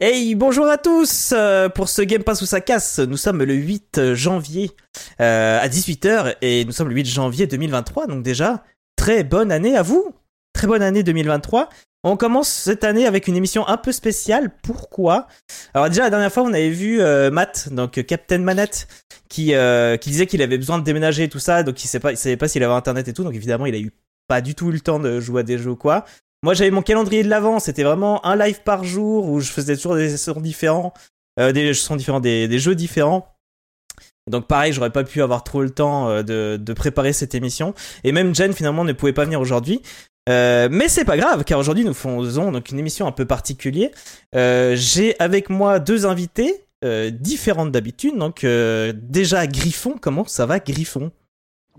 Hey, bonjour à tous. Euh, Pour ce Game Pass où ça casse, nous sommes le 8 janvier euh, à 18h et nous sommes le 8 janvier 2023, donc déjà, très bonne année à vous. Très bonne année 2023 on commence cette année avec une émission un peu spéciale. Pourquoi? Alors déjà la dernière fois on avait vu euh, Matt, donc Captain Manette, qui disait qu'il avait besoin de déménager et tout ça, donc il il savait pas s'il avait internet et tout, donc évidemment il a eu pas du tout eu le temps de jouer à des jeux ou quoi. Moi j'avais mon calendrier de l'avant, c'était vraiment un live par jour où je faisais toujours des sons différents, euh, des des, jeux différents. Donc pareil, j'aurais pas pu avoir trop le temps euh, de, préparer cette émission. Et même Jen finalement ne pouvait pas venir aujourd'hui. Euh, mais c'est pas grave, car aujourd'hui nous faisons donc une émission un peu particulière. J'ai avec moi deux invités euh, différentes d'habitude. Donc déjà Griffon, comment ça va Griffon?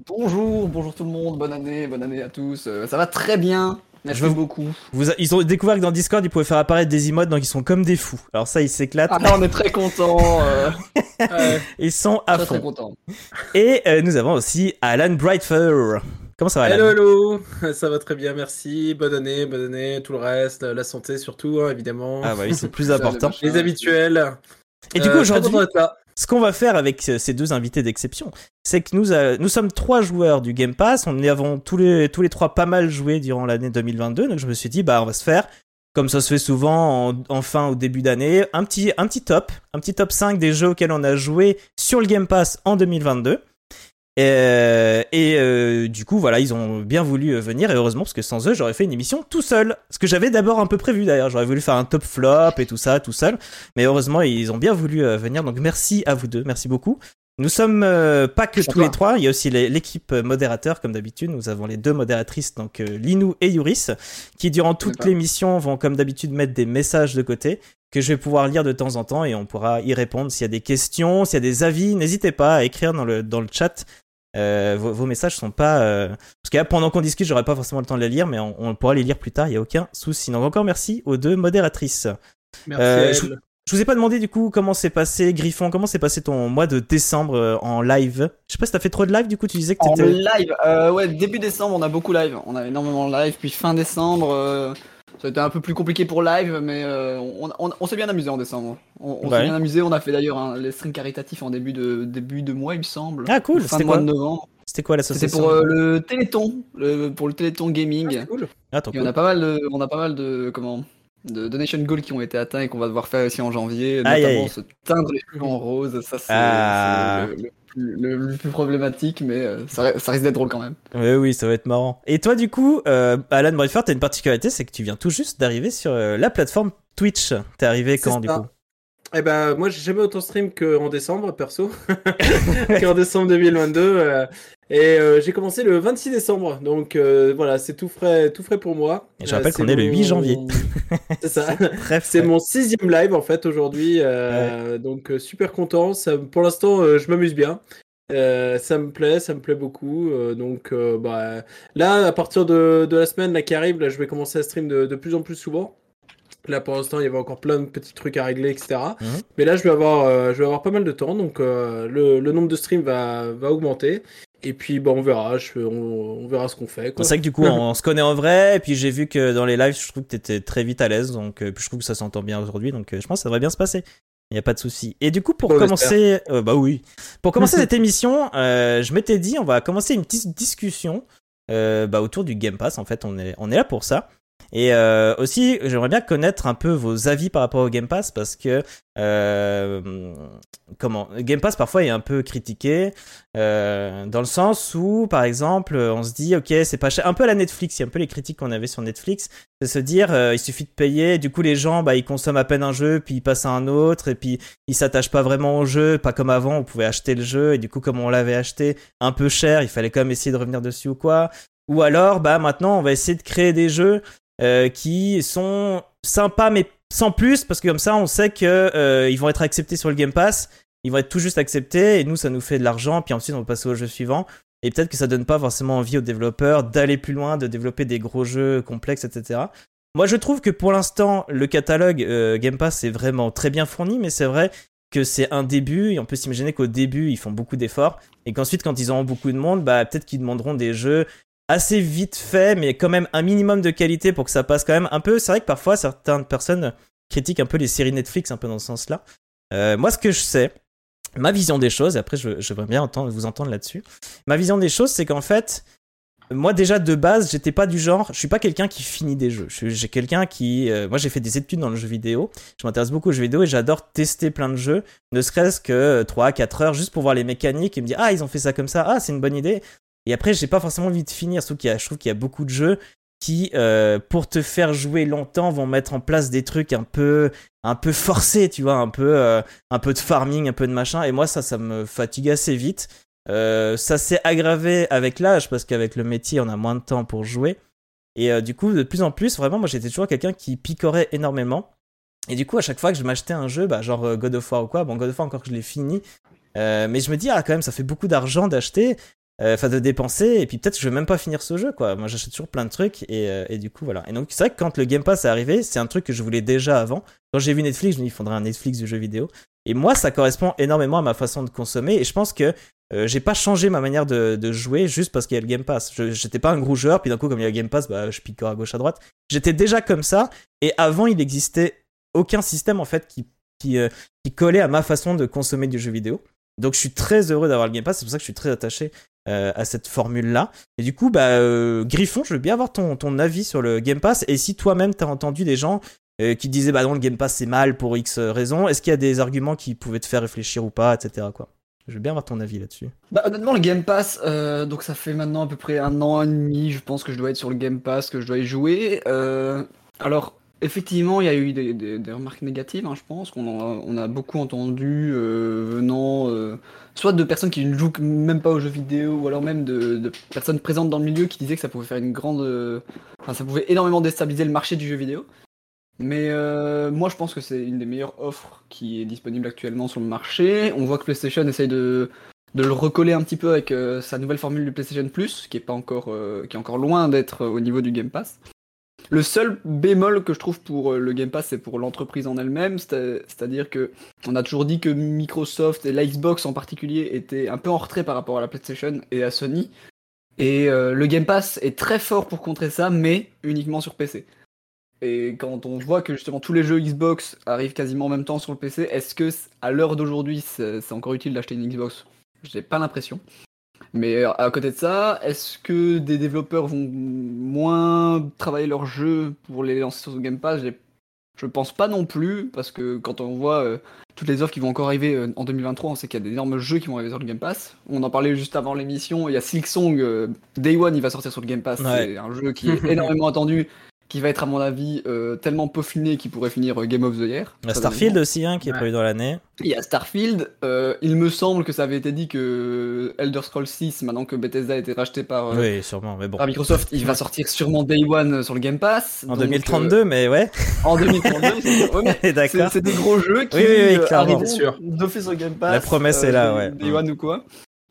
Bonjour, bonjour tout le monde, bonne année, bonne année à tous. Ça va très bien. Merci Je veux- beaucoup. Vous, Ils ont découvert que dans Discord ils pouvaient faire apparaître des emotes, donc ils sont comme des fous. Alors ça ils s'éclatent, Ah là, on est très contents. euh, ouais, ils sont à très très fond. contents. Et euh, nous avons aussi Alan Brightfur. Comment ça va Alan? Hello, hello, ça va très bien, merci. Bonne année, bonne année, tout le reste, la santé surtout, hein, évidemment. Ah bah oui, c'est plus important. les habituels. Et du Euh, coup très aujourd'hui. Ce qu'on va faire avec euh, ces deux invités d'exception, c'est que nous, euh, nous sommes trois joueurs du Game Pass. On y avons tous les, trois pas mal joué durant l'année 2022. Donc je me suis dit, bah, on va se faire, comme ça se fait souvent en, en fin ou début d'année, un petit, un petit top, un petit top 5 des jeux auxquels on a joué sur le Game Pass en 2022. Et, euh, et euh, du coup, voilà, ils ont bien voulu euh, venir, et heureusement, parce que sans eux, j'aurais fait une émission tout seul. Ce que j'avais d'abord un peu prévu d'ailleurs. J'aurais voulu faire un top flop et tout ça, tout seul. Mais heureusement, ils ont bien voulu venir. Donc merci à vous deux, merci beaucoup. Nous sommes euh, pas que tous les trois, il y a aussi l'équipe modérateur, comme d'habitude. Nous avons les deux modératrices, donc euh, Linou et Yuris, qui durant toute l'émission vont, comme d'habitude, mettre des messages de côté que je vais pouvoir lire de temps en temps et on pourra y répondre s'il y a des questions, s'il y a des avis. N'hésitez pas à écrire dans le, dans le chat. Euh, vos, vos messages sont pas euh, parce que là, pendant qu'on discute, j'aurai pas forcément le temps de les lire, mais on, on pourra les lire plus tard. Il y a aucun souci. Donc encore merci aux deux modératrices. Merci. Euh, elle. Je vous ai pas demandé du coup comment s'est passé Griffon, comment s'est passé ton mois de décembre euh, en live? Je sais pas si t'as fait trop de live du coup. Tu disais que En t'étais. live, euh, ouais, début décembre, on a beaucoup live. On a énormément de live, puis fin décembre, euh, ça a été un peu plus compliqué pour live, mais euh, on, on, on s'est bien amusé en décembre. On, on Ouais. s'est bien amusé, on a fait d'ailleurs un- les streams caritatifs en début de, début de mois, il me semble. Ah cool. Fin C'était de mois de novembre. C'était quoi C'était l'association pour euh, le Téléthon, le, pour le Téléthon Ah, Gaming. c'est cool. Ah, Et on a pas mal de, on a pas mal de, comment, de donation goals qui ont été atteints et qu'on va devoir faire aussi en janvier, Aïe, notamment aïe. se teindre les cheveux en rose. Ça, c'est Ah. c'est le, le plus, le- le plus problématique, mais euh, ça, ça risque d'être drôle quand même. Oui, oui, ça va être marrant. Et toi, du coup, euh, Alan Brightford, t'as une particularité, c'est que tu viens tout juste d'arriver sur euh, la plateforme Twitch. T'es arrivé quand, du coup? Eh ben, moi, j'ai jamais autant stream qu'en décembre, perso. qu'en décembre 2022. euh, et euh, j'ai commencé le 26 décembre. Donc, euh, voilà, c'est tout frais, tout frais pour moi. Et je rappelle qu'on est le 8 janvier. c'est ça. C'est mon sixième live en fait aujourd'hui, donc super content. Ça, pour l'instant, je m'amuse bien. Euh, ça me plaît, ça me plaît beaucoup. euh, donc euh, bah, là, à partir de, de la semaine là, qui arrive, là, je vais commencer à stream de, de plus en plus souvent. Là, pour l'instant, il y avait encore plein de petits trucs à régler, etc. Mhm. Mais là, je vais avoir, euh, je vais avoir pas mal de temps, donc euh, le, le nombre de streams va, va augmenter. Et puis, bah, on verra, je, on, on verra ce qu'on fait. C'est vrai que du coup, on, on se connaît en vrai, et puis j'ai vu que dans les lives, je trouve que t'étais très vite à l'aise, donc euh, puis je trouve que ça s'entend bien aujourd'hui, donc je pense que ça devrait bien se passer. Il n'y a pas de souci. Et du coup, pour commencer, bah oui, pour commencer cette émission, je m'étais dit, on va commencer une petite discussion bah, autour du Game Pass. En fait, on est, on est là pour ça. Et euh, aussi, j'aimerais bien connaître un peu vos avis par rapport au Game Pass parce que euh, comment Game Pass parfois est un peu critiqué euh, dans le sens où, par exemple, on se dit ok c'est pas cher, un peu à la Netflix, il y a un peu les critiques qu'on avait sur Netflix, c'est se dire euh, il suffit de payer, du coup les gens bah ils consomment à peine un jeu puis ils passent à un autre et puis ils s'attachent pas vraiment au jeu, pas comme avant on pouvait acheter le jeu et du coup comme on l'avait acheté un peu cher, il fallait quand même essayer de revenir dessus ou quoi. Ou alors bah maintenant on va essayer de créer des jeux euh, qui sont sympas mais sans plus parce que comme ça on sait que euh, ils vont être acceptés sur le Game Pass, ils vont être tout juste acceptés et nous ça nous fait de l'argent puis ensuite on va passer au jeu suivant et peut-être que ça donne pas forcément envie aux développeurs d'aller plus loin, de développer des gros jeux complexes etc. Moi je trouve que pour l'instant le catalogue euh, Game Pass est vraiment très bien fourni mais c'est vrai que c'est un début et on peut s'imaginer qu'au début ils font beaucoup d'efforts et qu'ensuite quand ils auront beaucoup de monde bah peut-être qu'ils demanderont des jeux assez vite fait, mais quand même un minimum de qualité pour que ça passe quand même un peu. C'est vrai que parfois certaines personnes critique un peu les séries Netflix un peu dans ce sens-là. Euh, moi, ce que je sais, ma vision des choses, et après je, je bien entendre, vous entendre là-dessus. Ma vision des choses, c'est qu'en fait, moi déjà de base, j'étais pas du genre, je suis pas quelqu'un qui finit des jeux. Je- J'ai quelqu'un qui, euh, moi j'ai fait des études dans le jeu vidéo. Je m'intéresse beaucoup aux jeux vidéo et j'adore tester plein de jeux, ne serait-ce que 3 4 heures juste pour voir les mécaniques et me dire ah ils ont fait ça comme ça, ah c'est une bonne idée. Et après j'ai pas forcément envie de finir, je trouve qu'il y a beaucoup de jeux qui, euh, pour te faire jouer longtemps, vont mettre en place des trucs un peu, un peu forcés, tu vois, un peu, euh, un peu de farming, un peu de machin. Et moi ça, ça me fatigue assez vite. Euh, ça s'est aggravé avec l'âge parce qu'avec le métier, on a moins de temps pour jouer. Et du coup, de plus en plus, vraiment, moi j'étais toujours quelqu'un qui picorait énormément. Et du coup, à chaque fois que je m'achetais un jeu, bah, genre God of War ou quoi, bon, God of War encore que je l'ai fini, mais je me dis, ah, quand même, ça fait beaucoup d'argent d'acheter, euh, enfin de dépenser, et puis peut-être je vais même pas finir ce jeu, quoi. Moi j'achète toujours plein de trucs, et, euh, et du coup, voilà. Et donc, c'est vrai que quand le Game Pass est arrivé, c'est un truc que je voulais déjà avant. Quand j'ai vu Netflix, je me dis, il faudrait un Netflix du jeu vidéo. Et moi, ça correspond énormément à ma façon de consommer, et je pense que euh, j'ai pas changé ma manière de, jouer juste parce qu'il y a le Game Pass. J'étais pas un gros joueur, puis d'un coup, comme il y a le Game Pass, bah, je picore à gauche à droite. J'étais déjà comme ça, et avant, il existait aucun système en fait qui, qui collait à ma façon de consommer du jeu vidéo. Donc je suis très heureux d'avoir le Game Pass, c'est pour ça que je suis très attaché euh, à cette formule-là. Et du coup, bah, euh, Griffon, je veux bien avoir ton, ton avis sur le Game Pass, et si toi-même t'as entendu des gens euh, qui disaient bah non, le Game Pass c'est mal pour X raisons, est-ce qu'il y a des arguments qui pouvaient te faire réfléchir ou pas, etc. Je veux bien avoir ton avis là-dessus. Bah, honnêtement, le Game Pass, donc ça fait maintenant à peu près un an et demi, je pense que je dois être sur le Game Pass, que je dois y jouer. Alors, effectivement, il y a eu des, remarques négatives, hein, je pense, qu'on a, beaucoup entendu euh, venant euh, soit de personnes qui ne jouent même pas aux jeux vidéo, ou alors même de, personnes présentes dans le milieu qui disaient que ça pouvait faire une grande. euh, ça pouvait énormément déstabiliser le marché du jeu vidéo. Mais moi, je pense que c'est une des meilleures offres qui est disponible actuellement sur le marché. On voit que PlayStation essaye de, le recoller un petit peu avec sa nouvelle formule du PlayStation Plus, qui est encore, loin d'être au niveau du Game Pass. Le seul bémol que je trouve pour euh, le Game Pass, c'est pour l'entreprise en elle-même, c'est- c'est-à-dire que on a toujours dit que Microsoft et la Xbox en particulier étaient un peu en retrait par rapport à la PlayStation et à Sony. Et euh, le Game Pass est très fort pour contrer ça, mais uniquement sur PC. Et quand on voit que justement tous les jeux Xbox arrivent quasiment en même temps sur le PC, est-ce que à l'heure d'aujourd'hui c'est encore utile d'acheter une Xbox? J'ai pas l'impression. Mais euh, à côté de ça, est-ce que des développeurs vont moins travailler leurs jeux pour les lancer sur le Game Pass? Je pense pas non plus, parce que quand on voit euh, toutes les offres qui vont encore arriver euh, en 2023, on sait qu'il y a d'énormes jeux qui vont arriver sur le Game Pass. On en parlait juste avant l'émission, il y a Silksong, euh, Day One, il va sortir sur le Game Pass. Ouais. C'est un jeu qui est énormément attendu, qui va être à mon avis euh, tellement peaufiné qu'il pourrait finir euh, Game of the Year. Il y a Starfield aussi, hein, qui est Ouais. prévu dans l'année. Il y a Starfield. euh, il me semble que ça avait été dit que Elder Scrolls 6, maintenant que Bethesda a été racheté par, euh, Oui, sûrement, mais bon. par Microsoft, il va sortir sûrement Day One sur le Game Pass. En Donc, 2032, mais ouais. en 2032. c'est- ouais, D'accord. C'est des gros jeux qui Oui, oui, oui, sûr. d'office sur Game Pass. La promesse est là, ouais. Day. One ou quoi.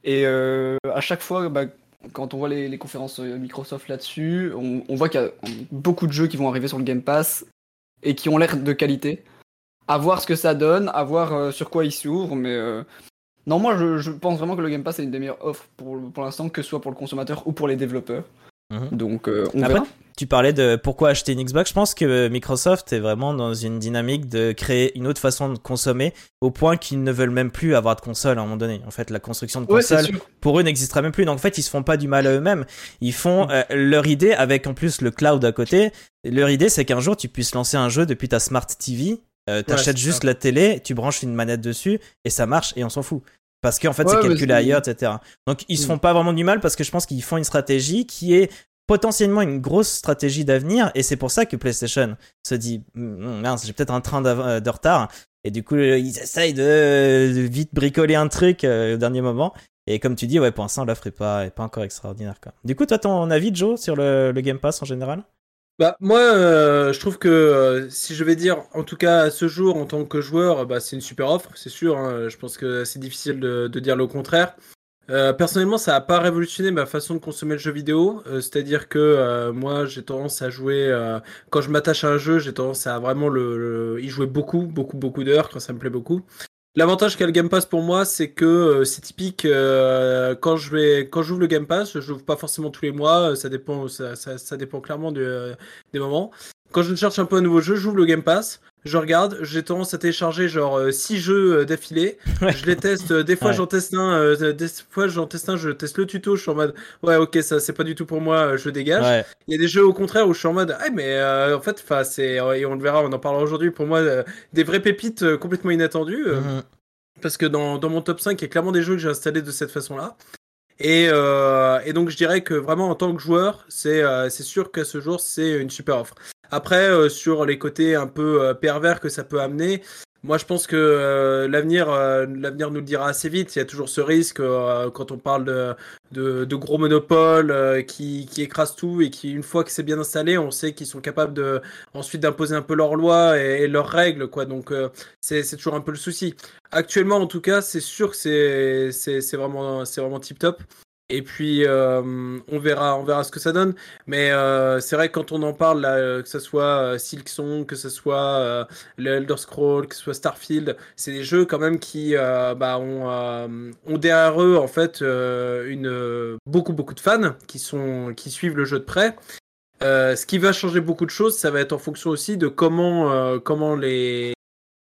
Et euh, à chaque fois, bah, quand on voit les, conférences euh, Microsoft là-dessus, on, voit qu'il y a beaucoup de jeux qui vont arriver sur le Game Pass et qui ont l'air de qualité. À voir ce que ça donne, à voir euh, sur quoi ils s'ouvrent, mais euh, non, moi je, pense vraiment que le Game Pass est une des meilleures offres pour l'instant, que ce soit pour le consommateur ou pour les développeurs. Mhm. Donc euh, on Après, verra. Tu parlais de pourquoi acheter une Xbox. Je pense que Microsoft est vraiment dans une dynamique de créer une autre façon de consommer au point qu'ils ne veulent même plus avoir de console à un moment donné. En fait, la construction de console pour eux n'existera même plus. Donc en fait, ils se font pas du mal à eux-mêmes. Ils font euh, leur idée avec en plus le cloud à côté. Leur idée, c'est qu'un jour tu puisses lancer un jeu depuis ta smart TV. Euh, T'achètes juste ça. la télé, tu branches une manette dessus et ça marche et on s'en fout. Parce qu'en fait, Ouais, c'est calculé ailleurs, etc. Donc ils se Mm. font pas vraiment du mal parce que je pense qu'ils font une stratégie qui est potentiellement une grosse stratégie d'avenir et c'est pour ça que PlayStation se dit Hum, mince j'ai peut-être un train euh, de retard et du coup euh, ils essayent de, vite bricoler un truc euh, au dernier moment et comme tu dis ouais pour l'instant l'offre est pas, est pas encore extraordinaire quoi. Du coup toi ton avis Joe sur le, le Game Pass en général? Bah moi, euh, je trouve que euh, si je vais dire, en tout cas à ce jour, en tant que joueur, bah, c'est une super offre, c'est sûr. hein. je pense que c'est difficile de, de dire le contraire. Euh, personnellement, ça n'a pas révolutionné ma façon de consommer le jeu vidéo. Euh, C'est-à-dire que euh, moi, j'ai tendance à jouer euh, quand je m'attache à un jeu, j'ai tendance à vraiment le, le- y jouer beaucoup, beaucoup, beaucoup d'heures quand ça me plaît beaucoup. L'avantage qu'a le Game Pass pour moi, c'est que euh, c'est typique. euh, quand je vais, quand j'ouvre le Game Pass, je l'ouvre pas forcément tous les mois. euh, Ça dépend, ça, ça, ça dépend clairement de, des moments. Quand je cherche un peu un nouveau jeu, j'ouvre le Game Pass, je regarde, j'ai tendance à télécharger genre 6 jeux d'affilée. Je les teste, des fois j'en teste un, des fois j'en teste un, je teste le tuto, je suis en mode ouais ok ça c'est pas du tout pour moi, je dégage. Il y a des jeux au contraire où je suis en mode ah mais en fait enfin c'est et on le verra, on en parlera aujourd'hui pour moi des vraies pépites complètement inattendues. Mhm. Parce que dans, dans mon top 5, il y a clairement des jeux que j'ai installés de cette façon-là. Et, euh, et, donc je dirais que vraiment en tant que joueur, c'est euh, sûr qu'à ce jour c'est une super offre. Après euh, sur les côtés un peu euh, pervers que ça peut amener, moi, je pense que euh, l'avenir, euh, l'avenir nous le dira assez vite. Il y a toujours ce risque euh, quand on parle de, de, de gros monopoles qui, qui écrasent tout et qui, une fois que c'est bien installé, on sait qu'ils sont capables de ensuite d'imposer un peu leurs lois et, leurs règles, quoi. Donc, c'est, toujours un peu le souci. Actuellement, en tout cas, c'est sûr que c'est, c'est vraiment, c'est vraiment tip top. Et puis euh, on verra, on verra ce que ça donne. Mais euh, c'est vrai que quand on en parle, que ce soit euh, Silksong, que ce soit le Elder Scroll, que ce soit Starfield, c'est des jeux quand même qui bah, ont, ont, derrière eux en fait une beaucoup beaucoup de fans qui sont qui suivent le jeu de près. ce qui va changer beaucoup de choses, ça va être en fonction aussi de comment comment les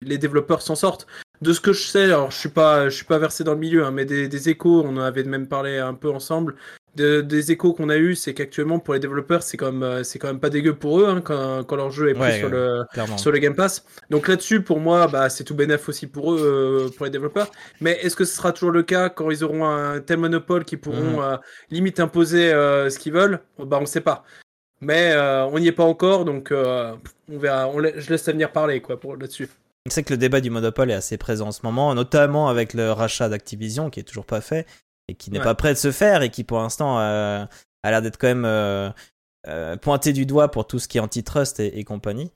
les développeurs s'en sortent de ce que je sais, alors je suis pas, je suis pas versé dans le milieu, hein, mais des, échos, on en avait même parlé un peu ensemble. des échos qu'on a eu, c'est qu'actuellement pour les développeurs, c'est quand même, euh, c'est quand même pas dégueu pour eux hein, quand, quand, leur jeu est pris sur le sur le Game Pass. Donc là-dessus, pour moi, bah c'est tout bénéf aussi pour eux, euh, pour les développeurs. Mais est-ce que ce sera toujours le cas quand ils auront un tel monopole qui pourront mhm. euh, limite imposer ce qu'ils veulent? Bah on sait pas. Mais on n'y est pas encore, donc on verra. On je laisse venir parler quoi pour là-dessus. On sait que le débat du monopole est assez présent en ce moment, notamment avec le rachat d'Activision qui est toujours pas fait et qui n'est pas prêt de se faire et qui pour l'instant euh, a l'air d'être quand même euh, euh, pointé du doigt pour tout ce qui est antitrust et, compagnie.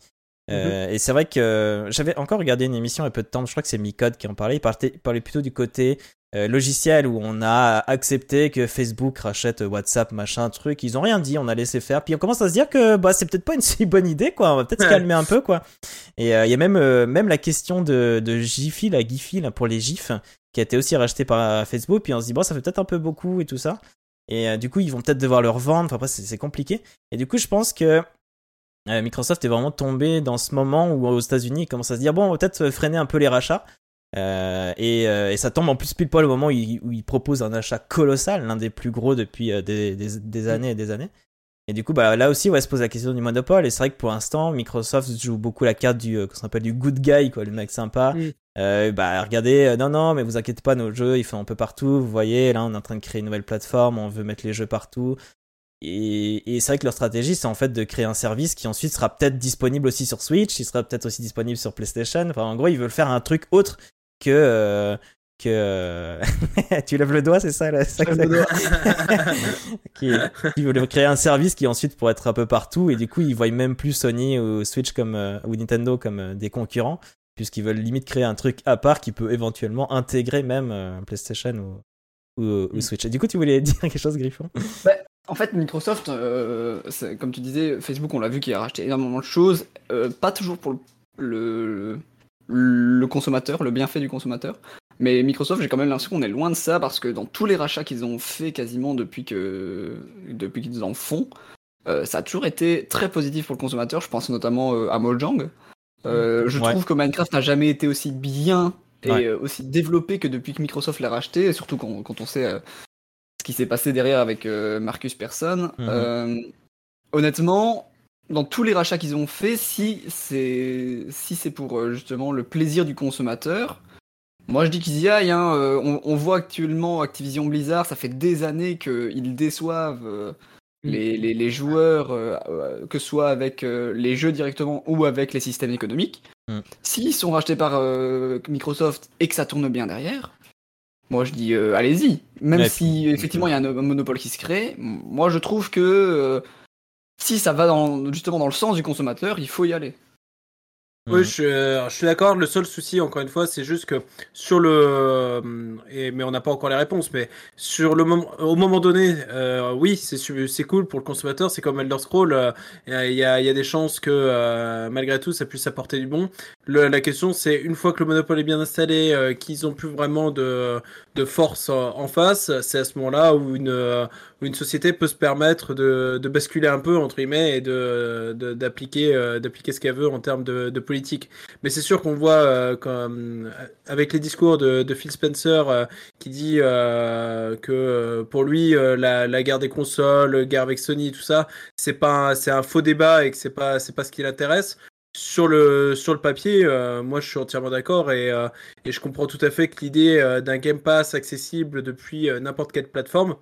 Mm-hmm. Et c'est vrai que j'avais encore regardé une émission il y a peu de temps, je crois que c'est Micode qui en parlait, il parlait plutôt du côté euh, logiciel où on a accepté que Facebook rachète WhatsApp, machin, truc. Ils ont rien dit, on a laissé faire. Puis on commence à se dire que bah, c'est peut-être pas une si bonne idée, quoi. On va peut-être se calmer un peu, quoi. Et euh, il y a même, euh, même la question de, de Giphy, la Giphy, là, pour les GIFs, qui a été aussi racheté par Facebook. Puis on se dit, bon, ça fait peut-être un peu beaucoup et tout ça. Et du coup, ils vont peut-être devoir le revendre. Enfin, après, c'est compliqué. Et du coup, je pense que Microsoft est vraiment tombé dans ce moment où aux États-Unis, ils commencent à se dire, bon, on va peut-être freiner un peu les rachats. Euh, et, euh, et, ça tombe en plus pile poil au moment où il, où il propose un achat colossal, l'un des plus gros depuis euh, des, des, des, années et des années. Et du coup, bah, là aussi, on va se pose la question du monopole. Et c'est vrai que pour l'instant, Microsoft joue beaucoup la carte du, qu'on appelle du good guy, quoi, le mec sympa. Euh, bah, regardez, non, non, mais vous inquiétez pas, nos jeux, ils font un peu partout. Vous voyez, là, on est en train de créer une nouvelle plateforme, on veut mettre les jeux partout. Et, et c'est vrai que leur stratégie, c'est en fait de créer un service qui ensuite sera peut-être disponible aussi sur Switch, il sera peut-être aussi disponible sur PlayStation. Enfin, en gros, ils veulent faire un truc autre que euh, que euh, tu lèves le doigt, c'est ça, là, ça qui, qui veut créer un service qui ensuite pourrait être un peu partout et du coup ils voient même plus Sony ou Switch comme euh, ou Nintendo comme des concurrents puisqu'ils veulent limite créer un truc à part qui peut éventuellement intégrer même PlayStation ou, ou, mm. Switch. Et du coup tu voulais dire quelque chose Griffon? Bah, En fait Microsoft, comme tu disais, Facebook on l'a vu qui a racheté énormément de choses, pas toujours pour le le consommateur, le bienfait du consommateur. Mais Microsoft, j'ai quand même l'impression qu'on est loin de ça parce que dans tous les rachats qu'ils ont fait quasiment depuis que depuis qu'ils en font, euh, ça a toujours été très positif pour le consommateur. Je pense notamment euh, à Mojang. Euh, je trouve que Minecraft n'a jamais été aussi bien et aussi développé que depuis que Microsoft l'a racheté, surtout quand, on sait ce qui s'est passé derrière avec Marcus Persson. Mhm. honnêtement, dans tous les rachats qu'ils ont fait, si c'est si c'est pour euh, justement le plaisir du consommateur, moi je dis qu'ils y aillent. Hein. Euh, on, voit actuellement Activision Blizzard, ça fait des années qu'ils déçoivent euh, mm. les, les, joueurs, que ce soit avec les jeux directement ou avec les systèmes économiques. Mm. S'ils sont rachetés par Microsoft et que ça tourne bien derrière, moi je dis allez-y. Même si effectivement il y a un, un, monopole qui se crée, moi je trouve que si ça va dans, justement dans le sens du consommateur, il faut y aller. Oui, Mhm. je, suis- euh, je suis d'accord. Le seul souci, encore une fois, c'est juste que sur le, euh, et, mais on n'a pas encore les réponses, mais sur le moment, au moment donné, euh, oui, c'est cool pour le consommateur. C'est comme Elder Scroll. euh, Il y, a, il y a des chances que euh, malgré tout, ça puisse apporter du bon. Le- la question, c'est une fois que le monopole est bien installé, euh, qu'ils ont plus vraiment de, de force en, face, c'est à ce moment-là où une, où une société peut se permettre de, de basculer un peu entre guillemets et de de- d'appliquer euh, d'appliquer ce qu'elle veut en termes de, de politique. Mais c'est sûr qu'on voit euh, euh, avec les discours de, Phil Spencer euh, qui dit que pour lui la, guerre des consoles, guerre avec Sony, tout ça, c'est pas c'est un faux débat et que c'est pas c'est pas ce qui l'intéresse. Sur le sur le papier, moi je suis entièrement d'accord et je comprends tout à fait que l'idée d'un Game Pass accessible depuis n'importe quelle plateforme,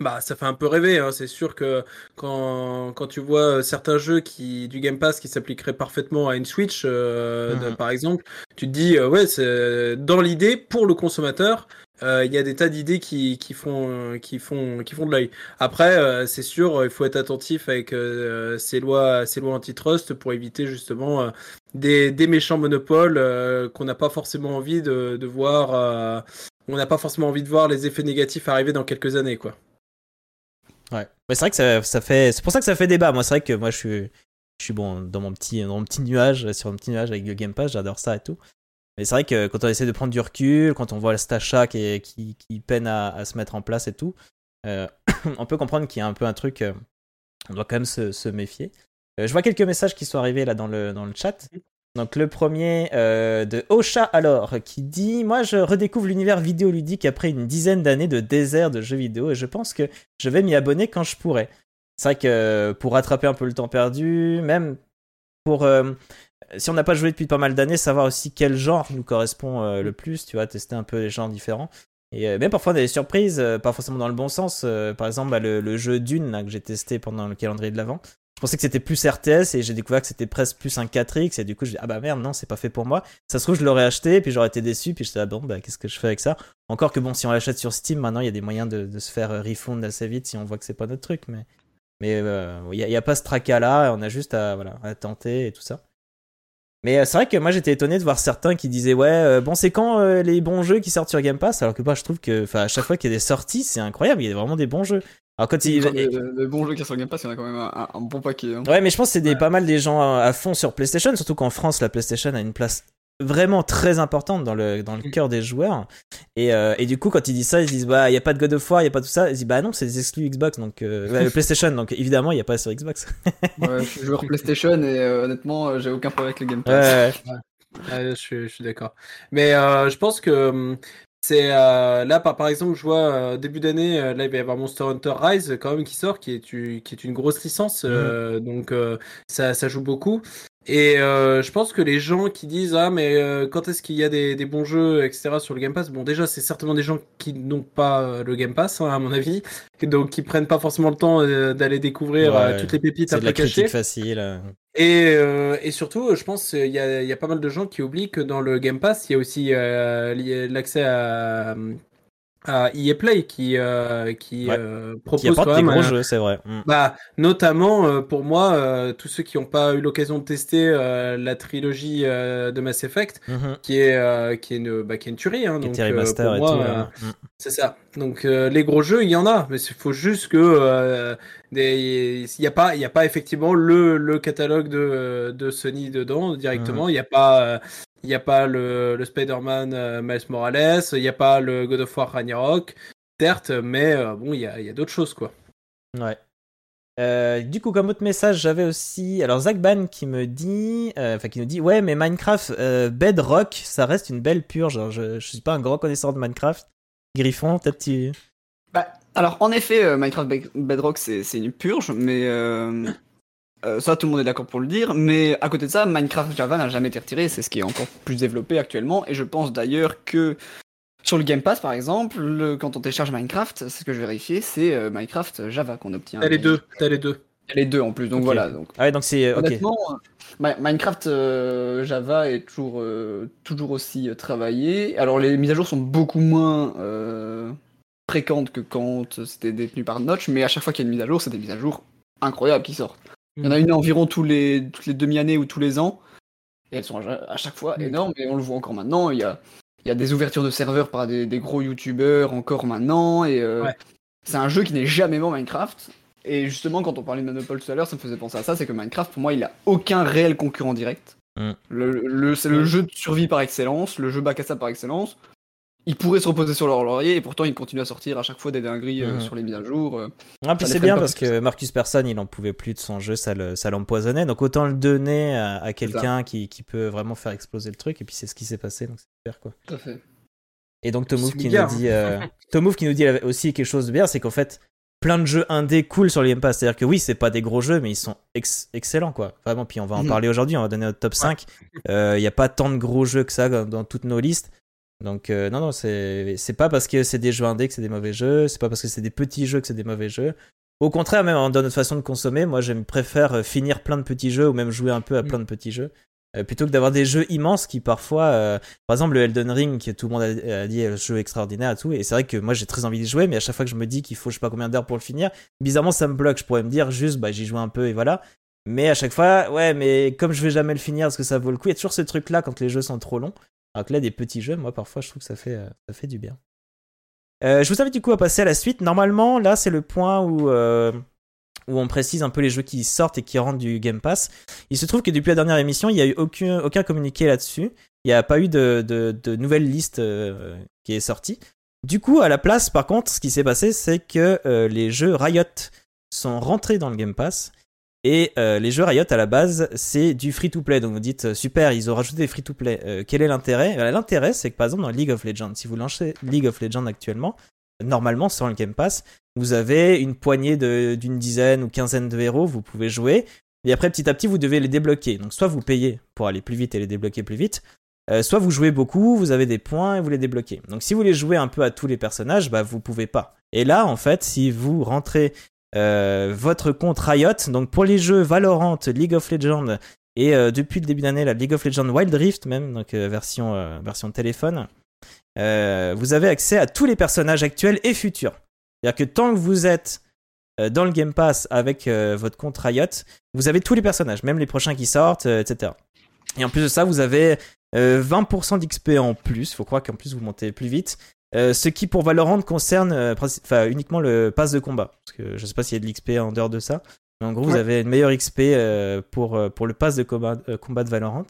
bah ça fait un peu rêver. Hein. C'est sûr que quand, quand tu vois euh, certains jeux qui du Game Pass qui s'appliqueraient parfaitement à une Switch, euh, de- Mhm. par exemple, tu te dis euh, ouais c'est dans l'idée pour le consommateur. euh, Il y a des tas d'idées qui, qui font qui font qui font de l'œil. Après, euh, c'est sûr, il faut être attentif avec euh, ces lois ces lois antitrust pour éviter justement euh, des, des méchants monopoles euh, qu'on n'a pas forcément envie de, de voir. euh, on n'a pas forcément envie de voir les effets négatifs arriver dans quelques années, quoi. Ouais. Mais c'est vrai que ça, fait. C'est pour ça que ça fait débat. Moi, c'est vrai que moi, je suis, je suis bon dans mon petit, dans mon petit nuage, sur mon petit nuage avec le Game Pass. J'adore ça et tout. Mais c'est vrai que quand on essaie de prendre du recul, quand on voit le Stacha qui, qui, qui peine à, à se mettre en place et tout, euh, on peut comprendre qu'il y a un peu un truc. euh, on doit quand même se, se méfier. Euh, je vois quelques messages qui sont arrivés là dans le, dans le chat. Donc le premier euh, de Ocha alors qui dit moi je redécouvre l'univers vidéoludique après une dizaine d'années de désert de jeux vidéo et je pense que je vais m'y abonner quand je pourrai. C'est vrai que euh, pour rattraper un peu le temps perdu, même pour euh, si on n'a pas joué depuis pas mal d'années, savoir aussi quel genre nous correspond le plus, tu vois, tester un peu les genres différents. Et même parfois on a des surprises, pas forcément dans le bon sens. Par exemple, bah, le, jeu Dune que j'ai testé pendant le calendrier de l'avant. Je pensais que c'était plus RTS et j'ai découvert que c'était presque plus un 4X et du coup je dis ah bah merde non c'est pas fait pour moi. Ça se trouve je l'aurais acheté puis j'aurais été déçu puis j'étais ah bon bah qu'est-ce que je fais avec ça? Encore que bon si on l'achète sur Steam maintenant il y a des moyens de, se faire refund assez vite si on voit que c'est pas notre truc mais mais euh, il n'y a, pas ce tracas là on a juste voilà à tenter et tout ça. Mais euh, c'est vrai que moi j'étais étonné de voir certains qui disaient ouais euh, bon c'est quand euh, les bons jeux qui sortent sur Game Pass? Alors que moi je trouve que enfin à chaque fois qu'il y a des sorties c'est incroyable il y a vraiment des bons jeux. Alors quand il, Les, les bons jeux qui sont sur Game Pass, il y en a quand même un, un bon paquet. hein. Ouais, mais je pense que c'est pas mal des gens à, à fond sur PlayStation, surtout qu'en France, la PlayStation a une place vraiment très importante dans le, dans le cœur des joueurs. Et, euh, et du coup, quand ils disent ça, ils disent, bah, il n'y a pas de God of War, il n'y a pas tout ça. Ils disent, bah non, c'est des exclus Xbox, donc, euh, PlayStation, donc évidemment, il n'y a pas sur Xbox. Ouais, je suis joueur PlayStation et euh, honnêtement, j'ai aucun problème avec le Game Pass. ouais, Ouais, je suis, d'accord. Mais je pense que hum, c'est euh, là, par, par exemple, je vois euh, début d'année, euh, là, il va y avoir Monster Hunter Rise quand même qui sort, qui est, qui est une grosse licence, euh, donc ça, ça joue beaucoup. Et euh, je pense que les gens qui disent ah mais euh, quand est-ce qu'il y a des, des bons jeux etc sur le Game Pass bon déjà c'est certainement des gens qui n'ont pas euh, le Game Pass hein, à mon avis donc qui prennent pas forcément le temps euh, d'aller découvrir Ouais. euh, toutes les pépites après la cachées facile. et, euh, et surtout, je pense qu'il y a, il y a pas mal de gens qui oublient que dans le Game Pass, il y a aussi euh, l'accès à, à EA Play qui, euh, qui Ouais. euh, Qui propose apporte quand des même gros un- jeux, c'est vrai. Mm. bah, notamment euh, pour moi, euh, tous ceux qui n'ont pas eu l'occasion de tester euh, la trilogie euh, de Mass Effect, Mhm. qui est, euh, qui est, une, bah, qui est une tuerie. Hein, Qui donc, euh, pour et moi. Mm. c'est ça. Donc euh, les gros jeux, il y en a, mais il faut juste que euh, des... il n'y a pas, il y a pas effectivement le, le catalogue de, de Sony dedans directement. Il n'y a pas, euh, il y a pas le, le Spider-Man euh, Miles Morales, il n'y a pas le God of War Ragnarok, certes, mais euh, bon, il y a, il y a d'autres choses quoi. Ouais. Euh, du coup, comme autre message, j'avais aussi alors Zach Ban qui me dit, euh, enfin qui nous dit, ouais, mais Minecraft euh, Bedrock, ça reste une belle purge. Alors, je, je suis pas un grand connaisseur de Minecraft. Griffon, peut-être tu. Bah, alors, en effet, euh, Minecraft Be- Bedrock, c'est c'est une purge, mais euh, ça, tout le monde est d'accord pour le dire. Mais à côté de ça, Minecraft Java n'a jamais été retiré, c'est ce qui est encore plus développé actuellement. Et je pense d'ailleurs que sur le Game Pass, par exemple, le- quand on télécharge Minecraft, c'est ce que je vérifie, c'est euh, Minecraft Java qu'on obtient. T'as les deux, t'as les deux. Les deux en plus, donc voilà. Donc, Ah ouais, donc c'est ok. Honnêtement, euh, Mi- Minecraft euh, Java est toujours, euh, toujours aussi euh, travaillé. Alors les mises à jour sont beaucoup moins euh, fréquentes que quand c'était détenu par Notch, mais à chaque fois qu'il y a une mise à jour, c'est des mises à jour incroyables qui sortent. Il y en a une environ tous les, toutes les demi-années ou tous les ans. Et elles sont à chaque fois énormes, et on le voit encore maintenant. Il y a, il y a des ouvertures de serveurs par des, des gros youtubeurs encore maintenant, et euh, Ouais. c'est un jeu qui n'est jamais mort Minecraft. Et justement, quand on parlait de Monopole tout à l'heure, ça me faisait penser à ça, c'est que Minecraft, pour moi, il a aucun réel concurrent direct. Mm. Le, le- c'est le jeu de survie par excellence, le jeu bac à sable par excellence. Ils pourraient se reposer sur leur laurier, et pourtant ils continuent à sortir à chaque fois des dingueries euh, Mhm. sur les mises à jour. euh. Ah, puis c'est les bien parce que Marcus Persson, il en pouvait plus de son jeu, ça le- ça l'empoisonnait. Donc autant le donner à, à quelqu'un qui, qui peut vraiment faire exploser le truc. Et puis c'est ce qui s'est passé, donc c'est super quoi. Tout à fait. Et donc Tomouf C'est qui bien, nous dit, euh, Tomouf qui nous dit aussi quelque chose de bien, c'est qu'en fait plein de jeux indés cool sur le Game Pass. C'est-à-dire que oui, c'est pas des gros jeux, mais ils sont ex- excellents quoi. Vraiment. Puis on va en Mhm. parler aujourd'hui. On va donner notre top 5. Il n'y a pas tant de gros jeux que ça dans toutes nos listes. Donc euh, non non c'est c'est pas parce que c'est des jeux indés que c'est des mauvais jeux. C'est pas parce que c'est des petits jeux que c'est des mauvais jeux. Au contraire, même dans notre façon de consommer, moi j'aime préfère euh, finir plein de petits jeux ou même jouer un peu à Mm. plein de petits jeux. euh, plutôt que d'avoir des jeux immenses qui parfois, euh, par exemple le Elden Ring, qui tout le monde a, a dit est le jeu extraordinaire et tout, et c'est vrai que moi j'ai très envie d'y jouer, mais à chaque fois que je me dis qu'il faut je sais pas combien d'heures pour le finir, bizarrement ça me bloque. Je pourrais me dire juste bah j'y joue un peu et voilà. Mais à chaque fois, ouais, mais comme je vais jamais le finir, est-ce que ça vaut le coup Il y a toujours ce truc là quand les jeux sont trop longs. Alors que là, des petits jeux, moi parfois je trouve que ça fait, euh, ça fait du bien. Euh, je vous invite du coup à passer à la suite. Normalement, là, c'est le point où, euh, où on précise un peu les jeux qui sortent et qui rentrent du Game Pass. Il se trouve que depuis la dernière émission, il n'y a eu aucun, communiqué là-dessus. Il n'y a pas eu de, de, nouvelle liste qui est sortie. Du coup, à la place, par contre, ce qui s'est passé, c'est que les jeux Riot sont rentrés dans le Game Pass. Et euh, les jeux Riot à la base, c'est du free-to-play. Donc vous dites, euh, super, ils ont rajouté des free-to-play. Euh, quel est l'intérêt? Euh, L'intérêt, c'est que par exemple dans League of Legends, si vous lancez League of Legends actuellement, normalement sur le Game Pass, vous avez une poignée d'une dizaine ou quinzaine de héros, vous pouvez jouer. Et après, petit à petit, vous devez les débloquer. Donc soit vous payez pour aller plus vite et les débloquer plus vite, soit vous jouez beaucoup, vous avez des points et vous les débloquez. Donc si vous voulez jouer un peu à tous les personnages, bah vous pouvez pas. Et là, en fait, si vous rentrez euh, votre compte Riot, donc pour les jeux Valorant, League of Legends et euh, depuis le début d'année la League of Legends Wild Rift même, donc euh, version version téléphone, vous avez accès à tous les personnages actuels et futurs. C'est-à-dire que tant que vous êtes dans le Game Pass avec votre compte Riot, vous avez tous les personnages, même les prochains qui sortent, etc. Et en plus de ça, vous avez euh, 20% d'XP en plus. Il faut croire qu'en plus vous montez plus vite. Euh, ce qui pour Valorant concerne euh, enfin, uniquement le pass de combat. Parce que je sais pas s'il y a de l'XP en dehors de ça. Mais en gros, vous avez une meilleure XP euh, pour, pour le pass de combat, combat de Valorant.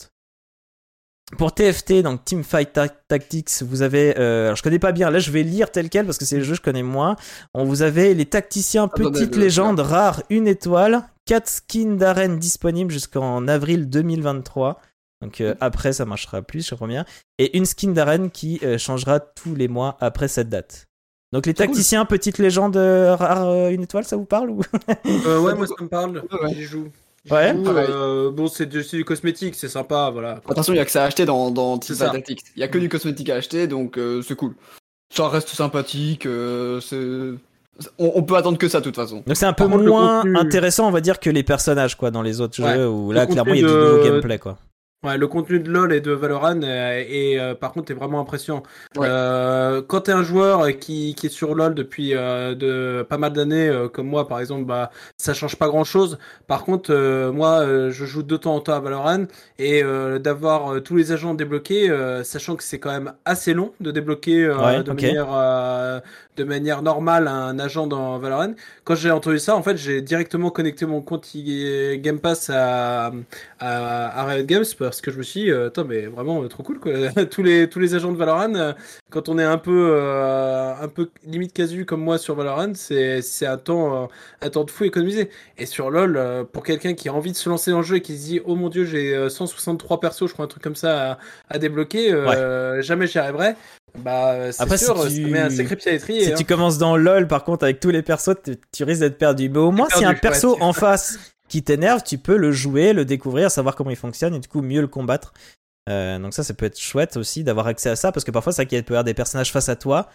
Pour TFT, donc Team Fight Ta- Tactics, vous avez. alors je connais pas bien, là je vais lire tel quel parce que c'est le jeu que je connais moins. On vous avez les tacticiens le- légendes rares, une étoile, 4 skins d'arène disponibles jusqu'en avril 2023. Donc euh, après ça marchera plus, je crois bien. Et une skin d'arène qui euh, changera tous les mois après cette date. Donc les cool. tacticiens petites légendes euh, rares, euh, une étoile, ça vous parle ou? Euh, ouais, moi ça me parle. Ouais. J'y joue. Ouais. joue, euh, bon, c'est du, du cosmétique, c'est sympa, voilà. Attention, il y a que ça à acheter dans, dans Team Tactics. Il y a que du cosmétique à acheter, donc euh, c'est cool. Ça reste sympathique. euh, on, on peut attendre que ça de toute façon. Donc c'est un peu Par contre, le moins contenu- intéressant, on va dire, que les personnages quoi dans les autres Ouais. jeux où Le là clairement il y a du contenu nouveau de- gameplay quoi. Ouais, le contenu de LoL et de Valorant euh, est, euh, par contre est vraiment impressionnant. Ouais. Euh, quand t'es un joueur qui, qui est sur LoL depuis euh, de pas mal d'années, euh, comme moi par exemple, bah ça change pas grand chose. Par contre, euh, moi euh, je joue de temps en temps à Valorant et euh, d'avoir tous les agents débloqués, euh, sachant que c'est quand même assez long de débloquer euh, Ouais, de ok. manière euh, de manière normale un agent dans Valorant. Quand j'ai entendu ça, en fait, j'ai directement connecté mon compte Game Pass à, à, à Riot Games parce que je me suis dit, euh, attends, mais vraiment euh, trop cool quoi. tous les tous les agents de Valorant, euh, quand on est un peu euh, un peu limite casu comme moi sur Valorant, c'est c'est un temps un temps de fou économisé. Et sur LoL, pour quelqu'un qui a envie de se lancer dans le jeu et qui se dit, oh mon dieu, j'ai euh, 163 persos, je crois un truc comme ça à, à débloquer, euh, jamais j'y arriverai. Bah c'est Après, si sûr, tu- ça met un sacré pied à l'étrier. Si hein. tu commences dans LoL par contre avec tous les persos, tu, tu risques d'être perdu. Mais au moins a un perso en face qui t'énerve, tu peux le jouer, le découvrir, savoir comment il fonctionne et du coup mieux le combattre. Euh, donc ça, ça peut être chouette aussi d'avoir accès à ça parce que parfois ça peut y avoir des personnages face à toi,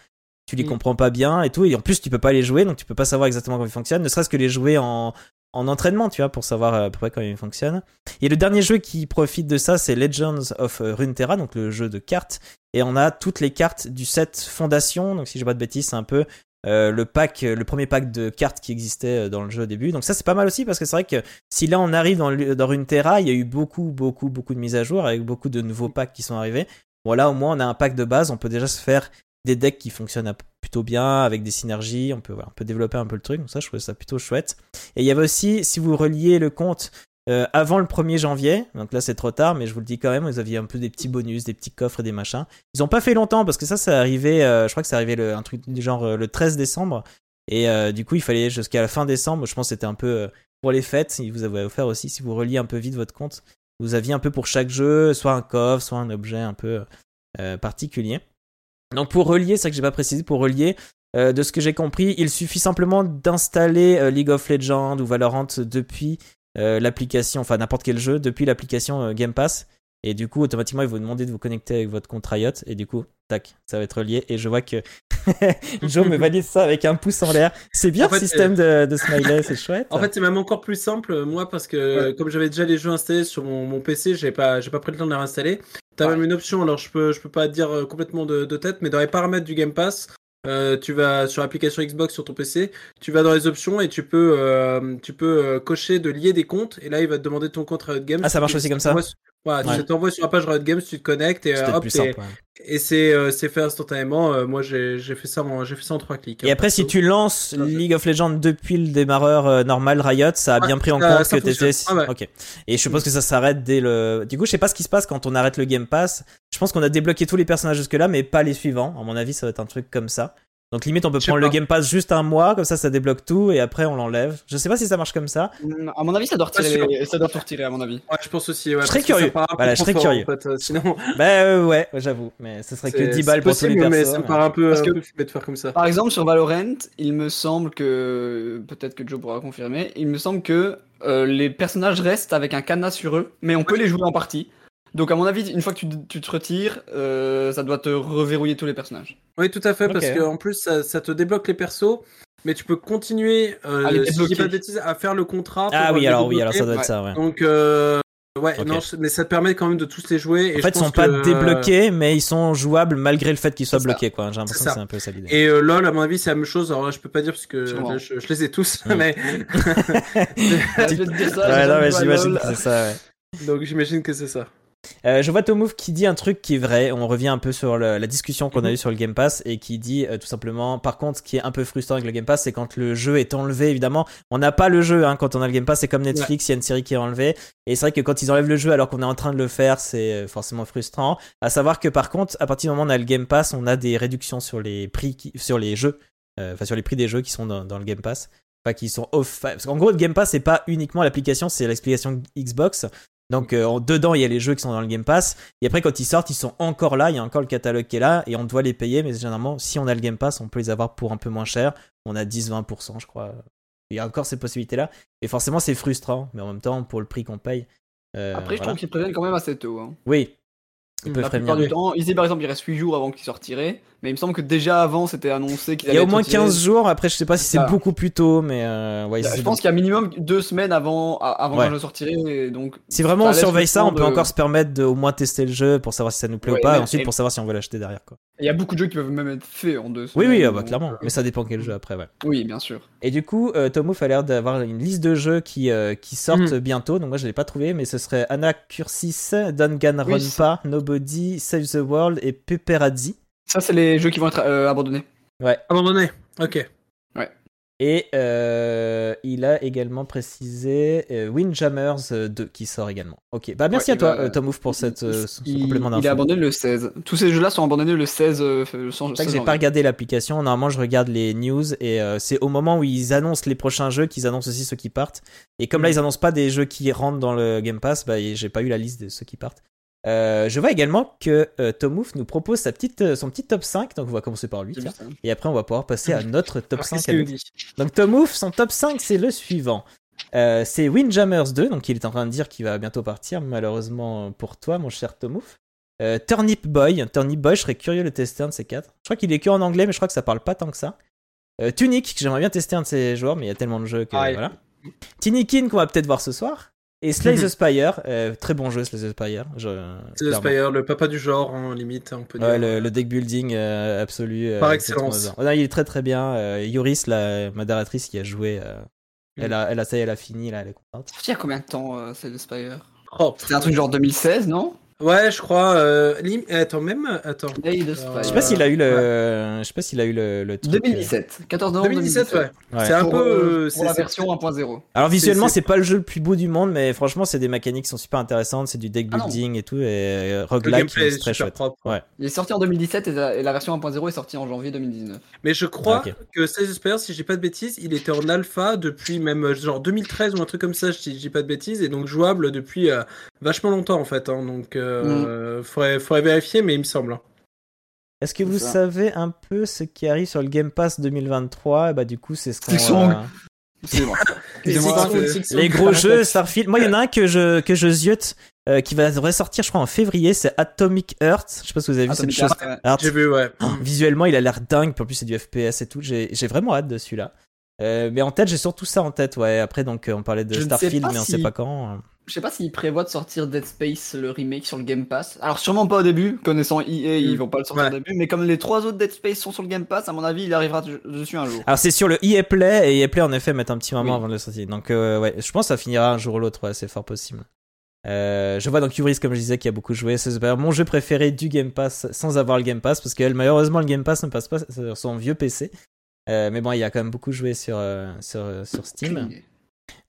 tu les Mm. comprends pas bien et tout, et en plus tu peux pas les jouer, donc tu peux pas savoir exactement comment ils fonctionnent, ne serait-ce que les jouer en, en entraînement, tu vois, pour savoir euh, à peu près comment ils fonctionnent. Et le dernier jeu qui profite de ça, c'est Legends of euh, Runeterra, donc le jeu de cartes, et on a toutes les cartes du set Fondation, donc si je dis pas de bêtises, c'est un peu euh, le pack, le premier pack de cartes qui existait dans le jeu au début. Donc ça c'est pas mal aussi parce que c'est vrai que si là on arrive dans, dans une Terra, il y a eu beaucoup, beaucoup, beaucoup de mises à jour avec beaucoup de nouveaux packs qui sont arrivés. Voilà, au moins on a un pack de base, on peut déjà se faire des decks qui fonctionnent plutôt bien avec des synergies, on peut, on peut développer un peu le truc, donc ça je trouvais ça plutôt chouette. Et il y avait aussi, si vous reliez le compte euh, avant le 1er janvier, donc là c'est trop tard, mais je vous le dis quand même, vous aviez un peu des petits bonus, des petits coffres et des machins. Ils ont pas fait longtemps parce que ça, c'est arrivé, euh, je crois que c'est arrivé le, un truc du genre euh, le 13 décembre. Et du coup, il fallait jusqu'à la fin décembre. Je pense que c'était un peu pour les fêtes. Il vous avait offert aussi, si vous reliez un peu vite votre compte, vous aviez un peu pour chaque jeu, soit un coffre, soit un objet un peu particulier. Donc pour relier, c'est ça que j'ai pas précisé, pour relier, de ce que j'ai compris, il suffit simplement d'installer League of Legends ou Valorant depuis l'application, enfin n'importe quel jeu, depuis l'application euh, Game Pass. Et du coup, automatiquement, il vous demander de vous connecter avec votre compte Riot. Et du coup, tac, ça va être relié. Et je vois que Joe me valide ça avec un pouce en l'air. C'est bien le système de, de, smiley, c'est chouette. En fait, c'est même encore plus simple, moi, parce que comme j'avais déjà les jeux installés sur mon, PC, j'ai pas, pris le temps de les réinstaller. T'as même une option, alors je peux, je peux pas dire euh, complètement de, de tête, mais dans les paramètres du Game Pass, euh, tu vas sur l'application Xbox sur ton PC, tu vas dans les options et tu peux, euh, tu peux euh, cocher de lier des comptes. Et là, il va te demander ton compte Riot Games. Ah, ça marche aussi comme ça. Voilà, tu t'envoies sur la page Riot Games, tu te connectes et hop, et, c'est c'est fait instantanément. moi, j'ai fait ça, en, j'ai fait ça en trois clics. Et après, si tu lances League of Legends depuis le démarreur normal Riot, ça a bien pris en compte que t'étais. Ah ok. Et je suppose que ça s'arrête dès le. Du coup, je sais pas ce qui se passe quand on arrête le Game Pass. Je pense qu'on a débloqué tous les personnages jusque là, mais pas les suivants. À mon avis, ça va être un truc comme ça. Donc limite on peut prendre le Game Pass juste un mois, comme ça ça débloque tout et après on l'enlève. Je sais pas si ça marche comme ça. Mm, à mon avis ça doit retirer, ça doit tout retirer à mon avis. Ouais je pense aussi. Ouais, je serais curieux. Voilà, je serais curieux. En fait, euh, sinon. bah euh, ouais, j'avoue, mais ce serait que 10 balles pour tous les Mais ça me paraît un peu, Parce que, de faire comme ça. Par exemple sur Valorant, il me semble que peut-être que Joe pourra confirmer, il me semble que euh, les personnages restent avec un cadenas sur eux, mais on peut les jouer en partie. Donc à mon avis, une fois que tu, te retires, euh, ça doit te reverrouiller tous les personnages. Oui, tout à fait, parce qu'en plus, ça, te débloque les persos, mais tu peux continuer, euh, à faire le contrat. ah oui, alors oui, alors ça doit être ça, ouais. Donc, euh, ouais, non, mais ça te permet quand même de tous les jouer. Et en fait, ils sont pas débloqués, mais ils sont jouables malgré le fait qu'ils soient bloqués, quoi. J'ai l'impression que c'est un peu ça l'idée. Et LOL, à mon avis, c'est la même chose. Alors là, je peux pas dire parce que je, les ai tous, mais. je vais te dire ça. Ouais, non, mais j'imagine que c'est ça, ouais. Donc j'imagine que c'est ça. Euh, je vois Tomouf qui dit un truc qui est vrai. On revient un peu sur la discussion qu'on a mhm. eue sur le Game Pass et qui dit euh, tout simplement, par contre, ce qui est un peu frustrant avec le Game Pass, c'est quand le jeu est enlevé, évidemment. On n'a pas le jeu hein, quand on a le Game Pass, c'est comme Netflix, il y a une série qui est enlevée. Et c'est vrai que quand ils enlèvent le jeu alors qu'on est en train de le faire, c'est euh, forcément frustrant. À savoir que par contre, à partir du moment où on a le Game Pass, on a des réductions sur les prix, sur les jeux, enfin sur les prix des jeux qui sont dans, dans le Game Pass pas qui sont off. Parce qu'en gros, le Game Pass, c'est pas uniquement l'application, c'est l'explication Xbox. Donc euh, dedans il y a les jeux qui sont dans le Game Pass. Et après quand ils sortent ils sont encore là, il y a encore le catalogue qui est là. Et on doit les payer. Mais généralement si on a le Game Pass on peut les avoir pour un peu moins cher, on a 10-20% je crois. Il y a encore ces possibilités là et forcément c'est frustrant. Mais en même temps pour le prix qu'on paye. Euh, après je trouve qu'ils préviennent quand même assez tôt. Hein. Oui, la plupart du temps, ici par exemple, il reste 8 jours avant qu'il sortirait, mais il me semble que déjà avant c'était annoncé qu'il Il y a au moins 15 jours, après je sais pas si c'est beaucoup plus tôt, mais euh, ouais, Je pense qu'il y a minimum 2 semaines avant, avant que je sortirait, donc. Si vraiment on surveille ça, on peut encore se permettre de au moins tester le jeu pour savoir si ça nous plaît ou pas, et ensuite pour savoir si on veut l'acheter derrière quoi. Il y a beaucoup de jeux qui peuvent même être faits en 2 semaines. Oui, oui, ah bah, clairement, mais ça dépend quel jeu après, ouais. Oui, bien sûr. Et du coup, euh, Tomouf a l'air d'avoir une liste de jeux qui, euh, qui sortent mhm. bientôt, donc moi je l'ai pas trouvé, mais ce serait Anna Cursis, Danganronpa, Nobody, Save the World et Peperazzi. Ça, c'est les jeux qui vont être euh, abandonnés. Ouais. Abandonnés, ok. Ouais. Et euh, il a également précisé euh, Windjammers 2 qui sort également. Ok, bah merci à toi Tom Ouf pour cette, ce complément d'info. Il est abandonné le 16. Tous ces jeux-là sont abandonnés le 16. sans, c'est que j'ai pas regardé l'application. Normalement, je regarde les news et c'est au moment où ils annoncent les prochains jeux qu'ils annoncent aussi ceux qui partent. Et comme là, mm. ils annoncent pas des jeux qui rentrent dans le Game Pass, bah j'ai pas eu la liste de ceux qui partent. Euh, je vois également que euh, Tomouf nous propose sa petite, euh, son petit top 5, donc on va commencer par lui, et après on va pouvoir passer à notre top 5 Donc Tomouf, son top 5 c'est le suivant. c'est Windjammers 2, donc il est en train de dire qu'il va bientôt partir, malheureusement pour toi mon cher Tomouf. Turnip Boy, Turnip Boy, je serais curieux de tester un de ces quatre. Je crois qu'il est que en anglais, mais je crois que ça parle pas tant que ça. Tunic, que j'aimerais bien tester un de ces joueurs, mais il y a tellement de jeux que voilà. Tinikin qu'on va peut-être voir ce soir. Et Slay the Spire, euh, très bon jeu Slay the Spire. Le clairement. Spire, le papa du genre, en limite, on peut dire. Ouais, le, le deck building euh, absolu. euh, Par excellence. Ouais, il est très très bien. Euh, Yoris, la modératrice qui a joué, euh, elle, a, elle a ça, y est, elle a fini là, elle est contente. Il y a combien de temps, euh, c'est le Spire? Oh, C'était un truc genre 2016, non? Ouais, je crois. euh, lim- Attends, même. Attends. Euh. Je sais pas s'il a eu le, je sais pas s'il a eu le, le truc, 2017. 14 novembre 2017, ouais. Ouais. C'est un peu. euh, euh, pour la c'est- version 1.0. Alors visuellement, c'est- c'est pas le jeu le plus beau du monde, mais franchement, c'est des mécaniques qui sont super intéressantes, c'est du deck Ah building et tout, et euh, Le roguelike, c'est est très super chouette. propre. Ouais. Il est sorti en 2017 et la, et la version 1.0 est sortie en janvier 2019. Mais je crois Ok. que the Spire, si j'ai pas de bêtises, il était en alpha depuis même euh, genre 2013 ou un truc comme ça, si j'ai pas de bêtises, et donc jouable depuis euh, vachement longtemps en fait. hein. donc euh, Mm. faudrait, faudrait vérifier, mais il me semble. hein. Est-ce que vous ça. savez un peu ce qui arrive sur le Game Pass 2023 Bah du coup, c'est ce qu'on. Euh. Les gros jeux Starfield. Moi, il y en a un que je que je ziote, euh, qui va devrait sortir, je crois, en février. C'est Atomic Heart. Je sais pas si vous avez vu Atomic cette chose. Heart, ouais. Heart. J'ai vu, ouais. Oh, Visuellement, il a l'air dingue. Puis en plus, c'est du FPS et tout. J'ai j'ai vraiment hâte de celui-là. Euh, mais en tête, j'ai surtout ça en tête. Ouais. Après, donc, euh, on parlait de Je Starfield, mais on si- sait pas quand. Je sais pas s'ils prévoient de sortir Dead Space, le remake, sur le Game Pass. Alors, sûrement pas au début, connaissant EA, ils Mm. vont pas le sortir Ouais. au début, mais comme les trois autres Dead Space sont sur le Game Pass, à mon avis, il arrivera de- dessus un jour. Alors, c'est sur le EA Play et EA Play en effet met un petit moment Oui. avant de le sortir. Donc, euh, ouais, je pense que ça finira un jour ou l'autre. Ouais, c'est fort possible. Euh, je vois dans Curis, comme je disais, qui a beaucoup joué. C'est mon jeu préféré du Game Pass sans avoir le Game Pass parce que malheureusement, le Game Pass ne passe pas sur son vieux PC. Euh, mais bon, il a quand même beaucoup joué sur, euh, sur, sur Steam.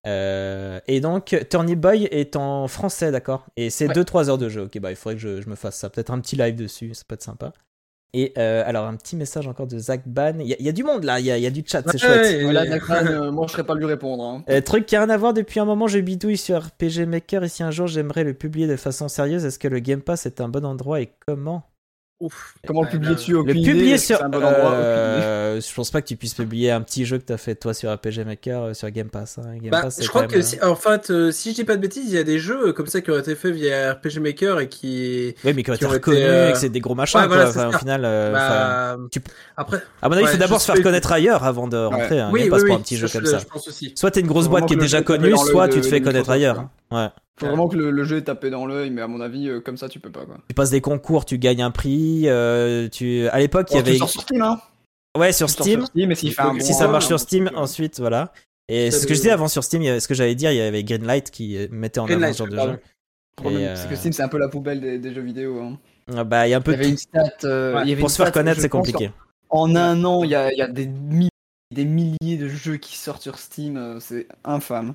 Euh, et donc, Turny Boy est en français, d'accord? Et c'est Ouais. 2-3 heures de jeu. Ok, bah il faudrait que je, je me fasse ça. Peut-être un petit live dessus, ça peut être sympa. Et euh, alors, un petit message encore de Zach Ban. Il y, a- y du monde là, il y a, y du chat, c'est Ouais, chouette. et- Voilà, Zachman, euh, moi je serais pas lui répondre. hein. Euh, truc qui a rien à voir depuis un moment, je bidouille sur RPG Maker et si un jour j'aimerais le publier de façon sérieuse, est-ce que le Game Pass est un bon endroit et comment? Ouf. Comment le Ouais, dessus Le publier sur. un bon endroit euh, je pense pas que tu puisses publier un petit jeu que t'as fait toi sur RPG Maker euh, sur Game Pass. hein. Game Bah, Pass, je crois que si, en fait, euh, si je dis pas de bêtises, il y a des jeux comme ça qui ont été faits via RPG Maker et qui. Oui, mais qui ont été reconnus euh, et que c'est des gros machins, ouais, quoi. Enfin, au final. euh, Bah, tu- Après, À mon avis, il ouais, faut d'abord se faire connaître ailleurs avant de rentrer. Un oui, Game oui, Pass oui, pour un petit jeu je- comme ça. Je pense aussi. Soit t'es une grosse boîte qui est déjà connue, soit tu te fais connaître ailleurs. Ouais. Faut vraiment que le, le jeu est tapé dans l'œil, mais à mon avis, euh, comme ça, tu peux pas quoi. Tu passes des concours, tu gagnes un prix. euh, tu... À l'époque, il y tu avait. sur Steam, hein Ouais, sur Steam. sur Steam, et s'il fait un bon si ça marche sur hein, Steam, tu peux. ensuite, voilà. Et ce que je disais avant sur Steam, il y avait- ce que j'allais dire, il y avait Greenlight qui euh, mettait en avant ce genre de jeu. Le problème, Et, C'est euh, que Steam, c'est un peu la poubelle des, des jeux vidéo. hein. Ah Bah, il y a un Il peu y avait de- une stat. euh, Ouais, il y avait Pour une se faire connaître, c'est compliqué. En un an, il y a, il y a des, mi- des milliers de jeux qui sortent sur Steam, c'est infâme.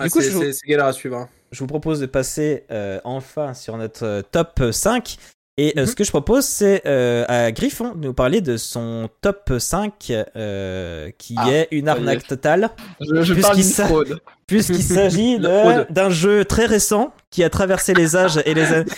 Ouais, Du coup, c'est- galère à suivre. hein. Je vous propose de passer euh, enfin sur notre euh, top 5. Et euh, Mhm. ce que je propose, c'est euh, à Griffon de nous parler de son top 5 euh, qui Ah, est une arnaque totale, Je, je parle d'une fraude. puisqu'il s'agit d'un jeu très récent qui a traversé les âges et les années.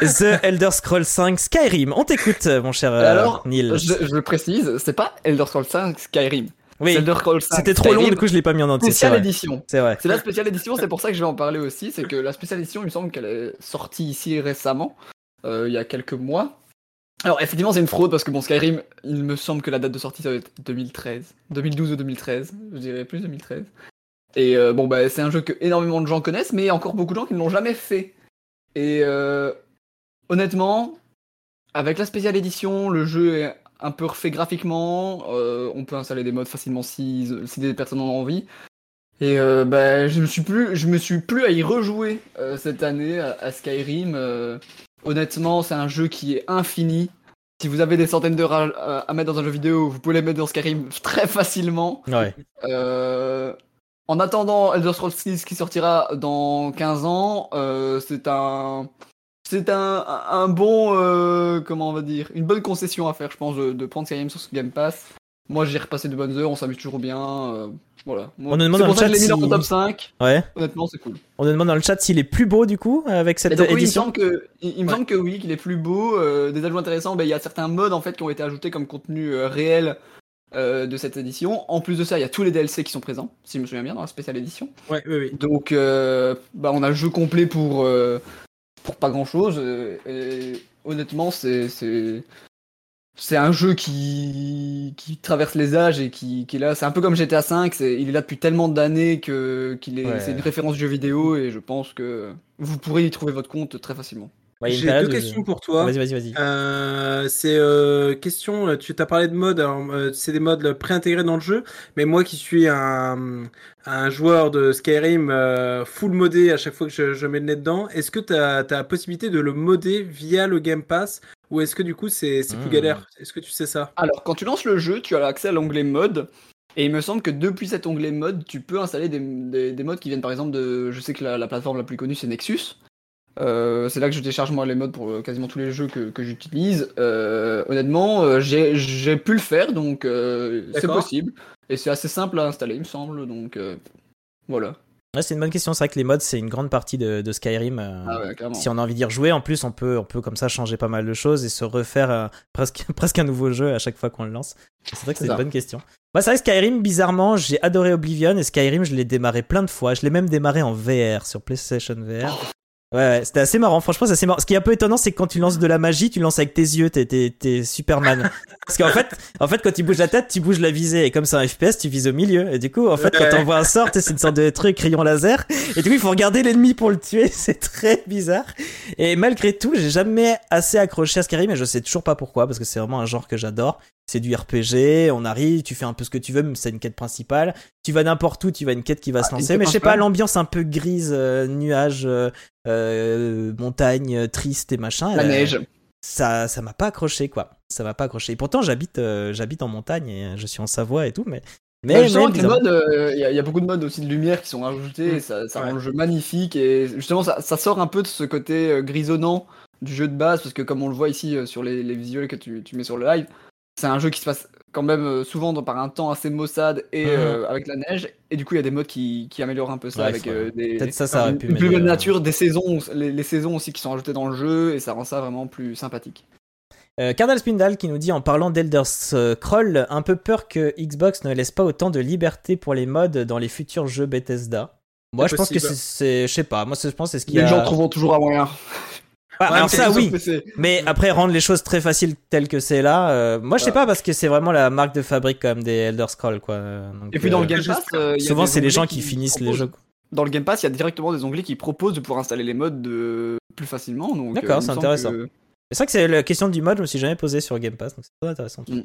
The Elder Scrolls 5 Skyrim. On t'écoute, mon cher Alors, Neil. Je, je le précise, c'est pas Elder Scrolls 5 Skyrim. Oui, C'est Elder Scrolls 5 c'était trop long, du coup je l'ai pas mis en entier. C'est Spéciale vrai. édition. C'est vrai. C'est la spéciale édition, c'est pour ça que je vais en parler aussi. C'est que la spéciale édition, il me semble qu'elle est sortie ici récemment, euh, il y a quelques mois. Alors, effectivement, c'est une fraude parce que bon, Skyrim, il me semble que la date de sortie, ça va être 2013. 2012 ou 2013, je dirais plus 2013. Et euh, bon, bah, c'est un jeu que énormément de gens connaissent, mais il y a encore beaucoup de gens qui ne l'ont jamais fait. Et euh, honnêtement, avec la spéciale édition, le jeu est un peu refait graphiquement. euh, on peut installer des modes facilement si, si des personnes en ont envie. Et euh, bah, je me suis plus, je me suis plus à y rejouer euh, cette année à, à Skyrim. honnêtement, c'est un jeu qui est infini. Si vous avez des centaines d'heures à, à- mettre dans un jeu vidéo, vous pouvez les mettre dans Skyrim très facilement. Ouais. En attendant Elder Scrolls 6 qui sortira dans 15 ans, c'est un c'est un, un bon euh, comment on va dire une bonne concession à faire je pense de, de prendre Skyrim sur ce Game Pass. Moi j'ai repassé de bonnes heures, on s'amuse toujours bien. euh, voilà. Moi, On nous demande dans le chat mis dans si- mon top 5. Ouais. Honnêtement c'est cool. On nous demande dans le chat s'il est plus beau du coup avec cette Et donc, oui, il me édition. semble que, il, il me Ouais. semble que oui, qu'il est plus beau. euh, des ajouts intéressants, ben, il y a certains modes en fait qui ont été ajoutés comme contenu euh, réel euh, de cette édition. En plus de ça, il y a tous les DLC qui sont présents, si je me souviens bien, dans la spéciale édition. Ouais, oui, oui. Donc, euh, bah, on a le jeu complet pour, euh, pour pas grand chose. et honnêtement, c'est. c'est- un jeu qui, qui traverse les âges et qui, qui est là. C'est un peu comme GTA V, il est là depuis tellement d'années que qu'il est, c'est une référence jeu vidéo et je pense que vous pourrez y trouver votre compte très facilement. J'ai deux questions pour toi. Vas-y, vas-y, vas-y. Euh, c'est euh, question. Tu t'as parlé de mode. Euh, c'est des modes préintégrés dans le jeu. Mais moi, qui suis un, un joueur de Skyrim euh, full modé à chaque fois que je, je mets le nez dedans, est-ce que tu as, la possibilité de le modder via le Game Pass ou est-ce que du coup c'est plus hmm. galère? Est-ce que tu sais ça? Alors, quand tu lances le jeu, tu as accès à l'onglet mode. Et il me semble que depuis cet onglet mode, tu peux installer des, des, des modes qui viennent par exemple de. Je sais que la, la plateforme la plus connue c'est Nexus. Euh, c'est là que je télécharge moi les modes pour euh, quasiment tous les jeux que, que j'utilise. Euh, honnêtement, j'ai pu le faire, donc c'est possible. Et c'est assez simple à installer, il me semble. Donc voilà. c'est une bonne question. C'est vrai que les modes, c'est une grande partie de, de Skyrim. Ah si on a envie d'y rejouer, en plus, on peut, on peut comme ça changer pas mal de choses et se refaire presque, presque un nouveau jeu à chaque fois qu'on le lance. C'est vrai que c'est une bonne question. Bah, c'est vrai Skyrim, bizarrement, j'ai adoré Oblivion et Skyrim, je l'ai démarré plein de fois. Je l'ai même démarré en VR sur PlayStation VR. Ouais, ouais c'était assez marrant. Franchement, c'est assez marrant. Ce qui est un peu étonnant, c'est que quand tu lances de la magie, tu lances avec tes yeux, t'es, t'es, Superman. Parce qu'en fait, en fait, quand tu bouges la tête, tu bouges la visée. Et comme c'est un FPS, tu vises au milieu. Et du coup, en fait, quand t'envoies un sort, c'est une sorte de truc rayon laser. Et du coup, il faut regarder l'ennemi pour le tuer. C'est très bizarre. Et malgré tout, j'ai jamais assez accroché à Skyrim, mais je sais toujours pas pourquoi, parce que c'est vraiment un genre que j'adore c'est du RPG, on arrive, tu fais un peu ce que tu veux, mais c'est une quête principale. Tu vas n'importe où, tu vas une quête qui va se ah, lancer. Mais je sais pas, l'ambiance un peu grise, euh, nuage, euh, euh, montagne, triste et machin. La neige. Ça, ça m'a pas accroché, quoi. Ça m'a pas accroché. Et pourtant, j'habite, j'habite en montagne et je suis en Savoie et tout, mais. Mais, il y, a beaucoup de modes aussi de lumière qui sont rajoutés, et ça, rend le jeu magnifique et justement ça, sort un peu de ce côté grisonnant du jeu de base parce que comme on le voit ici sur les, visuels que tu, tu mets sur le live, c'est un jeu qui se passe quand même euh, souvent par un temps assez maussade et euh, avec la neige. Et du coup, il y a des modes qui, qui améliorent un peu ça avec euh, des, ça, ça une, plus belle nature, des saisons, les, saisons aussi qui sont ajoutées dans le jeu et ça rend ça vraiment plus sympathique. Cardal Spindal qui nous dit en parlant d'Elder Scroll, un peu peur que Xbox ne laisse pas autant de liberté pour les modes dans les futurs jeux Bethesda. Moi, je pense que c'est, je sais pas, moi, je pense c'est ce qui Les gens trouveront toujours un moyen. Alors ça oui, mais après rendre les choses très faciles telles que c'est là, euh, moi je sais pas parce que c'est vraiment la marque de fabrique quand même des Elder Scrolls quoi. et puis dans le euh, Game Pass, euh, souvent c'est les gens qui, finissent les jeux. Dans le Game Pass, il y a directement des onglets qui proposent de pouvoir installer les modes de... plus facilement. D'accord, c'est intéressant. C'est vrai que c'est la question du mode, je me suis jamais posé sur Game Pass, donc c'est très intéressant. Mm.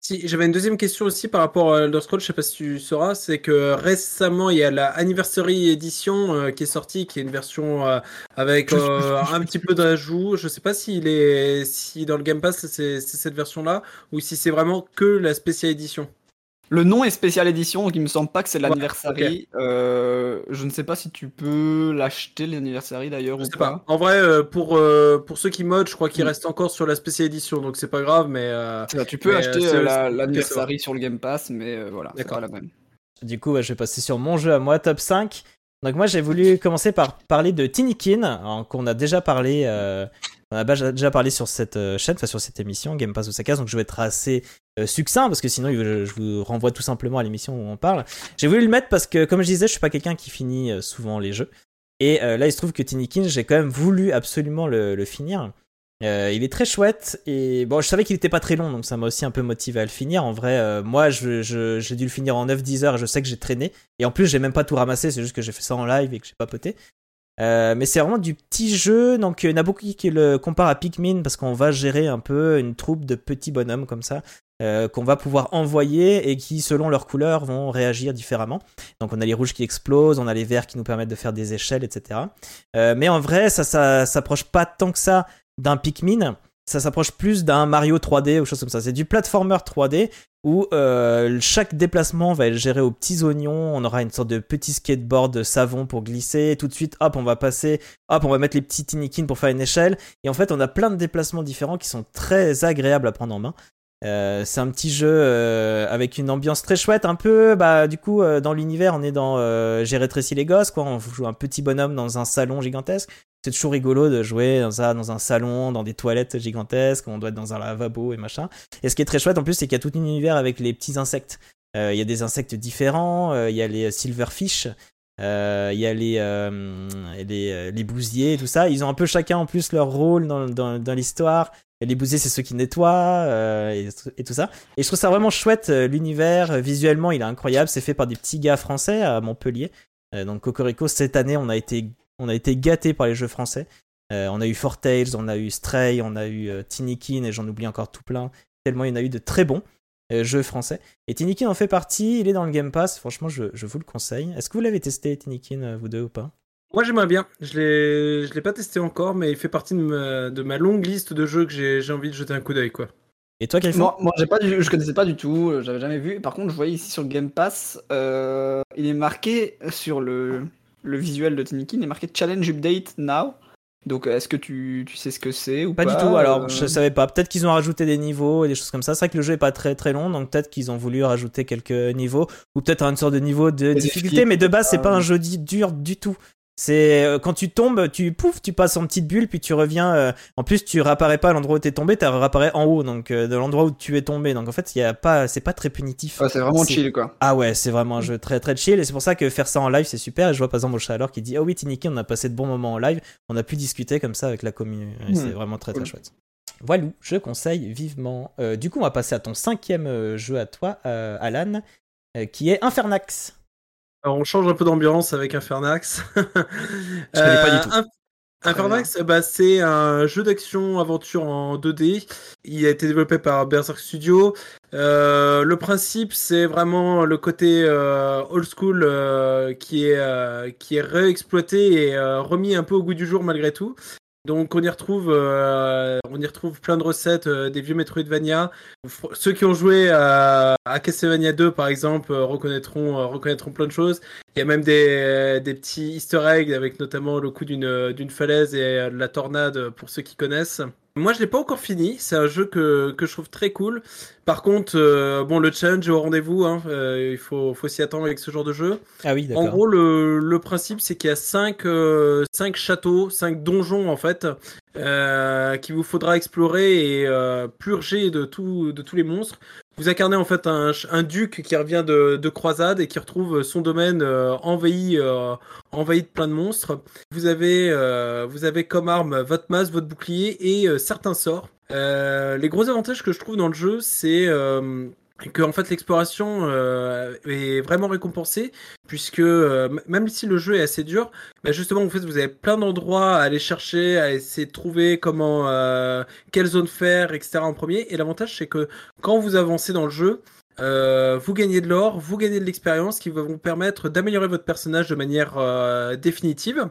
Si, j'avais une deuxième question aussi par rapport à Elder Scrolls, je sais pas si tu sauras, c'est que récemment il y a la Anniversary Edition euh, qui est sortie, qui est une version euh, avec euh, un petit peu d'ajout. Je sais pas s'il est, si dans le Game Pass c'est cette version-là ou si c'est vraiment que la Special Edition. Le nom est spécial édition, donc il me semble pas que c'est l'anniversaire. Euh, je ne sais pas si tu peux l'acheter l'anniversaire d'ailleurs ou pas. En vrai, euh, pour euh, pour ceux qui modent, je crois qu'il mm. reste encore sur la spéciale édition, donc c'est pas grave, mais. tu peux acheter l'anniversaire sur le Game Pass, mais voilà, c'est pas la même. Du coup, je vais passer sur mon jeu à moi, top 5. Donc moi, j'ai voulu commencer par parler de Tinikin, qu'on a déjà parlé. On a déjà parlé sur cette chaîne, enfin sur cette émission, Game Pass Osaka, donc je vais être assez euh, succinct parce que sinon je vous renvoie tout simplement à l'émission où on parle. J'ai voulu le mettre parce que comme je disais, je suis pas quelqu'un qui finit euh, souvent les jeux. Et euh, là, il se trouve que Tinikin, j'ai quand même voulu absolument le, finir. il est très chouette et bon, je savais qu'il était pas très long, donc ça m'a aussi un peu motivé à le finir. En vrai, moi, j'ai dû le finir en 9-10 heures et je sais que j'ai traîné. Et en plus, j'ai même pas tout ramassé, c'est juste que j'ai fait ça en live et que j'ai pas poté. mais c'est vraiment du petit jeu, donc il y a beaucoup qui le comparent à Pikmin parce qu'on va gérer un peu une troupe de petits bonhommes comme ça. Euh, qu'on va pouvoir envoyer et qui, selon leur couleur, vont réagir différemment. Donc on a les rouges qui explosent, on a les verts qui nous permettent de faire des échelles, etc. Euh, mais en vrai, ça, ça s'approche pas tant que ça d'un Pikmin. Ça s'approche plus d'un Mario 3D ou chose comme ça. C'est du platformer 3D où euh, chaque déplacement va être géré aux petits oignons. On aura une sorte de petit skateboard de savon pour glisser. Tout de suite, hop, on va passer, hop, on va mettre les petits tinikins pour faire une échelle. Et en fait, on a plein de déplacements différents qui sont très agréables à prendre en main. Euh, c'est un petit jeu euh, avec une ambiance très chouette, un peu, bah, du coup, euh, dans l'univers, on est dans J'ai rétréci les gosses, quoi. On joue un petit bonhomme dans un salon gigantesque. C'est toujours rigolo de jouer dans, ça, dans un salon, dans des toilettes gigantesques, on doit être dans un lavabo et machin. Et ce qui est très chouette en plus, c'est qu'il y a tout un univers avec les petits insectes. Il y a des insectes différents, il y a les silverfish, il y a les, les, les, tout ça. Ils ont un peu chacun en plus leur rôle dans, dans l'histoire. Les bousiers, c'est ceux qui nettoient euh, et, tout ça. Et je trouve ça vraiment chouette. euh, L'univers, euh, visuellement, il est incroyable. C'est fait par des petits gars français à Montpellier. Donc Cocorico, cette année, on a été, on a été gâtés par les jeux français. On a eu Four Tales, on a eu Stray, on a eu Tinikin et j'en oublie encore tout plein. Tellement il y en a eu de très bons jeux français. Et Tinikin en fait partie. Il est dans le Game Pass. Franchement, je, je vous le conseille. Est-ce que vous l'avez testé, Tinikin, vous deux ou pas? Moi j'aimerais bien. Je l'ai, je l'ai pas testé encore, mais il fait partie de ma, de ma longue liste de jeux que j'ai, j'ai envie de jeter un coup d'œil quoi. Et toi, Kelfon Moi, moi j'ai pas du- je connaissais pas du tout, euh, j'avais jamais vu. Par contre, je voyais ici sur le Game Pass, euh, il est marqué sur le, le visuel de Tinikin, il est marqué Challenge Update Now. Donc, est-ce que tu, tu sais ce que c'est ou Pas pas du tout, alors euh, je savais pas. Peut-être qu'ils ont rajouté des niveaux et des choses comme ça. C'est vrai que le jeu est pas très très long, donc peut-être qu'ils ont voulu rajouter quelques niveaux ou peut-être une sorte de niveau de difficulté, mais de base c'est euh, pas un jeu dur du tout. C'est euh, quand tu tombes, tu pouf, tu passes en petite bulle, puis tu reviens. euh, en plus, tu réapparais pas à l'endroit où t'es tombé, tu réapparais en haut, donc euh, de l'endroit où tu es tombé. Donc en fait, il y a pas, c'est pas très punitif. ouais, c'est vraiment chill quoi. Ah ouais, c'est vraiment un jeu très très chill et c'est pour ça que faire ça en live c'est super. Et je vois par exemple au alors qui dit Oh oui, Tiniki, on a passé de bons moments en live, on a pu discuter comme ça avec la commune. Hmm. C'est vraiment très très Cool. chouette. Voilà, je conseille vivement. Euh, du coup, on va passer à ton cinquième jeu à toi, Alan, qui est Infernax. Alors on change un peu d'ambiance avec Infernax. Je connais pas du tout. Inf- Infernax, bah, c'est un jeu d'action-aventure en 2D. Il a été développé par Berserk Studio. Euh, le principe, c'est vraiment le côté euh, old school euh, qui, est, euh, qui est réexploité et euh, remis un peu au goût du jour malgré tout. Donc on y retrouve, euh, on y retrouve plein de recettes euh, des vieux Metroidvania. Ceux qui ont joué à, à Castlevania 2 par exemple euh, reconnaîtront, reconnaîtront plein de choses. Il y a même des, des petits easter eggs avec notamment le coup d'une falaise et la tornade pour ceux qui connaissent. Moi je l'ai pas encore fini, c'est un jeu que, que je trouve très cool. Par contre, euh, bon le challenge est au rendez-vous, hein, euh, il faut, faut s'y attendre avec ce genre de jeu. Ah oui, En d'accord. gros, le, le principe, c'est qu'il y a cinq, euh, cinq châteaux, cinq donjons en fait, euh, qu'il vous faudra explorer et euh, purger de, tout, de tous les monstres. Vous incarnez en fait un, un duc qui revient de, de croisade et qui retrouve son domaine euh, envahi, euh, envahi de plein de monstres. Vous avez, euh, vous avez comme arme votre masse, votre bouclier et euh, certains sorts. Euh, les gros avantages que je trouve dans le jeu, c'est euh, que en fait l'exploration euh, est vraiment récompensée puisque euh, même si le jeu est assez dur, bah justement en fait vous avez plein d'endroits à aller chercher, à essayer de trouver comment, euh, quelle zone faire, etc. en premier. Et l'avantage c'est que quand vous avancez dans le jeu, euh, vous gagnez de l'or, vous gagnez de l'expérience qui va vous permettre d'améliorer votre personnage de manière définitive.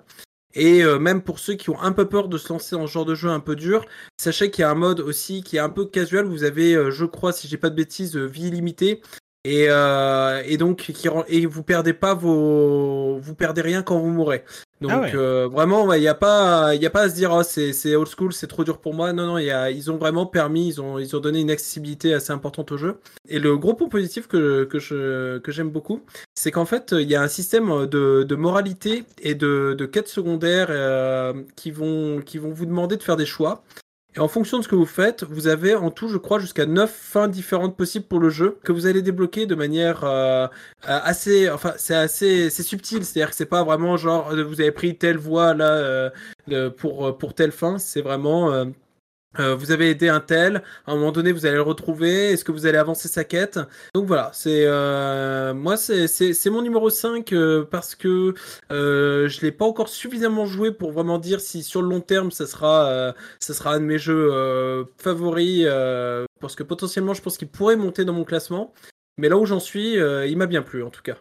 Et euh, même pour ceux qui ont un peu peur de se lancer dans ce genre de jeu un peu dur, sachez qu'il y a un mode aussi qui est un peu casual. Vous avez, euh, je crois, si j'ai pas de bêtises, euh, vie illimitée. Et, et donc et vous perdez pas vos vous perdez rien quand vous mourrez. Donc Ah ouais. euh, vraiment il y a pas il y a pas à se dire oh, c'est c'est old school c'est trop dur pour moi. Non non y a ils ont vraiment permis ils ont ils ont donné une accessibilité assez importante au jeu. Et le gros point positif que que je que j'aime beaucoup c'est qu'en fait il y a un système de, de moralité et de de quêtes secondaires euh, qui vont qui vont vous demander de faire des choix et en fonction de ce que vous faites, vous avez en tout, je crois, jusqu'à 9 fins différentes possibles pour le jeu que vous allez débloquer de manière euh, euh, assez, enfin, c'est assez, c'est subtil. C'est-à-dire que c'est pas vraiment genre euh, vous avez pris telle voie là pour pour telle fin. C'est vraiment euh, vous avez aidé un tel, à un moment donné vous allez le retrouver, est-ce que vous allez avancer sa quête? Donc voilà, c'est euh, moi c'est mon numéro 5 euh, parce que euh, je l'ai pas encore suffisamment joué pour vraiment dire si sur le long terme ça sera euh, ça sera un de mes jeux euh, favoris euh, parce que potentiellement je pense qu'il pourrait monter dans mon classement. Mais là où j'en suis, euh, il m'a bien plu en tout cas.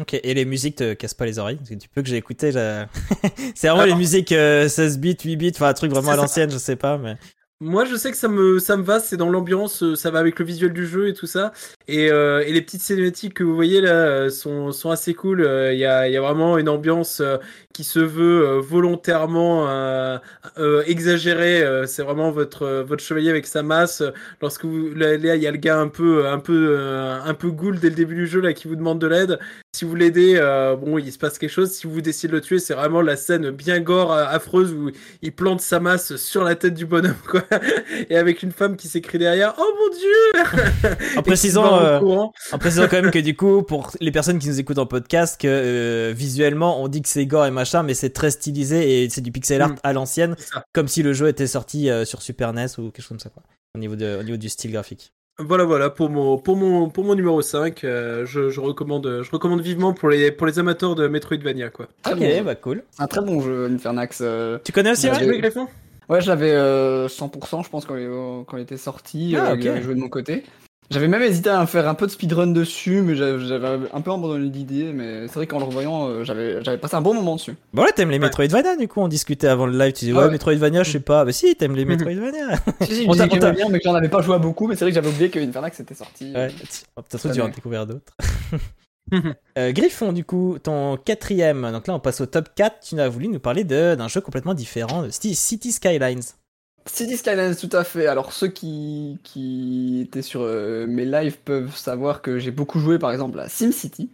Ok, et les musiques te cassent pas les oreilles? Parce que du peu que j'ai écouté, c'est vraiment les musiques euh, 16 bits, 8 bits, enfin un truc vraiment à l'ancienne, je sais pas, mais. Moi, je sais que ça me, ça me va, c'est dans l'ambiance, euh, ça va avec le visuel du jeu et tout ça. Et, euh, et les petites cinématiques que vous voyez là euh, sont, sont assez cool. Euh, Il y, a, y a vraiment une ambiance euh, qui se veut euh, volontairement euh, euh, exagérée. Euh, c'est vraiment votre, euh, votre chevalier avec sa masse. Lorsque vous, là, il y a le gars un peu, un peu, euh, un peu ghoul dès le début du jeu là qui vous demande de l'aide. Si vous l'aidez, euh, bon, il se passe quelque chose. Si vous décidez de le tuer, c'est vraiment la scène bien gore, euh, affreuse où il plante sa masse sur la tête du bonhomme, quoi. et avec une femme qui s'écrit derrière Oh mon dieu En précisant, euh, en précisant quand même que du coup, pour les personnes qui nous écoutent en podcast, que euh, visuellement, on dit que c'est gore et machin, mais c'est très stylisé et c'est du pixel art Mm. à l'ancienne, comme si le jeu était sorti sur Super NES ou quelque chose comme ça, quoi. Au niveau, de, au niveau du style graphique. Voilà, voilà, pour mon, pour mon, pour mon numéro 5, euh, je, je, recommande, je recommande vivement pour les, pour les amateurs de Metroidvania. Quoi. Ok, bon. bah cool. Un très bon jeu, Infernax. euh. Tu connais aussi, Bah, ouais Griffon? Ouais, je l'avais euh, 100%, je pense, quand il, quand il était sorti. Ah, euh, ok. J'avais joué de mon côté. J'avais même hésité à faire un peu de speedrun dessus, mais j'avais un peu abandonné l'idée. Mais c'est vrai qu'en le revoyant, euh, j'avais passé un bon moment dessus. Bon, là, t'aimes les Ouais. Metroidvania, du coup, on discutait avant le live, tu dis, Ah ouais, ouais. Metroidvania, je sais pas. Bah si, t'aimes les Mhm. Metroidvania. si, si, On disais que bien, mais que j'en avais pas joué à beaucoup. Mais c'est vrai que j'avais oublié que Infernax était sorti. Ouais, peut-être Ça tu en découvert d'autres. Euh, Griffon, du coup, ton quatrième. Donc là, on passe au top 4. Tu as voulu nous parler de- d'un jeu complètement différent, de City Skylines. City Skylines, tout à fait. Alors, ceux qui, qui étaient sur euh, mes lives peuvent savoir que j'ai beaucoup joué, par exemple, à SimCity.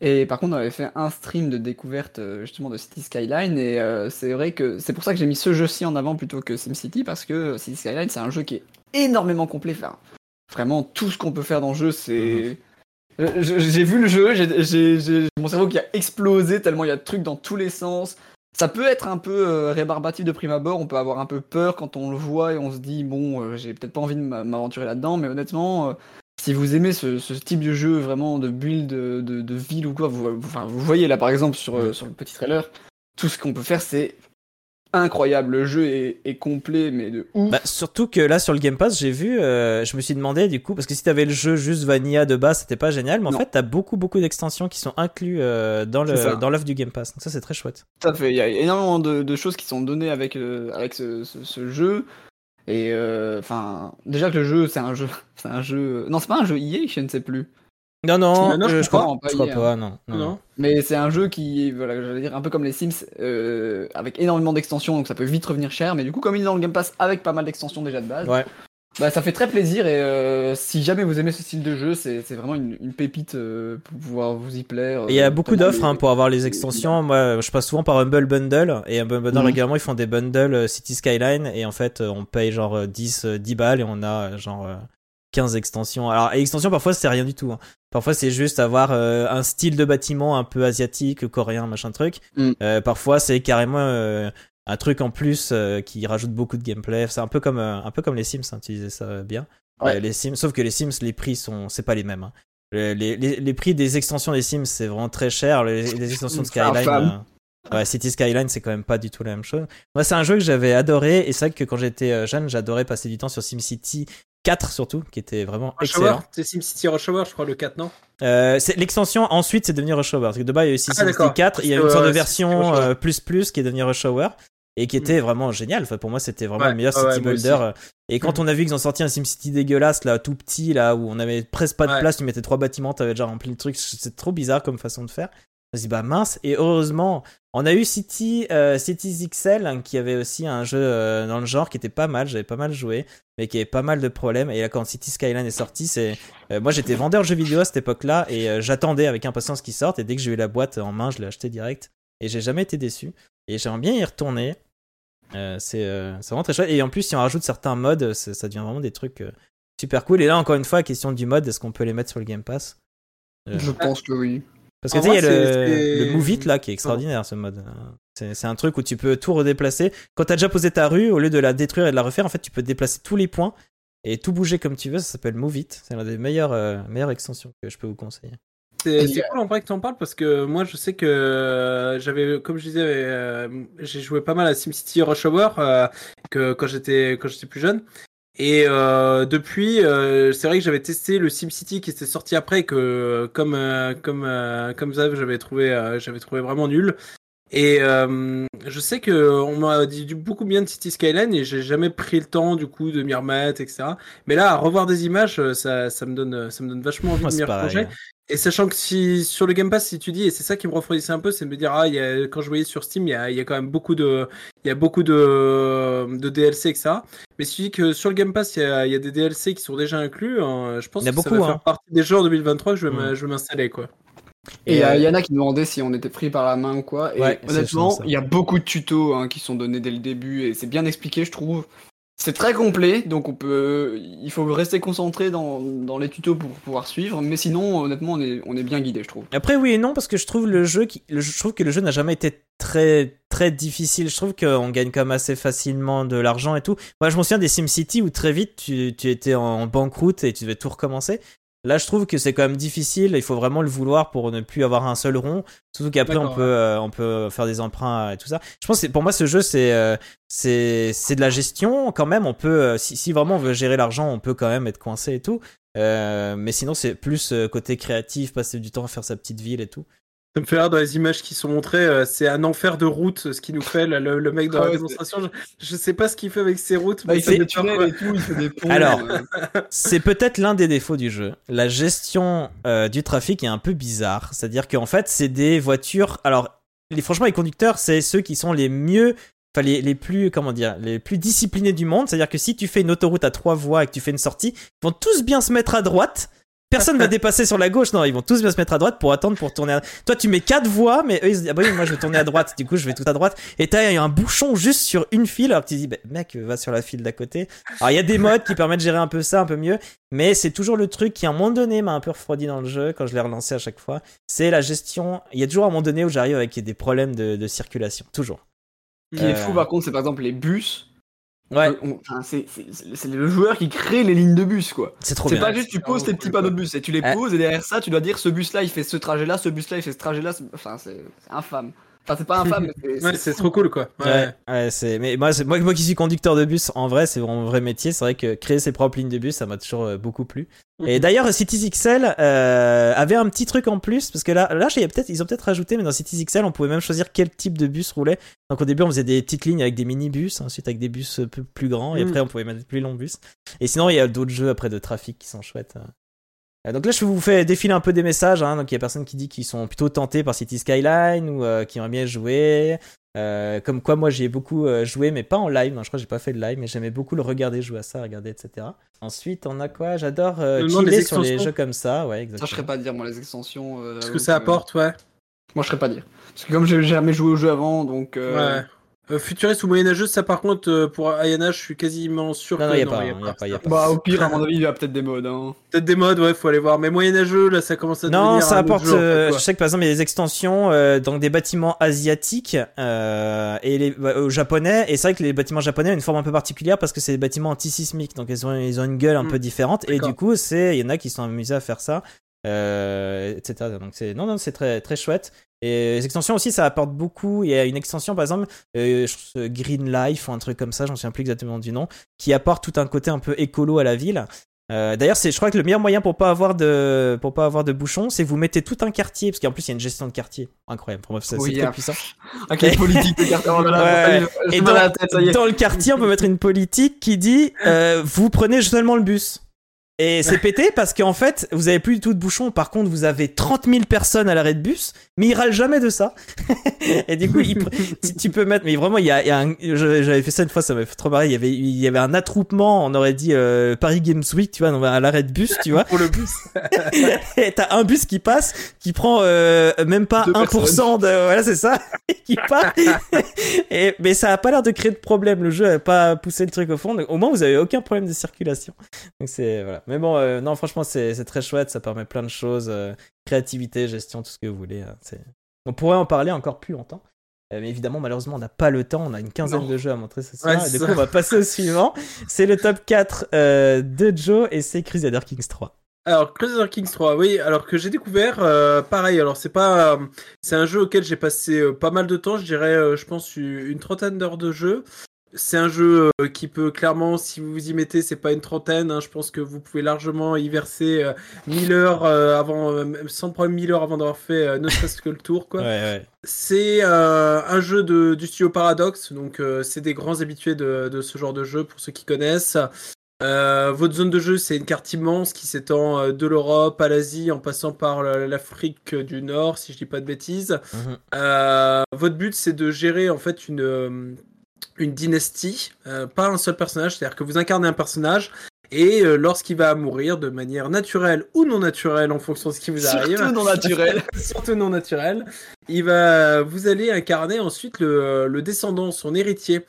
Et par contre, on avait fait un stream de découverte euh, justement de City Skyline. Et euh, c'est vrai que c'est pour ça que j'ai mis ce jeu-ci en avant plutôt que SimCity, parce que City Skyline, c'est un jeu qui est énormément complet. Enfin, vraiment, tout ce qu'on peut faire dans le jeu, c'est. Je- J'ai vu le jeu, j'ai mon cerveau qui a explosé tellement il y a de trucs dans tous les sens. Ça peut être un peu euh, rébarbatif de prime abord, on peut avoir un peu peur quand on le voit et on se dit bon, euh, j'ai peut-être pas envie de m'a- m'aventurer là-dedans, mais honnêtement, euh, si vous aimez ce, ce type de jeu vraiment de build de, ville ou quoi, vous, vous- enfin, vous voyez là par exemple sur, sur le petit trailer, tout ce qu'on peut faire c'est incroyable. Le jeu est, est complet, mais de ouf. Bah, surtout que là, sur le Game Pass, j'ai vu, euh, je me suis demandé, du coup, parce que si t'avais le jeu juste Vanilla de base, c'était pas génial, mais en fait, t'as beaucoup, beaucoup d'extensions qui sont inclus euh, dans ça. le dans l'œuvre du Game Pass. Donc ça, c'est très chouette. À fait, il y a énormément de, de choses qui sont données avec, euh, avec ce, ce- ce jeu. Et enfin, déjà que le jeu, c'est un jeu, c'est un jeu. Non, c'est pas un jeu EA, je ne sais plus. Non, non, Non, non, euh, je je crois, pas, je crois pas, non. Mais c'est un jeu qui, voilà, j'allais dire un peu comme les Sims, euh, avec énormément d'extensions, donc ça peut vite revenir cher. Mais du coup, comme il est dans le Game Pass avec pas mal d'extensions déjà de base, Ouais. bah ça fait très plaisir. Et euh, si jamais vous aimez ce style de jeu, c'est vraiment une, une pépite euh, pour pouvoir vous y plaire. Il y a euh, beaucoup d'offres hein, pour avoir les extensions. Moi, je passe souvent par Humble Bundle et Humble Bundle Mhm. régulièrement ils font des bundles euh, City Skyline et en fait euh, on paye genre euh, 10 euh, 10 balles et on a euh, genre euh, 15 extensions. Alors et extensions parfois c'est rien du tout. hein. Parfois c'est juste avoir euh, un style de bâtiment un peu asiatique, coréen, machin truc. Mhm. Euh, parfois c'est carrément euh, un truc en plus euh, qui rajoute beaucoup de gameplay. C'est un peu comme euh, un peu comme les Sims, hein, tu disais ça euh, bien. Ouais. Les Sims, sauf que les Sims les prix sont c'est pas les mêmes. hein. Les, les, les- prix des extensions des Sims, c'est vraiment très cher. Les, les extensions de Skyline, ouais, City Skyline, c'est quand même pas du tout la même chose. Moi, c'est un jeu que j'avais adoré. Et c'est vrai que quand j'étais jeune, j'adorais passer du temps sur SimCity 4 surtout, qui était vraiment Rush excellent. C'est SimCity Rush Hour, je crois, le 4, non? Euh, l'extension. Ensuite, c'est devenu Rush Hour. Parce que de base, il y a eu SimCity d'accord. 4. Il y a Parce une sorte de euh, version euh, plus plus qui est devenue Rush Hour. Et qui était vraiment génial. Enfin, pour moi, c'était vraiment Ouais, le meilleur ouais, City Builder. aussi. Et quand Mhm. on a vu qu'ils ont sorti un SimCity dégueulasse, là, tout petit, là, où on avait presque pas de Ouais. place, tu mettais trois bâtiments, t'avais déjà rempli le truc, c'est trop bizarre comme façon de faire. On s'est dit, bah mince, et heureusement, on a eu City, euh, Cities XL, hein, qui avait aussi un jeu euh, dans le genre qui était pas mal, j'avais pas mal joué, mais qui avait pas mal de problèmes. Et là, quand City Skyline est sorti, c'est. euh, moi, j'étais vendeur de jeux vidéo à cette époque-là, et euh, j'attendais avec impatience qu'il sorte, et dès que j'ai eu la boîte en main, je l'ai acheté direct, et j'ai jamais été déçu. Et j'aimerais bien y retourner. C'est vraiment très chouette. Et en plus, si on rajoute certains modes, ça devient vraiment des trucs super cool. Et là, encore une fois, question du mode, est-ce qu'on peut les mettre sur le Game Pass? Je pense que oui. Parce que tu sais, il y a le, le Move It là qui est extraordinaire ce mode. C'est un truc où tu peux tout redéplacer. Quand t'as déjà posé ta rue, au lieu de la détruire et de la refaire, en fait, tu peux déplacer tous les points et tout bouger comme tu veux. Ça s'appelle Move It. C'est l'une des meilleures, euh, meilleures extensions que je peux vous conseiller. C'est a- cool en vrai que tu en parles parce que moi je sais que euh, j'avais, comme je disais, euh, j'ai joué pas mal à SimCity Rush Hour euh, que, quand j'étais quand j'étais plus jeune. Et euh, depuis, euh, c'est vrai que j'avais testé le SimCity qui était sorti après que comme euh, comme euh, comme Zav, j'avais trouvé euh, j'avais trouvé vraiment nul. Et euh, je sais que on m'a dit beaucoup bien de City Skyline et j'ai jamais pris le temps du coup de m'y remettre, etc. Mais là, à revoir des images, ça, ça me donne ça me donne vachement envie de m'y replonger. Et sachant que si sur le Game Pass, si tu dis, et c'est ça qui me refroidissait un peu, c'est de me dire, ah, il y a, quand je voyais sur Steam, il y a, il y a quand même beaucoup de, il y a beaucoup de, de DLC, etc. Mais si tu dis que sur le Game Pass, il y a, il y a des DLC qui sont déjà inclus, hein, je pense Il y a que ça beaucoup, va hein. faire partie des jeux en 2023 que je vais Mm. je vais m'installer, quoi. Et il y, euh, a Yana qui nous demandait si on était pris par la main ou quoi. Et Ouais, honnêtement, ça. il y a beaucoup de tutos hein, qui sont donnés dès le début et c'est bien expliqué, je trouve. C'est très complet, donc on peut, il faut rester concentré dans, dans les tutos pour pouvoir suivre, mais sinon, honnêtement, on est, bien guidé, je trouve. Après, oui et non, parce que je trouve que le jeu n'a jamais été très très difficile. Je trouve qu'on gagne quand même assez facilement de l'argent et tout. Moi, je me souviens des SimCity où très vite tu, tu étais en banqueroute et tu devais tout recommencer. Là, je trouve que c'est quand même difficile. Il faut vraiment le vouloir pour ne plus avoir un seul rond. Surtout qu'après, on peut, euh, on peut faire des emprunts et tout ça. Je pense que pour moi, ce jeu, c'est euh, c'est c'est de la gestion quand même. On peut, euh, si, si vraiment on veut gérer l'argent, on peut quand même être coincé et tout. Euh, mais sinon, c'est plus côté créatif, passer du temps à faire sa petite ville et tout. Ça me fait rire dans les images qui sont montrées, euh, c'est un enfer de route ce qu'il nous fait là, le, le mec dans Ah la démonstration. Je, je sais pas ce qu'il fait avec ses routes. Bah, mais il fait des tunnels et tout, il fait des ponts. Alors, euh, C'est peut-être l'un des défauts du jeu. La gestion euh, du trafic est un peu bizarre. C'est-à-dire qu'en fait, c'est des voitures. Alors, les, franchement, les conducteurs, c'est ceux qui sont les mieux. Enfin, les, les plus, comment dire, les plus disciplinés du monde. C'est-à-dire que si tu fais une autoroute à trois voies et que tu fais une sortie, ils vont tous bien se mettre à droite. Personne va dépasser sur la gauche. Non, ils vont tous bien se mettre à droite pour attendre pour tourner. À... Toi, tu mets quatre voies, mais eux, ils se disent, ah bah oui, moi, je vais tourner à droite. Du coup, je vais tout à droite. Et t'as un bouchon juste sur une file. Alors que tu dis, bah, mec, va sur la file d'à côté. Alors, il y a des modes qui permettent de gérer un peu ça, un peu mieux. Mais c'est toujours le truc qui, à un moment donné, m'a un peu refroidi dans le jeu quand je l'ai relancé à chaque fois. C'est la gestion. Il y a toujours un moment donné où j'arrive avec des problèmes de, de circulation. Toujours. Ce qui est Euh. fou, par contre, c'est par exemple les bus. Ouais, Euh, c'est- c'est c'est le joueur qui crée les lignes de bus, quoi. c'est trop C'est bien. pas juste tu poses tes petits panneaux de bus et tu les Ah. poses et derrière ça tu dois dire ce bus là il fait ce trajet là, ce bus là il fait ce trajet là. Enfin c'est c'est infâme. Enfin c'est pas infâme mais c'est- c'est c'est trop cool quoi. Ouais. Ouais, ouais, c'est. Mais moi, c'est- moi, moi qui suis conducteur de bus, en vrai, c'est mon vrai métier. C'est vrai que créer ses propres lignes de bus, ça m'a toujours euh, beaucoup plu. Et d'ailleurs, Cities XL euh, avait un petit truc en plus parce que là, là, peut-être, ils ont peut-être rajouté, mais dans Cities XL, on pouvait même choisir quel type de bus roulait. Donc au début, on faisait des petites lignes avec des mini-bus, ensuite avec des bus plus grands, et Mm. après, on pouvait mettre des plus longs bus. Et sinon, il y a d'autres jeux après de trafic qui sont chouettes. Euh, Donc là, je vous fais défiler un peu des messages. Hein. Donc il y a personne qui dit qu'ils sont plutôt tentés par City Skyline ou euh, qui aimeraient bien jouer. Euh, comme quoi, moi, j'y ai beaucoup euh, joué, mais pas en live. Non, je crois que j'ai pas fait de live, mais j'aimais beaucoup le regarder jouer à ça, regarder, etc. Ensuite, on a quoi? J'adore euh, chiller les sur les jeux comme ça. Ouais, Ça je exactement. serais pas dire moi les extensions. euh, Ce que ça apporte, ouais. Moi je serais pas dire. Parce que comme j'ai jamais joué au jeu avant donc. euh, Ouais. Euh, futuriste ou moyenâgeux, ça par contre, euh, pour Ayana, je suis quasiment sûr Non, que non, y a non, pas, y hein, y a pas, y a pas. Bah au pire à mon avis il y a peut-être des modes. Hein. Peut-être des modes, ouais, faut aller voir. Mais moyenâgeux, là, ça commence à Non, devenir ça un autre apporte. jeu, en fait, euh, je sais que par exemple, il y a des extensions euh, dans des bâtiments asiatiques euh, et les bah, au japonais. Et c'est vrai que les bâtiments japonais ont une forme un peu particulière parce que c'est des bâtiments antisismiques, donc ils ont ils ont une gueule un Mm, peu différente. Et du coup, c'est il y en a qui sont amusés à faire ça, etc. Donc c'est non non c'est très très chouette. Et les extensions aussi, ça apporte beaucoup. Il y a une extension, par exemple, euh, euh, Green Life ou un truc comme ça, j'en souviens plus exactement du nom, qui apporte tout un côté un peu écolo à la ville. Euh, D'ailleurs, c'est, je crois que le meilleur moyen pour pas avoir de, pour pas avoir de bouchons, c'est que vous mettez tout un quartier, parce qu'en plus il y a une gestion de quartier incroyable. Pour moi, c'est Oui, c'est très ah, puissant. Avec les politiques de carte. Oh Ouais, Et dans, la tête, le quartier, on peut mettre une politique qui dit euh, vous prenez seulement le bus. Et c'est pété parce qu'en fait, vous avez plus du tout de bouchons. Par contre, vous avez 30 000 personnes à l'arrêt de bus, mais ils râlent jamais de ça. et du coup, il tu, tu peux mettre. Mais vraiment, il y a, il y a un. J'avais fait ça une fois, ça m'a fait trop marrer. Il y avait, il y avait un attroupement. On aurait dit euh, Paris Games Week, tu vois, à l'arrêt de bus, tu vois. Pour le bus. Et t'as un bus qui passe, qui prend euh, même pas Deux 1% de, voilà, c'est ça, qui part. Et, mais ça a pas l'air de créer de problème. Le jeu a pas poussé le truc au fond. Donc, au moins, vous avez aucun problème de circulation. Donc c'est voilà. Mais bon, euh, non, franchement, c'est très chouette. Ça permet plein de choses, euh, créativité, gestion, tout ce que vous voulez. hein. On pourrait en parler encore plus longtemps. Euh, mais évidemment, malheureusement, on n'a pas le temps. On a une quinzaine Non. de jeux à montrer ce soir. Ouais, et du coup, on va passer au suivant. C'est le top 4 euh, de Joe et c'est Crusader Kings 3. Alors, Crusader Kings 3, oui, alors que j'ai découvert, euh, pareil, alors c'est pas. euh, c'est un jeu auquel j'ai passé euh, pas mal de temps, je dirais, je pense, une, une trentaine d'heures de jeu. C'est un jeu euh, qui peut clairement, si vous vous y mettez, c'est pas une trentaine, hein, je pense que vous pouvez largement y verser euh, 1000 heures euh, avant, euh, sans problème 1000 heures avant d'avoir fait ne serait-ce que le tour, quoi. Ouais, ouais. C'est un jeu de, du studio Paradox, donc c'est des grands habitués de, de ce genre de jeu pour ceux qui connaissent. Votre zone de jeu, c'est une carte immense qui s'étend de l'Europe à l'Asie en passant par la- l'Afrique du Nord, si je dis pas de bêtises. Mhm. Votre but, c'est de gérer en fait une, une dynastie, euh, pas un seul personnage, c'est-à-dire que vous incarnez un personnage. Et euh, lorsqu'il va mourir de manière naturelle ou non naturelle en fonction de ce qui vous arrive, Surtout non naturel. surtout non naturel. Il va, vous allez incarner ensuite le, le descendant, son héritier,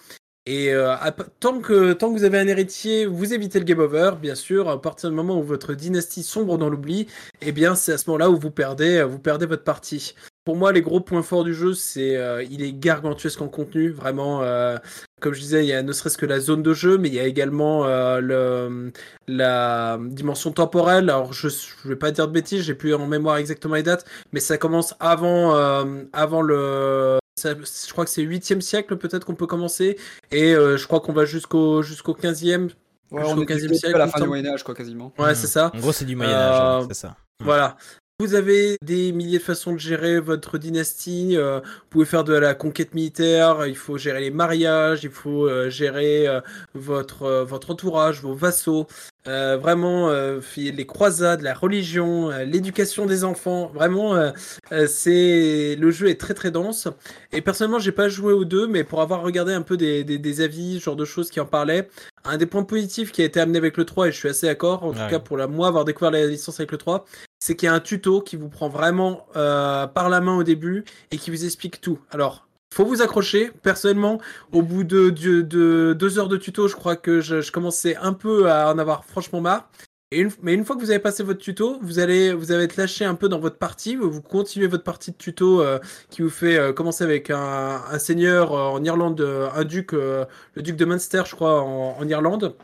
Et euh, tant, que, tant que vous avez un héritier, vous évitez le game over, bien sûr. À partir du moment où votre dynastie sombre dans l'oubli, eh bien, c'est à ce moment-là où vous perdez, vous perdez votre partie. Pour moi, les gros points forts du jeu, c'est euh, il est gargantuesque en contenu, vraiment. Euh, comme je disais, il y a ne serait-ce que la zone de jeu, mais il y a également le, la dimension temporelle. Alors, je ne vais pas dire de bêtises, j'ai plus en mémoire exactement les dates, mais ça commence avant, avant le je crois que c'est 8e siècle peut-être qu'on peut commencer. Et euh, je crois qu'on va jusqu'au jusqu'au 15e. Ouais, jusqu'au 15e siècle. à la fin du Moyen-Âge, quoi, quasiment. Ouais, c'est ça. En gros, c'est du Moyen-Âge, euh, c'est ça. Voilà. Vous avez des milliers de façons de gérer votre dynastie. Euh, vous pouvez faire de la conquête militaire. Il faut gérer les mariages. Il faut euh, gérer euh, votre votre entourage, vos vassaux. vraiment, les croisades, la religion, l'éducation des enfants. Vraiment, c'est le jeu est très très dense. Et personnellement, j'ai pas joué aux deux, mais pour avoir regardé un peu des, des, des avis, genre de choses qui en parlaient, un des points positifs qui a été amené avec le 3, et je suis assez d'accord, en tout cas pour la, moi avoir découvert la licence avec le 3, c'est qu'il y a un tuto qui vous prend vraiment euh, par la main au début et qui vous explique tout. Alors, faut vous accrocher. Personnellement, au bout de, de, deux heures de tuto, je crois que je, commençais un peu à en avoir franchement marre. Mais une fois que vous avez passé votre tuto, vous allez vous allez être lâché un peu dans votre partie. Vous continuez votre partie de tuto euh, qui vous fait euh, commencer avec un, seigneur en Irlande, un duc, le duc de Munster, je crois, en Irlande.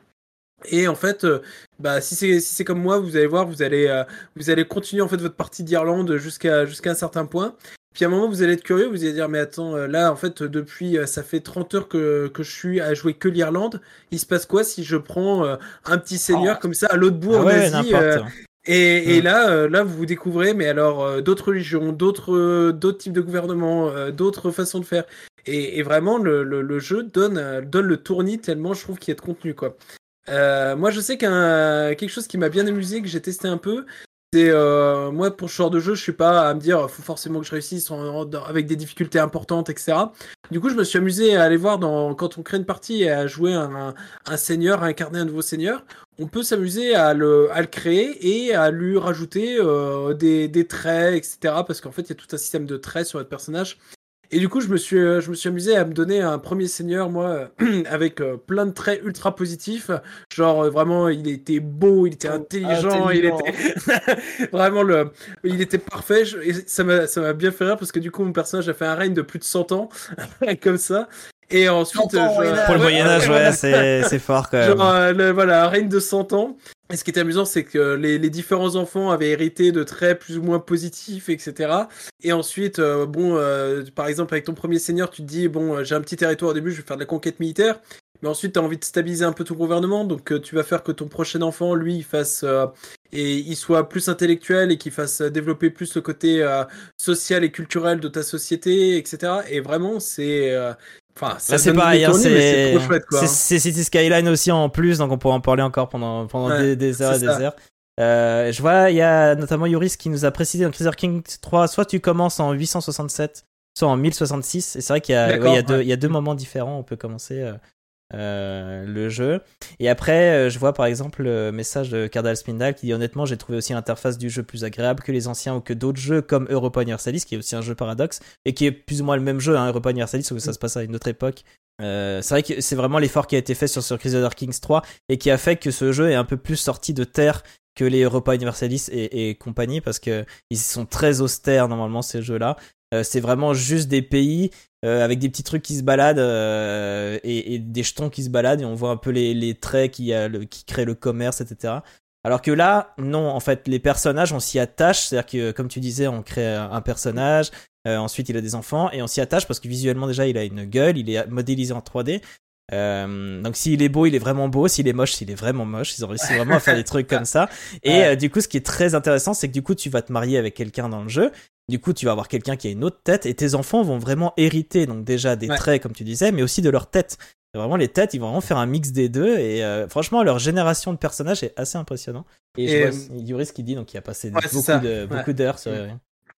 Et en fait, euh, bah, si c'est si c'est comme moi, vous allez voir, vous allez euh, vous allez continuer en fait votre partie d'Irlande jusqu'à jusqu'à un certain point. Puis à un moment, vous allez être curieux, vous allez dire mais attends, euh, là en fait depuis ça fait 30 heures que, que je suis à jouer que l'Irlande. Il se passe quoi si je prends un petit seigneur oh. comme ça à l'autre bout ah en Asie et, et, là, là, vous vous découvrez, mais alors d'autres religions, d'autres, d'autres types de gouvernements, d'autres façons de faire. Et, et vraiment, le, le, le, jeu donne, donne le tournis tellement je trouve qu'il y a de contenu, quoi. Euh, moi, je sais qu'un quelque chose qui m'a bien amusé, que j'ai testé un peu, c'est euh, moi pour ce genre de jeu, je suis pas à me dire faut forcément que je réussisse avec des difficultés importantes, etc. Du coup, je me suis amusé à aller voir dans, quand on crée une partie et à jouer un, un seigneur, à incarner un nouveau seigneur. On peut s'amuser à le, à le créer et à lui rajouter euh, des, des traits, etc. Parce qu'en fait, il y a tout un système de traits sur votre personnage et du coup, je me suis, euh, je me suis amusé à me donner un premier seigneur, moi, avec euh, plein de traits ultra positifs. Genre, euh, vraiment, il était beau, il était oh, intelligent, il était vraiment le, il était parfait. Et ça m'a, ça m'a bien fait rire parce que du coup, mon personnage a fait un règne de plus de 100 ans, comme ça. Et ensuite, pour le Moyen Âge, ouais, c'est, c'est fort quand même. Genre, voilà, un règne de 100 ans. Et ce qui était amusant, c'est que les, les, différents enfants avaient hérité de traits plus ou moins positifs, etc. Et ensuite, euh, bon, euh, par exemple, avec ton premier seigneur, tu te dis, bon, euh, j'ai un petit territoire au début, je vais faire de la conquête militaire. Mais ensuite, tu as envie de stabiliser un peu ton gouvernement, donc tu vas faire que ton prochain enfant, lui, il fasse et il soit plus intellectuel et qu'il fasse développer plus le côté social et culturel de ta société, etc. Et vraiment, c'est Enfin, c'est pareil, hein, c'est hein. City Skyline aussi en plus, donc on pourrait en parler encore pendant, pendant des, heures et des heures. Euh, je vois, il y a notamment Yuris qui nous a précisé dans Cruiser King 3, soit tu commences en 867, soit en 1066. Et c'est vrai qu'il y, y, y, a deux moments différents, on peut commencer. Euh, euh, le jeu. Et après, euh, je vois par exemple le message de Cardal Spindal qui dit honnêtement, j'ai trouvé aussi l'interface du jeu plus agréable que les anciens ou que d'autres jeux comme Europa Universalis, qui est aussi un jeu paradoxe et qui est plus ou moins le même jeu, hein, Europa Universalis, que ça se passe à une autre époque. Euh, c'est vrai que c'est vraiment l'effort qui a été fait sur, sur Crusader Kings 3 et qui a fait que ce jeu est un peu plus sorti de terre que les Europa Universalis et, compagnie parce que ils sont très austères normalement ces jeux-là. Euh, c'est vraiment juste des pays euh, avec des petits trucs qui se baladent euh, et, des jetons qui se baladent et on voit un peu les, traits qui, qui créent le commerce, etc. Alors que là, non, en fait, les personnages, on s'y attache. C'est-à-dire que, comme tu disais, on crée un personnage, ensuite il a des enfants, et on s'y attache parce que visuellement déjà, il a une gueule, il est modélisé en 3D. donc s'il est beau, il est vraiment beau. S'il est moche, s'il est vraiment moche. Ils ont réussi vraiment à faire des trucs comme ça. Et du coup, ce qui est très intéressant, c'est que du coup, tu vas te marier avec quelqu'un dans le jeu. Du coup, tu vas avoir quelqu'un qui a une autre tête et tes enfants vont vraiment hériter donc déjà des traits comme tu disais, mais aussi de leur tête. Vraiment les têtes, ils vont vraiment faire un mix des deux et euh, franchement leur génération de personnages est assez impressionnant. Et, je vois Yuris qui dit donc il a passé beaucoup d'heures sur...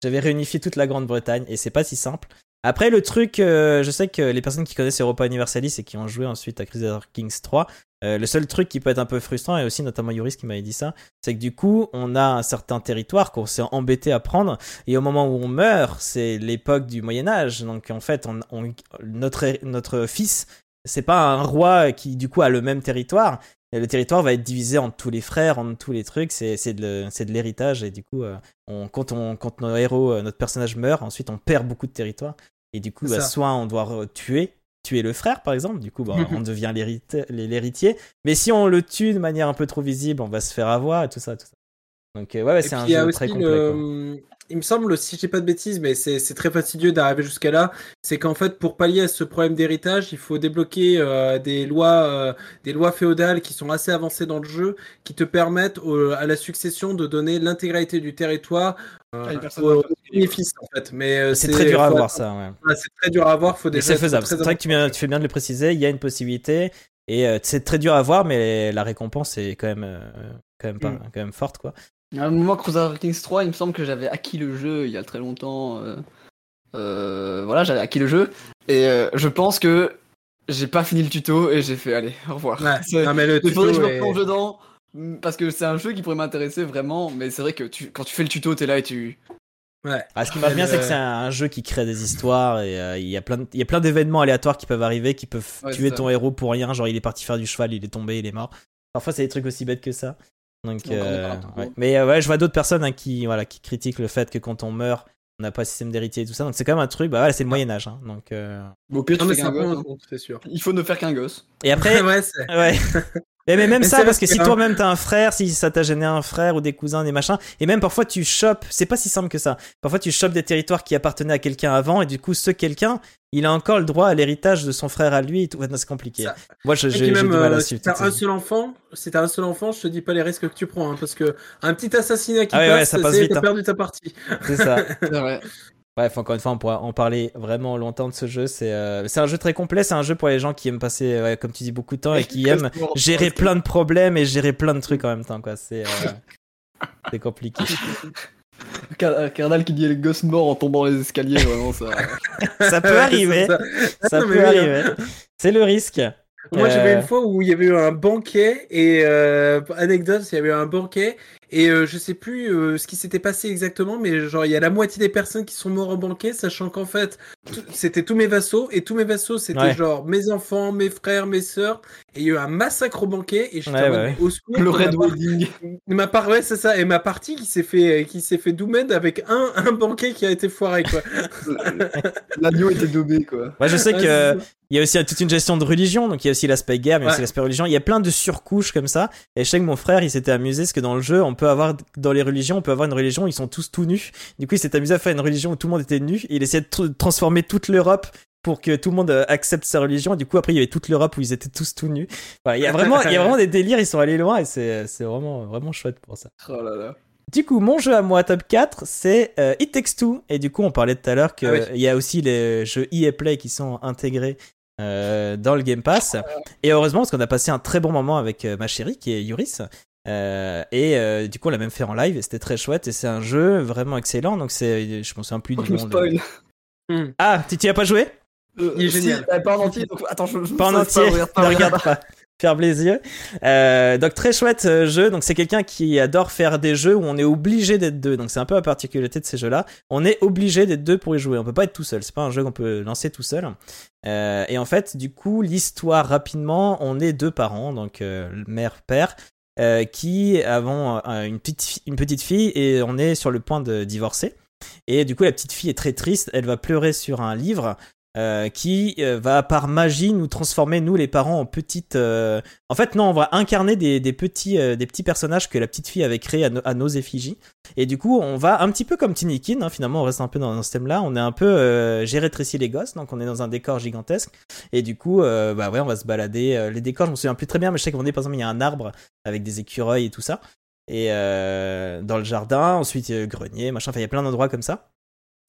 J'avais réunifié toute la Grande-Bretagne et c'est pas si simple. Après, le truc, euh, je sais que les personnes qui connaissent Europa Universalis et qui ont joué ensuite à Crusader Kings 3, euh, le seul truc qui peut être un peu frustrant, et aussi notamment Yuris qui m'avait dit ça, c'est que du coup, on a un certain territoire qu'on s'est embêté à prendre, et au moment où on meurt, c'est l'époque du Moyen-Âge. Donc en fait, on, notre, notre fils c'est pas un roi qui du coup a le même territoire. Et le territoire va être divisé entre tous les frères, entre tous les trucs. C'est de l'héritage et du coup, euh, on, quand on quand nos héros, euh, notre personnage meurt, ensuite on perd beaucoup de territoire. Et du coup, bah, soit on doit tuer tuer le frère par exemple. Du coup, bah, on devient l'héritier. Mais si on le tue de manière un peu trop visible, on va se faire avoir et tout ça, tout ça. Donc euh, ouais, c'est un jeu très le- complet. quoi. Il me semble, si je dis pas de bêtises, mais c'est c'est très fastidieux d'arriver jusqu'à là, c'est qu'en fait, pour pallier à ce problème d'héritage, il faut débloquer euh, des lois, euh, des lois féodales qui sont assez avancées dans le jeu, qui te permettent au- à la succession de donner l'intégralité du territoire euh, Ah, aux bénéfices, en fait. Mais euh, C'est très dur à avoir ça. Ouais. Ouais, C'est très dur à avoir. Faut c'est faisable. C'est vrai que tu, viens- tu fais bien de le préciser. Il y a une possibilité et euh, c'est très dur à voir, mais la récompense est quand même, euh, quand même pas, Mm. quand même forte quoi. À un moment, Crusader Kings 3, il me semble que j'avais acquis le jeu il y a très longtemps. euh, euh, voilà, j'avais acquis le jeu. Et euh, je pense que j'ai pas fini le tuto et j'ai fait, allez, au revoir. Ouais. C'est- Non, mais le Il faudrait que je me est- plonge dedans. Parce que c'est un jeu qui pourrait m'intéresser vraiment. Mais c'est vrai que tu, quand tu fais le tuto, t'es là et tu. Ouais. Ah, ce qui marche bien, c'est que c'est un, un jeu qui crée des histoires et euh, il y a plein, il y a plein d'événements aléatoires qui peuvent arriver, qui peuvent Ouais, tuer ton héros pour rien. Genre, il est parti faire du cheval, il est tombé, il est mort. Parfois, c'est des trucs aussi bêtes que ça. Donc, euh, ouais. mais euh, ouais, je vois d'autres personnes hein, qui, voilà, qui critiquent le fait que quand on meurt, on n'a pas de système d'héritier et tout ça. Donc, c'est quand même un truc. Bah, voilà, c'est le Moyen Âge. hein. donc, euh, Au pire, Non, mais un gosse. hein. Il faut ne faire qu'un gosse. et après, Ouais. Mais, mais même Mais ça, parce que si toi-même t'as un frère, si ça t'a gêné un frère ou des cousins, des machins, et même parfois tu chopes, c'est pas si simple que ça. Parfois tu chopes des territoires qui appartenaient à quelqu'un avant, et du coup ce quelqu'un, il a encore le droit à l'héritage de son frère à lui, et tout. Ouais, c'est compliqué. Ça- Moi j'ai du mal euh, à si suivre. t'as toutes un seul enfant, si t'as un seul enfant, je te dis pas les risques que tu prends, hein, parce que un petit assassinat qui Ah ouais, ouais, passe, ça passe c'est vite, t'as hein. perdu ta partie. C'est ça. Bref, encore une fois, on pourra en parler vraiment longtemps de ce jeu. C'est euh, un jeu très complet, c'est un jeu pour les gens qui aiment passer, comme tu dis, beaucoup de temps et qui aiment gérer plein de problèmes et gérer plein de trucs en même temps. C'est euh, compliqué. Car- euh, qui dit les gosses morts en tombant les escaliers, vraiment ça. Ça peut arriver. ça. Ça Non, mais peut hein. arriver. C'est le risque. Moi, j'avais Euh, une fois où il y avait eu un banquet et euh, anecdote, il y avait eu un banquet et euh, je sais plus euh, ce qui s'était passé exactement, mais genre il y a la moitié des personnes qui sont morts au banquet, sachant qu'en fait c'était tous mes vassaux et tous mes vassaux c'était Ouais. genre mes enfants, mes frères, mes sœurs et il y a eu un massacre au banquet et je suis Ouais, en ouais. au secours. Le ma Red part- Wedding. Ma part, ouais, c'est ça. Et ma partie qui s'est fait, qui s'est fait doomed avec un, un banquet qui a été foiré, quoi. L'agneau était daubé quoi. Moi, je sais Ouais, que euh, il y a aussi toute une gestion de religion, donc il y a aussi l'aspect guerre, mais aussi Ouais. l'aspect religion. Il y a plein de surcouches comme ça. Et je sais que mon frère, il s'était amusé parce que dans le jeu, on peut avoir dans les religions, on peut avoir une religion, où ils sont tous tout nus. Du coup, il s'est amusé à faire une religion où tout le monde était nu. Et il essayait de tr- transformer toute l'Europe pour que tout le monde euh, accepte sa religion. Et du coup, après, il y avait toute l'Europe où ils étaient tous tout nus. Il y a vraiment, il y a vraiment des délires. Ils sont allés loin et c'est, c'est vraiment, vraiment chouette pour ça. Oh là là. Du coup, mon jeu à moi top 4, c'est euh, It Takes Two. Et du coup, on parlait tout à l'heure qu'il Ah oui. y a aussi les jeux EA Play qui sont intégrés euh, dans le Game Pass. Et heureusement, parce qu'on a passé un très bon moment avec euh, ma chérie qui est Yuris. Euh, et euh, du coup, on l'a même fait en live et c'était très chouette. Et c'est un jeu vraiment excellent. Donc, c'est, je me souviens plus Oh, du nom. de- spoil. Hmm. Ah, tu t'y as pas joué? Euh, Il est si, génial. euh, pas en entier. donc- Attends, je, je Pas en entier. regarde pas, Ne regarde regarde pas. Ferme les yeux. Euh, donc très chouette euh, jeu. Donc c'est quelqu'un qui adore faire des jeux où on est obligé d'être deux. Donc c'est un peu la particularité de ces jeux-là. On est obligé d'être deux pour y jouer. On peut pas être tout seul. C'est pas un jeu qu'on peut lancer tout seul. Euh, et en fait, du coup, l'histoire rapidement, on est deux parents, donc euh, mère père. Euh, qui avons euh, une petite une petite fille et on est sur le point de divorcer. Et du coup, la petite fille est très triste. Elle va pleurer sur un livre euh, qui euh, va par magie nous transformer nous les parents en petites. euh, En fait, non, on va incarner des, petits des petits personnages que la petite fille avait créés à, no- à nos effigies. Et du coup, on va un petit peu comme Tinikin. Hein, finalement, on reste un peu dans, ce thème-là. On est un peu j'ai rétréci les gosses, donc on est dans un décor gigantesque. Et du coup, bah ouais, on va se balader. Les décors, je me souviens plus très bien, mais je sais qu'on est par exemple il y a un arbre avec des écureuils et tout ça. Et dans le jardin, ensuite grenier, machin. Enfin, il y a plein d'endroits comme ça.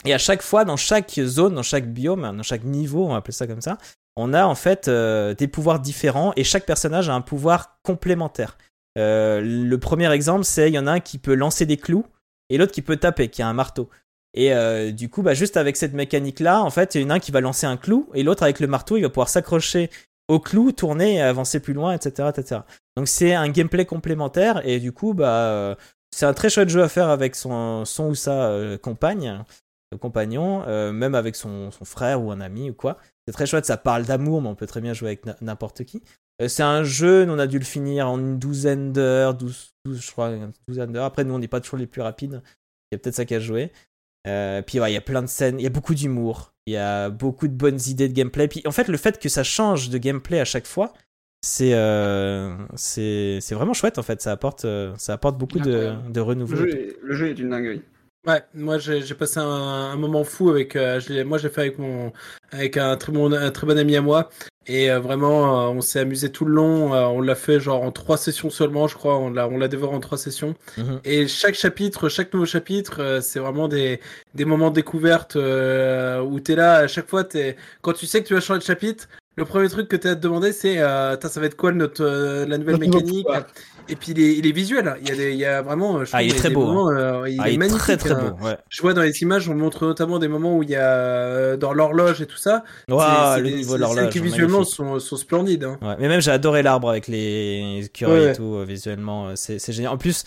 Et à chaque fois, dans chaque zone, dans chaque biome, dans chaque niveau, on va appeler ça comme ça, on a en fait euh, des pouvoirs différents et chaque personnage a un pouvoir complémentaire. Euh, le premier exemple, c'est il y en a un qui peut lancer des clous et l'autre qui peut taper, qui a un marteau. Et euh, du coup, bah, juste avec cette mécanique-là, en fait, il y en a un qui va lancer un clou et l'autre avec le marteau, il va pouvoir s'accrocher au clou, tourner et avancer plus loin, etc., etc. Donc c'est un gameplay complémentaire et du coup, bah, c'est un très chouette jeu à faire avec son, son ou sa compagne, compagnon, euh, même avec son, son frère ou un ami ou quoi. C'est très chouette, ça parle d'amour, mais on peut très bien jouer avec n'importe qui. Euh, c'est un jeu, nous on a dû le finir en une douzaine d'heures, 12, je crois, une douzaine d'heures. Après, nous on n'est pas toujours les plus rapides. Il y a peut-être ça qu'à jouer. Euh, puis il y a plein de scènes, il y a beaucoup d'humour, il y a beaucoup de bonnes idées de gameplay. Puis en fait, le fait que ça change de gameplay à chaque fois, c'est euh, c'est vraiment chouette en fait. Ça apporte, euh, ça apporte beaucoup de, de renouveau. Le jeu, le jeu est une dinguerie. Ouais, moi j'ai passé un, moment fou avec. Euh, moi j'ai fait avec mon avec un très bon un très bon ami à moi et euh, vraiment euh, on s'est amusé tout le long. on l'a fait genre en trois sessions seulement, je crois. On l'a on l'a dévoré en trois sessions. Mhm. Et chaque chapitre, chaque nouveau chapitre, c'est vraiment des des moments de découverte où t'es là à chaque fois. Es, quand tu sais que tu vas changer de chapitre, le premier truc que tu as te demander, c'est euh, ça va être quoi notre, la nouvelle mécanique? Et puis il est, il est visuel. Il y a, des, il y a vraiment. Je ah, il est très beau. Hein. Euh, il, ah, est magnifique, très très hein. beau. Ouais. Je vois dans les images, on montre notamment des moments où il y a euh, dans l'horloge et tout ça. Wow, le niveau de l'horloge. qui visuellement sont, sont, splendides. Hein. Ouais, mais même j'ai adoré l'arbre avec les écureuils et tout. Euh, visuellement, c'est génial. En plus,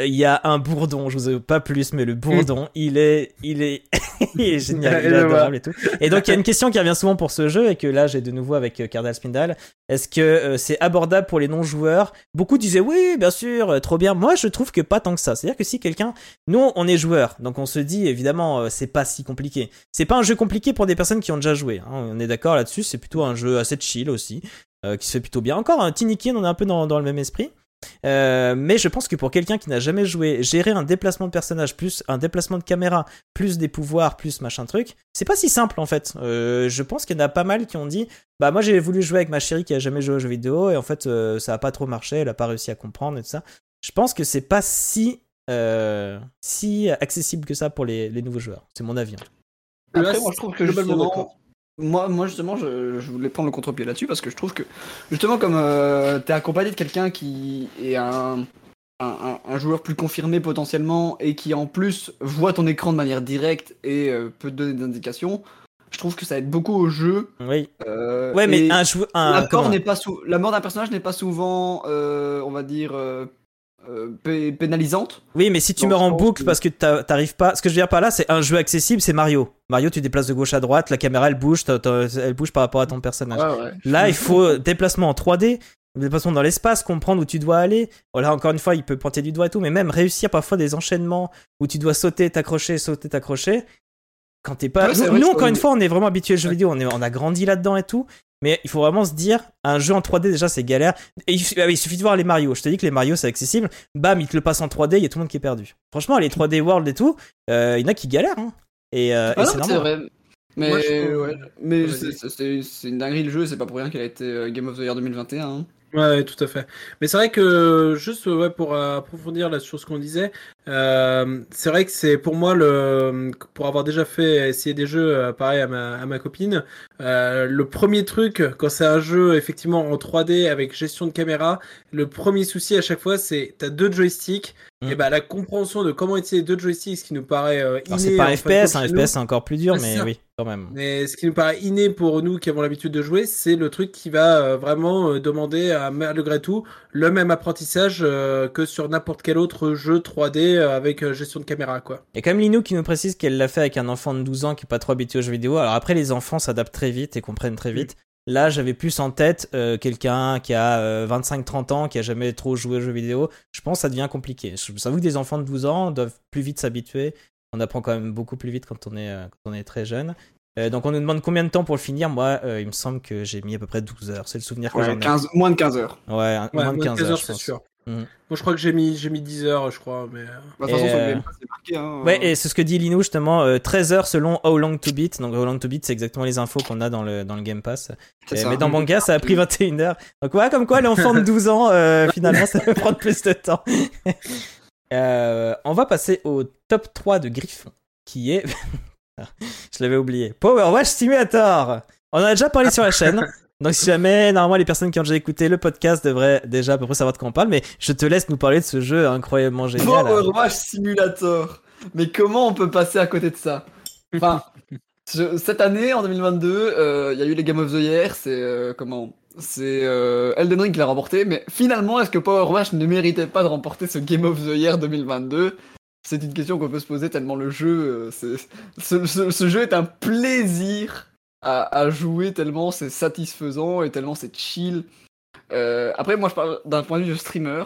il y a un bourdon, je vous ai pas plus, mais le bourdon, il est, il est, il est génial, il est adorable et tout. Et donc il y a une question qui revient souvent pour ce jeu et que là j'ai de nouveau avec euh, Cardal Spindal. Est-ce que euh, c'est abordable pour les non-joueurs? Beaucoup disaient oui, bien sûr, euh, trop bien. Moi je trouve que pas tant que ça. C'est-à-dire que si quelqu'un, nous on est joueurs, donc on se dit évidemment c'est pas si compliqué. C'est pas un jeu compliqué pour des personnes qui ont déjà joué. Hein. On est d'accord là-dessus. C'est plutôt un jeu assez chill aussi, qui se fait plutôt bien. Encore un Tiny on est un peu dans, dans le même esprit. Euh, mais je pense que pour quelqu'un qui n'a jamais joué, gérer un déplacement de personnage, plus un déplacement de caméra, plus des pouvoirs, plus machin truc, c'est pas si simple en fait. Euh, je pense qu'il y en a pas mal qui ont dit Bah, moi j'ai voulu jouer avec ma chérie qui a jamais joué aux jeux vidéo et en fait euh, ça a pas trop marché, elle a pas réussi à comprendre et tout ça. Je pense que c'est pas si, si accessible que ça pour les, les nouveaux joueurs. C'est mon avis. Après, moi je trouve que justement, moi, moi justement, je, voulais prendre le contre-pied là-dessus parce que je trouve que, justement, comme euh, t'es accompagné de quelqu'un qui est un, un, joueur plus confirmé potentiellement et qui en plus voit ton écran de manière directe et euh, peut te donner des indications, je trouve que ça aide beaucoup au jeu. Oui. Euh, ouais, mais un joueur. La mort, n'est pas sou... la mort d'un personnage n'est pas souvent, on va dire euh, pénalisante. Oui, mais si tu meurs en boucle parce que t'arrives pas. Ce que je veux dire par là, c'est un jeu accessible, c'est Mario. Mario, tu déplaces de gauche à droite, la caméra elle bouge, elle bouge par rapport à ton personnage. Là, il faut déplacement en 3D, déplacement dans l'espace, comprendre où tu dois aller. Voilà, encore une fois, il peut pointer du doigt et tout, mais même réussir parfois des enchaînements où tu dois sauter, t'accrocher, sauter, t'accrocher. Quand t'es pas. nous, encore une fois, on est vraiment habitué aux jeux vidéo, on, est, on a grandi là-dedans et tout. Mais il faut vraiment se dire, un jeu en 3D déjà c'est galère. Et ah il, suffit de voir les Mario. Je te dis que les Mario c'est accessible. Bam, il te le passe en 3D, il y a tout le monde qui est perdu. Franchement, les 3D World et tout, euh, il y en a qui galèrent. Hein. Et, euh, ah c'est Vrai. Mais, mais c'est une dinguerie le jeu, c'est pas pour rien qu'elle a été euh, Game of the Year 2021. Hein. Ouais, tout à fait. Mais c'est vrai que juste ouais, pour approfondir là sur ce qu'on disait, euh, c'est vrai que c'est pour moi le pour avoir déjà fait essayer des jeux pareil à ma, à ma copine, euh, le premier truc quand c'est un jeu effectivement en 3D avec gestion de caméra, le premier souci à chaque fois c'est t'as deux joysticks Mm. Et bah la compréhension de comment utiliser deux joysticks, ce qui nous paraît euh, inné. c'est pas un FPS, un FPS c'est encore plus dur, mais oui, quand même. Mais ce qui nous paraît inné pour nous qui avons l'habitude de jouer, c'est le truc qui va euh, vraiment euh, demander à malgré tout le même apprentissage que sur n'importe quel autre jeu 3D avec gestion de caméra, quoi. Et comme Linou qui nous précise qu'elle l'a fait avec un enfant de 12 ans qui est pas trop habitué aux jeux vidéo. Alors après, les enfants s'adaptent très vite et comprennent très vite. Là, j'avais plus en tête euh, quelqu'un qui a 25-30 euh, ans, qui a jamais trop joué aux jeux vidéo. Je pense que ça devient compliqué. Je vous avoue que des enfants de 12 ans doivent plus vite s'habituer. On apprend quand même beaucoup plus vite quand on est, euh, quand on est très jeune. donc on nous demande combien de temps pour le finir. Moi, il me semble que j'ai mis à peu près 12 heures. C'est le souvenir que j'en ai. moins de 15 heures. Ouais, moins, de 15, heures, c'est sûr. Mm. Moi, je crois que j'ai mis, j'ai mis 10 heures, je crois. Mais... Euh. Bah, de toute façon, euh... Hein, ouais, et c'est ce que dit Lino, justement. 13 euh, heures selon How Long to Beat. Donc, How Long to Beat, c'est exactement les infos qu'on a dans le, dans le Game Pass. mais dans Manga, ça a pris 21 heures. Donc, ouais, comme quoi, l'enfant de 12 ans, euh, finalement, ça peut prendre plus de temps. on va passer au top 3 de Griffon, qui est. je l'avais oublié. Power Wash Simulator! On en a déjà parlé sur la chaîne. Donc si jamais, normalement les personnes qui ont déjà écouté le podcast devraient déjà à peu près savoir de quoi on parle, mais je te laisse nous parler de ce jeu incroyablement génial. Power Wash Simulator. Mais comment on peut passer à côté de ça? Enfin, cette année, en 2022, euh, il y a eu les Game of the Year, c'est euh, comment? C'est euh, Elden Ring qui l'a remporté, mais finalement, est-ce que Power Wash ne méritait pas de remporter ce Game of the Year 2022 C'est une question qu'on peut se poser tellement le jeu, ce, ce, jeu est un plaisir à, à jouer tellement c'est satisfaisant et tellement c'est chill. Euh, après, moi, je parle d'un point de vue de streamer.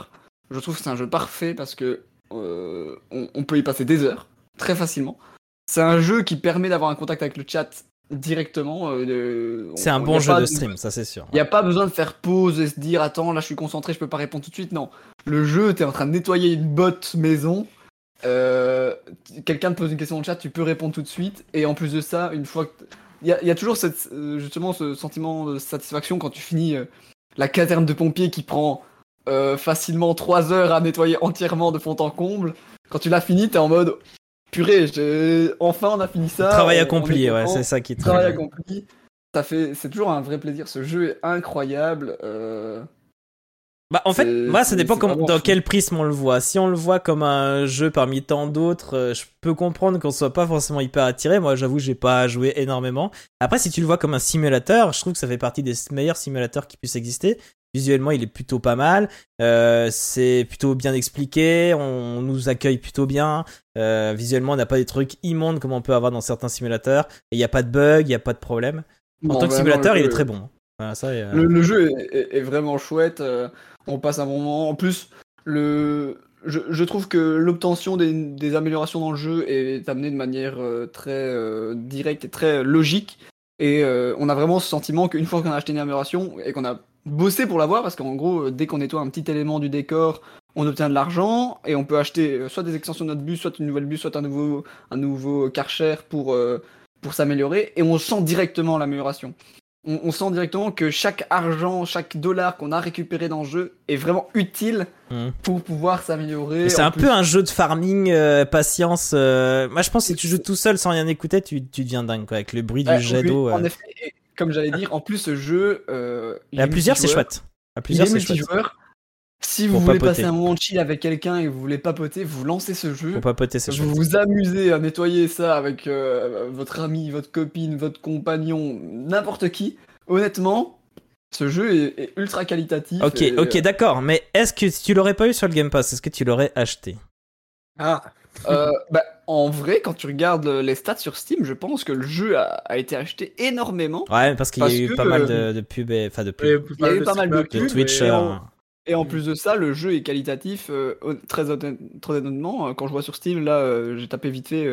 Je trouve que c'est un jeu parfait parce que euh, on, on peut y passer des heures très facilement. C'est un jeu qui permet d'avoir un contact avec le chat directement. euh, C'est un on- bon jeu de stream, ça c'est sûr. Il n'y a pas besoin de faire pause et se dire attends là je suis concentré je peux pas répondre tout de suite non le jeu t'es en train de nettoyer une botte maison quelqu'un te pose une question dans le chat tu peux répondre tout de suite et en plus de ça une fois que il y a, il y a toujours cette, euh, justement ce sentiment de satisfaction quand tu finis euh, la caserne de pompiers qui prend euh, facilement 3 heures à nettoyer entièrement de fond en comble quand tu l'as fini t'es en mode purée enfin on a fini ça Travail accompli, ouais, c'est ça qui Travail accompli. Ça fait, c'est toujours un vrai plaisir. Ce jeu est incroyable. euh, Bah, en fait, moi, ça c'est- dépend comment- dans quel prisme on le voit. Si on le voit comme un jeu parmi tant d'autres, euh, je peux comprendre qu'on soit pas forcément hyper attiré. Moi, j'avoue, j'ai pas joué énormément. Après, si tu le vois comme un simulateur, je trouve que ça fait partie des meilleurs simulateurs qui puissent exister. Visuellement, il est plutôt pas mal. Euh, c'est plutôt bien expliqué. On nous accueille plutôt bien. Euh, visuellement, on n'a pas des trucs immondes comme on peut avoir dans certains simulateurs. Et il n'y a pas de bugs, il n'y a pas de problème. En bon, tant que simulateur, il est très bon. Euh, Le, jeu est, vraiment chouette. euh, on passe un bon moment. En plus, le, je, trouve que l'obtention des, améliorations dans le jeu est amenée de manière euh, très directe et très logique. Et on a vraiment ce sentiment qu'une fois qu'on a acheté une amélioration et qu'on a bossé pour l'avoir, parce qu'en gros, dès qu'on nettoie un petit élément du décor, on obtient de l'argent et on peut acheter soit des extensions de notre bus, soit une nouvelle bus, soit un nouveau, un nouveau Karcher pour, pour s'améliorer. Et on sent directement l'amélioration on, on sent directement que chaque argent, chaque dollar qu'on a récupéré dans le jeu est vraiment utile Mhm. pour pouvoir s'améliorer. C'est En un plus- peu un jeu de farming, euh, patience. euh, Moi, je pense que si tu joues tout seul sans rien écouter, tu, tu deviens dingue, quoi, avec le bruit du jet d'eau. En euh. effet, et comme j'allais dire, en plus ce jeu, euh, il à plusieurs, c'est chouette. À Il plusieurs, est c'est chouette. Si vous voulez papoter. passer un moment de chill avec quelqu'un et vous voulez papoter, vous lancez ce jeu. Pour papoter, c'est Vous vous amusez à nettoyer ça avec euh, votre ami, votre copine, votre compagnon, n'importe qui. Honnêtement, ce jeu est, est ultra qualitatif. Ok, et, ok, euh, d'accord. Mais est-ce que si tu l'aurais pas eu sur le Game Pass, est-ce que tu l'aurais acheté? Ah, Euh, bah, en vrai, quand tu regardes les stats sur Steam, je pense que le jeu a, a été acheté énormément. Ouais, parce qu'il y a eu que, pas mal de, de pubs, enfin de il y a pubs, eu Il y a eu pas mal de de pubs, ont Twitch. et euh, Et en plus de ça, le jeu est qualitatif. euh, très, honnête- très honnêtement, euh, quand je vois sur Steam, là, euh, j'ai tapé vite fait.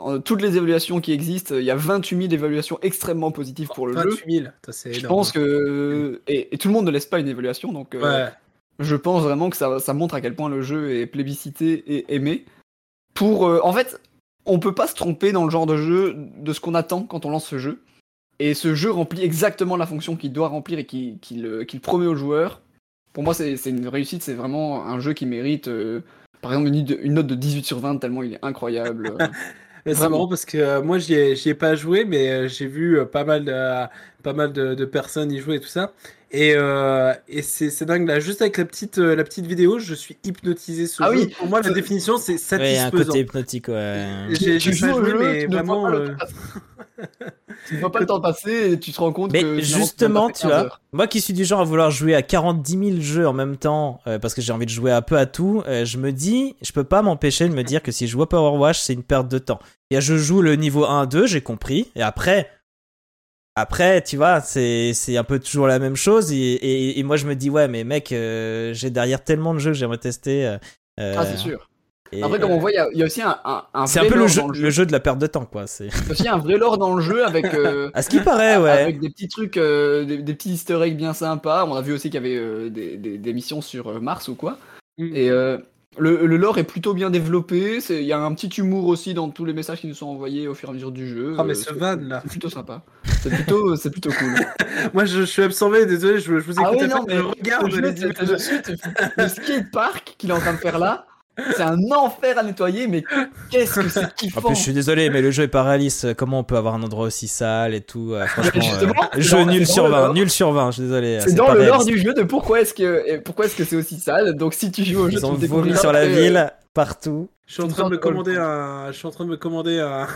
euh, toutes les évaluations qui existent, il y a 28 000 évaluations extrêmement positives pour le jeu. 28 000, ça, c'est Je pense que. Et, et tout le monde ne laisse pas une évaluation, donc Ouais. je pense vraiment que ça, ça montre à quel point le jeu est plébiscité et aimé. Pour, euh, en fait, on peut pas se tromper dans le genre de jeu de ce qu'on attend quand on lance ce jeu. Et ce jeu remplit exactement la fonction qu'il doit remplir et qu'il promet aux joueurs. Pour moi, c'est c'est une réussite, c'est vraiment un jeu qui mérite, euh, par exemple, une, une note de 18 sur 20, tellement il est incroyable. euh. C'est Vraiment. marrant parce que euh, moi j'y ai, ai pas joué, mais euh, j'ai vu euh, pas mal de, pas mal de, de personnes y jouer et tout ça. Et, euh, et c'est c'est dingue là, juste avec la petite, la petite vidéo, je suis hypnotisé ce Ah jeu. oui. Pour moi, la définition c'est Ouais, il y a un satisfaisant. côté hypnotique, ouais. J'ai joué, mais vraiment. tu ne vois pas le temps passer et tu te rends compte que. Mais finalement, justement, tu passé 15 vois, moi qui suis du genre à vouloir jouer à 40 000 jeux en même temps, euh, parce que j'ai envie de jouer un peu à tout, euh, je me dis, je peux pas m'empêcher de me dire que si je joue à Power Wash, c'est une perte de temps. Et je joue le niveau 1-2, j'ai compris, et après, après, tu vois, c'est c'est un peu toujours la même chose, et, et, et moi je me dis, ouais, mais mec, euh, j'ai derrière tellement de jeux que j'aimerais tester. euh, Ah, c'est sûr. Et, Après, comme euh, on voit, il y a- il y, a aussi un, un, un c'est un vrai peu le lore jeu, dans le jeu. le jeu de la perte de temps, quoi. C'est. Aussi un vrai lore dans le jeu avec, euh, À ce qui paraît, ouais. avec des petits trucs, euh, des, des petits easter eggs bien sympas. On a vu aussi qu'il y avait euh, des, des, des missions sur euh, Mars ou quoi. Mm. Et euh, le, le lore est plutôt bien développé. Il y a un petit humour aussi dans tous les messages qui nous sont envoyés au fur et à mesure du jeu. Ah, mais Euh, ce c'est- van là. C'est plutôt sympa. C'est plutôt, c'est plutôt cool. Moi je, je suis absorbé, désolé, je, je vous Ah écoutais oui, pas, non, mais je regarde. Le skatepark qu'il est en train de faire là, c'est un enfer à nettoyer, mais qu'est-ce que c'est En kiffant! plus, je suis désolé, mais le jeu est pas réaliste. Comment on peut avoir un endroit aussi sale et tout euh, Franchement, justement, euh, jeu nul sur dans le 20, lore. nul sur 20, je suis désolé. C'est dans le lore du jeu de pourquoi est-ce que pourquoi est-ce que c'est aussi sale. Donc si tu joues au jeu, Ils tu ont vomi sur la ville, partout. Je suis en train de me commander un, je suis en train de me commander un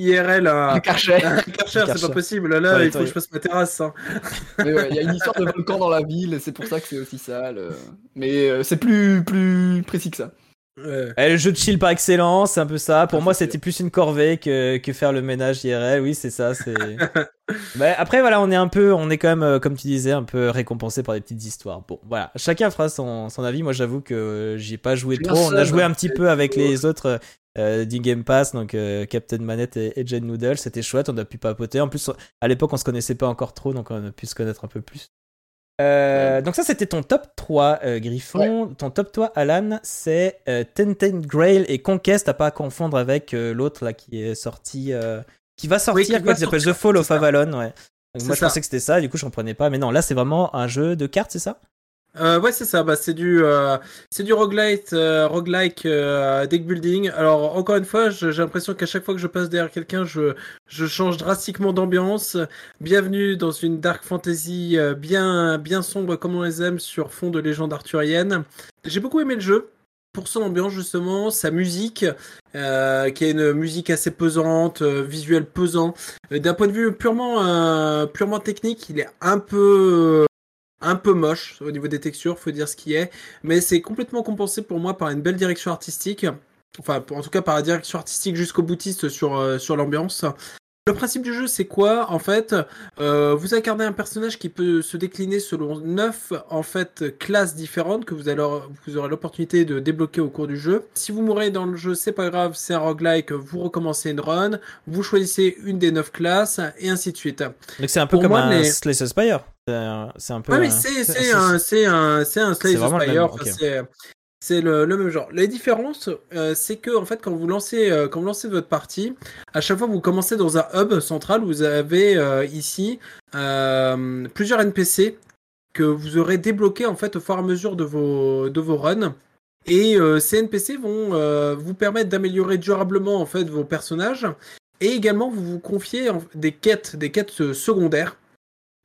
IRL, un, un Karcher. un Karcher, c'est pas possible. Là, Ouais, il faut que je fasse ma terrasse. hein. Mais ouais, il y a une histoire de volcan dans la ville, et c'est pour ça que c'est aussi sale. euh. Mais euh, c'est plus plus précis que ça. Ouais. Eh, le jeu de chill par excellence, c'est un peu ça. Pour Ah, moi, c'était plus une corvée que, que faire le ménage IRL. Oui, c'est ça. C'est. bah, après, voilà, on est un peu, on est quand même, euh, comme tu disais, un peu récompensé par des petites histoires. Bon, voilà, chacun fera son, son avis. Moi, j'avoue que euh, j'y ai pas joué trop. On a joué un petit peu avec les autres euh, du Game Pass, donc euh, Captain Manette et, et Jen Noodle. C'était chouette. On a pu papoter. En plus, à l'époque, on se connaissait pas encore trop, donc on a pu se connaître un peu plus. Euh, donc ça c'était ton top 3 euh, Griffon. Ton top 3 Alan c'est euh, Grail et Conquest à pas confondre avec euh, l'autre là qui est sorti qui va sortir qui quoi va qui s'appelle The Fall of. Avalon ouais. Donc moi je pensais que c'était ça du coup je comprenais pas mais non là c'est vraiment un jeu de cartes c'est ça? Euh, ouais, c'est ça. Bah, c'est du, euh, du roguelite, euh, roguelike deck building. Alors, encore une fois, j'ai l'impression qu'à chaque fois que je passe derrière quelqu'un, je, change drastiquement d'ambiance. Bienvenue dans une dark fantasy bien, bien sombre comme on les aime sur fond de légende arthurienne. J'ai beaucoup aimé le jeu. Pour son ambiance justement, sa musique, qui est une musique assez pesante, visuel pesant. D'un point de vue purement, purement technique, il est un peu, un peu moche au niveau des textures, faut dire ce qui est, mais c'est complètement compensé pour moi par une belle direction artistique. Enfin, en tout cas par la direction artistique jusqu'au boutiste sur, euh, sur l'ambiance. Le principe du jeu, c'est quoi? En fait, euh, vous incarnez un personnage qui peut se décliner selon neuf en fait classes différentes que vous, allez, vous aurez l'opportunité de débloquer au cours du jeu. Si vous mourrez dans le jeu, c'est pas grave, c'est un roguelike, vous recommencez une run, vous choisissez une des neuf classes et ainsi de suite. donc c'est un peu Pour comme moi, un les- Slay Spire c'est un- peu mais un- c'est un c'est un c'est un Slay C'est the le même, enfin, ok. C'est c'est le, le même genre. Les différences, euh, c'est que en fait, quand vous lancez euh, quand vous lancez votre partie, à chaque fois vous commencez dans un hub central. Vous avez euh, ici plusieurs NPC que vous aurez débloqués en fait au fur et à mesure de vos de vos runs. Et ces NPC vont vous permettre d'améliorer durablement en fait vos personnages. Et également, vous vous confiez en- des quêtes, des quêtes secondaires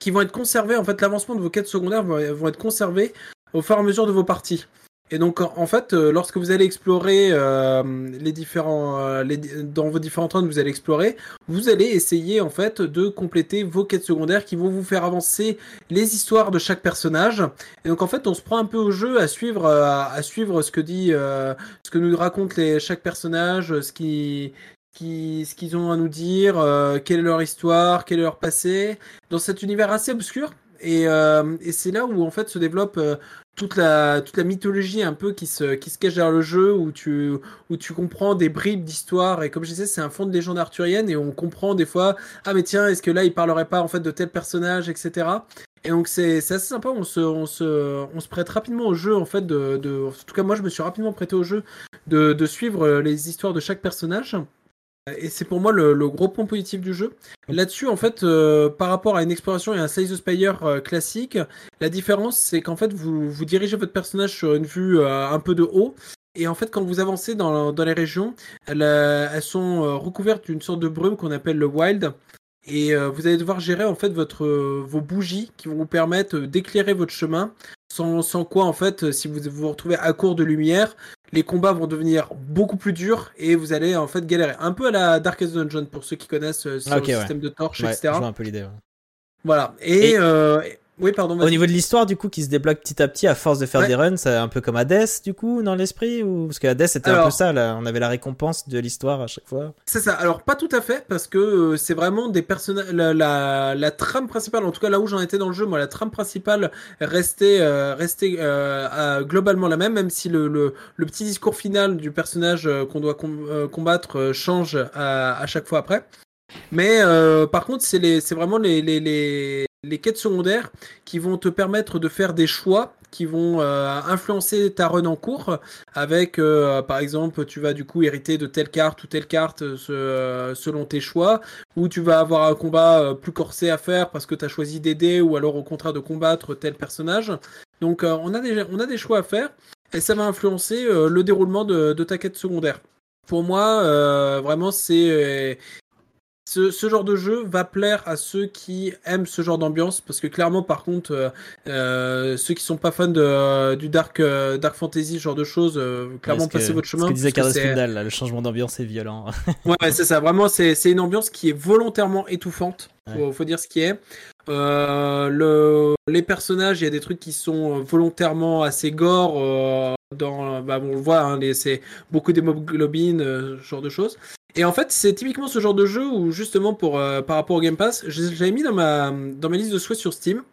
qui vont être conservées. En fait, l'avancement de vos quêtes secondaires vont, être conservés au fur et à mesure de vos parties. Et donc, en fait, euh, lorsque vous allez explorer euh, les différents, euh, les, dans vos différentes runs, vous allez explorer, vous allez essayer en fait de compléter vos quêtes secondaires qui vont vous faire avancer les histoires de chaque personnage. Et donc, en fait, on se prend un peu au jeu à suivre, euh, à suivre ce que dit, euh, ce que nous raconte les, chaque personnage, ce qui, qui, ce qu'ils ont à nous dire, euh, quelle est leur histoire, quel est leur passé, dans cet univers assez obscur. Et, euh, c'est là où en fait se développe euh, toute la toute la mythologie un peu qui se qui se cache derrière le jeu où tu où tu comprends des bribes d'histoire. Et comme je disais c'est un fond de légende arthurienne et on comprend des fois ah mais tiens est-ce que là il parlerait pas en fait de tel personnage etc et donc c'est assez sympa. On se on se on se prête rapidement au jeu en fait de, en tout cas moi je me suis rapidement prêté au jeu de de suivre les histoires de chaque personnage et c'est pour moi le, le gros point positif du jeu. Là-dessus, en fait, euh, par rapport à une exploration et un Slay the Spire euh, classique, la différence, c'est qu'en fait, vous, vous dirigez votre personnage sur une vue euh, un peu de haut. Et en fait, quand vous avancez dans, dans les régions, elles, elles sont recouvertes d'une sorte de brume qu'on appelle le wild. Et vous allez devoir gérer en fait votre, vos bougies qui vont vous permettre d'éclairer votre chemin. Sans, sans quoi, en fait, si vous vous retrouvez à court de lumière, les combats vont devenir beaucoup plus durs et vous allez en fait galérer. Un peu à la Darkest Dungeon pour ceux qui connaissent euh, sur Ok, le ouais. système de torche, Ouais, etc. je vois un peu l'idée ouais. Voilà. Et, Et- euh, oui, pardon. Au niveau de l'histoire, du coup, qui se débloque petit à petit à force de faire Ouais. des runs, c'est un peu comme Hades, du coup, dans l'esprit ou parce que Hades c'était un peu ça, là. on avait la récompense de l'histoire à chaque fois. C'est ça. Alors pas tout à fait parce que euh, c'est vraiment des personnages. La, la, la trame principale, en tout cas là où j'en étais dans le jeu, moi la trame principale restait euh, restait euh, globalement la même, même si le, le, le petit discours final du personnage euh, qu'on doit com- euh, combattre change à, à chaque fois après. Mais euh, par contre, c'est les c'est vraiment les, les, les, les quêtes secondaires qui vont te permettre de faire des choix qui vont euh, influencer ta run en cours avec euh, par exemple tu vas du coup hériter de telle carte ou telle carte euh, se- selon tes choix ou tu vas avoir un combat plus corsé à faire parce que tu as choisi d'aider ou alors au contraire de combattre tel personnage. Donc on a des on a des choix à faire et ça va influencer le déroulement de, ta quête secondaire. Pour moi vraiment c'est ce, ce genre de jeu va plaire à ceux qui aiment ce genre d'ambiance parce que clairement par contre euh, euh, ceux qui sont pas fans de, du dark euh, dark fantasy ce genre de choses euh, clairement Ouais, que- passez votre chemin Ce que disait Carlos là, le changement d'ambiance est violent. Ouais, ouais, c'est ça. Vraiment, c'est c'est une ambiance qui est volontairement étouffante. Faut, faut dire ce qui est. Euh, le, les personnages, il y a des trucs qui sont euh, volontairement assez gore. euh, dans, bah, on le voit, hein, c'est beaucoup d'hémoglobine, euh, ce genre de choses. Et en fait, c'est typiquement ce genre de jeu où justement pour euh, par rapport au Game Pass, je, je l'avais mis dans ma dans ma liste de souhaits sur Steam.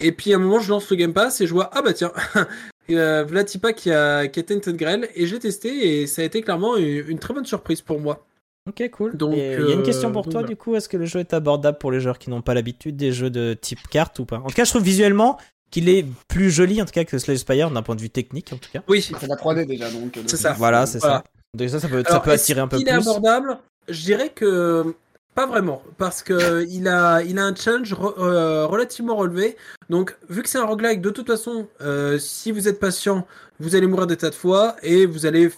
Et puis à un moment, je lance le Game Pass et je vois ah bah tiens, euh, Vlatipa qui a qui a Tainted Grail et j'ai testé et ça a été clairement une, une très bonne surprise pour moi. Ok, cool. Donc, Et, euh, il y a une euh, question pour donc toi, voilà. du coup. Est-ce que le jeu est abordable pour les joueurs qui n'ont pas l'habitude des jeux de type carte ou pas? En tout cas, je trouve visuellement qu'il est plus joli, en tout cas, que Slay Spire d'un point de vue technique, en tout cas. Oui, C'est la 3D déjà donc. euh, C'est ça. Voilà, c'est Voilà. ça. Donc ça, ça peut, ça Alors, peut attirer un peu qu'il plus. est abordable? Je dirais que pas vraiment, parce que il a, il a un challenge re- euh, relativement relevé. Donc, vu que c'est un roguelike, de toute façon, euh, si vous êtes patient, vous allez mourir des tas de fois et vous allez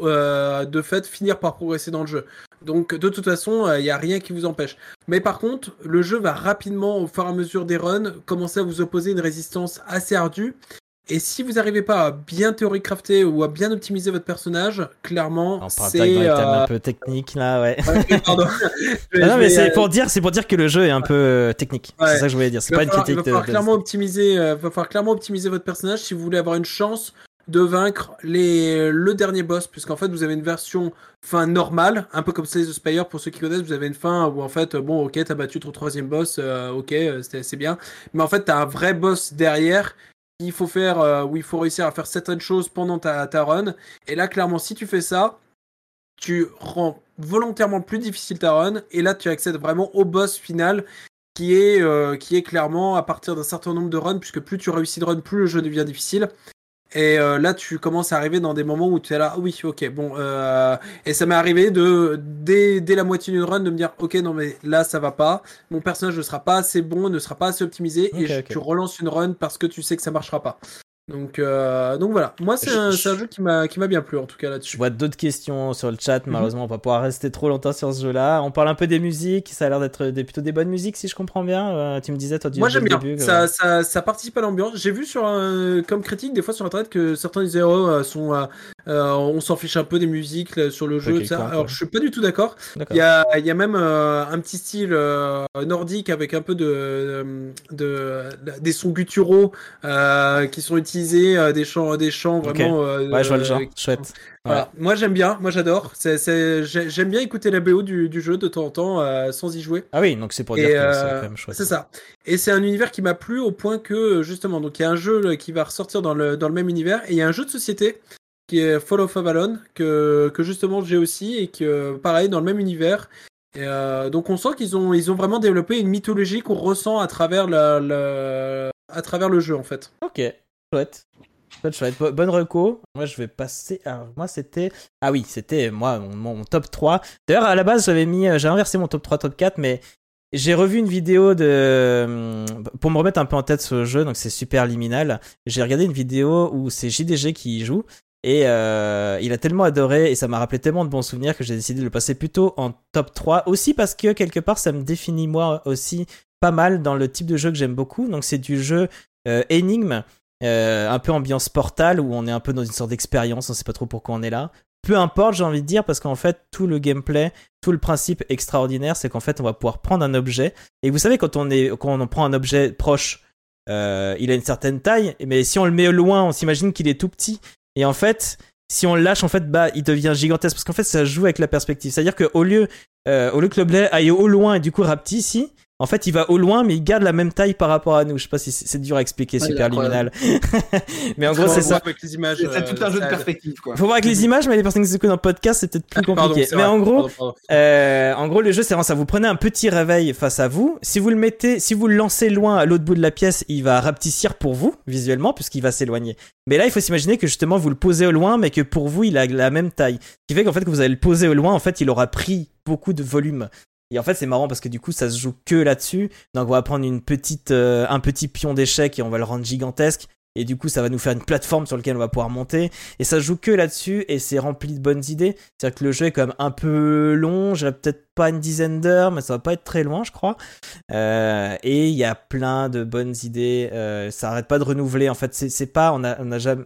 euh, de fait finir par progresser dans le jeu. Donc, de toute façon, il n'y a rien qui vous empêche. Mais par contre, le jeu va rapidement, au fur et à mesure des runs, commencer à vous opposer une résistance assez ardue. Et si vous n'arrivez pas à bien théorie crafter ou à bien optimiser votre personnage, clairement, c'est. euh, un peu techniques, là, ouais. Ouais, pardon. Non, mais c'est euh, pour dire, c'est pour dire que le jeu est un peu euh, technique. Ouais. C'est ça que je voulais dire. C'est pas une critique il va falloir de- clairement optimiser, euh, va falloir clairement optimiser votre personnage si vous voulez avoir une chance de vaincre les, le dernier boss, puisqu'en fait vous avez une version fin normale, un peu comme Slay the Spire pour ceux qui connaissent, vous avez une fin où en fait, euh, bon ok, t'as battu ton troisième boss, euh, ok, euh, c'était- c'est bien, mais en fait t'as un vrai boss derrière qu'il faut faire, euh, il faut réussir à faire certaines choses pendant ta, ta run, et là clairement si tu fais ça, tu rends volontairement plus difficile ta run, et là tu accèdes vraiment au boss final qui est, euh, qui est clairement à partir d'un certain nombre de runs, puisque plus tu réussis de run, plus le jeu devient difficile. Et euh, là, tu commences à arriver dans des moments où tu es là, ah oui, ok, bon. euh, Et ça m'est arrivé de, dès, dès la moitié d'une run, de me dire, ok, non, mais là, ça va pas. Mon personnage ne sera pas assez bon, ne sera pas assez optimisé, et je- tu relances une run parce que tu sais que ça marchera pas. Donc, euh, donc voilà. Moi, c'est Je- un, je- jeu qui m'a bien plu, en tout cas, Je là-dessus. vois d'autres questions sur le chat. Mhm. Malheureusement, on va pouvoir rester trop longtemps sur ce jeu-là. On parle un peu des musiques. Ça a l'air d'être des, plutôt des bonnes musiques, si je comprends bien. Euh, tu me disais, toi, du Moi j'aime bien, début, ça, ça, ça participe à l'ambiance. J'ai vu sur comme critique des fois sur internet que certains disaient oh, euh, sont, on s'en fiche un peu des musiques là, sur le jeu. Ça. Alors je suis pas du tout d'accord. Il y a, y a même un petit style nordique avec un peu de, de, des sons gutturaux qui sont utilisés, euh, des chants, des chants Ok. vraiment. euh, Ouais, je vois le genre. euh, Chouette. voilà. Moi j'aime bien, moi j'adore. J'aime bien écouter la BO du, du jeu de temps en temps sans y jouer. Ah oui, donc c'est pour Et, dire que euh, c'est quand même chouette. C'est ça. Et c'est un univers qui m'a plu au point que, justement, donc il y a un jeu qui va ressortir dans le, dans le même univers, et il y a un jeu de société qui est Fall of Avalon, que, que justement j'ai aussi, et que, pareil, dans le même univers. Et, euh, donc on sent qu'ils ont, ils ont vraiment développé une mythologie qu'on ressent à travers, la, la- à travers le jeu, en fait. Ok, chouette. Chouette, chouette. Bo- bonne reco. Moi, je vais passer. Moi, c'était. Ah oui, c'était moi, mon, top 3. D'ailleurs, à la base, j'avais mis. euh, J'ai inversé mon top 3, top 4, mais j'ai revu une vidéo de. hum, Pour me remettre un peu en tête ce jeu, donc c'est super liminal. J'ai regardé une vidéo où c'est JDG qui y joue. Et euh, il a tellement adoré et ça m'a rappelé tellement de bons souvenirs que j'ai décidé de le passer plutôt en top 3. Aussi parce que quelque part ça me définit moi aussi pas mal dans le type de jeu que j'aime beaucoup. Donc c'est du jeu euh, énigme, euh, un peu ambiance portal où on est un peu dans une sorte d'expérience, on sait pas trop pourquoi on est là. Peu importe, j'ai envie de dire, parce qu'en fait, tout le gameplay, tout le principe extraordinaire, c'est qu'en fait, on va pouvoir prendre un objet. Et vous savez, quand on, est, quand on prend un objet proche, euh, il a une certaine taille, mais si on le met loin, on s'imagine qu'il est tout petit. Et en fait, si on le lâche, en fait, bah, il devient gigantesque. Parce qu'en fait, ça joue avec la perspective. C'est-à-dire qu'au lieu, euh, au lieu que l'objet aille au loin et du coup rapetisse ici, en fait, il va au loin, mais il garde la même taille par rapport à nous. Je sais pas si c'est dur à expliquer, Ouais, super incroyable. liminal. mais en gros, Faut c'est voir ça. Avec les images, C'est euh, tout un jeu de perspective quoi. Faut voir avec les images, mais les personnes qui s'écoutent en podcast, c'est peut-être plus compliqué. mais vrai. en gros, Pardon, pardon. euh, en gros, le jeu, c'est vraiment ça. Vous prenez un petit réveil face à vous. Si vous le mettez, si vous le lancez loin à l'autre bout de la pièce, il va rapetissir pour vous, visuellement, puisqu'il va s'éloigner. Mais là, il faut s'imaginer que justement, vous le posez au loin, mais que pour vous, il a la même taille. Ce qui fait qu'en fait, que vous allez le poser au loin, en fait, il aura pris beaucoup de volume. Et en fait, c'est marrant parce que du coup, ça se joue que là-dessus. Donc, on va prendre une petite, euh, un petit pion d'échec et on va le rendre gigantesque. Et du coup, ça va nous faire une plateforme sur laquelle on va pouvoir monter. Et ça se joue que là-dessus et c'est rempli de bonnes idées. C'est-à-dire que le jeu est quand même un peu long. J'ai peut-être pas une dizaine d'heures, mais ça va pas être très loin, je crois. Euh, et il y a plein de bonnes idées. Euh, ça arrête pas de renouveler. En fait, c'est pas, on a,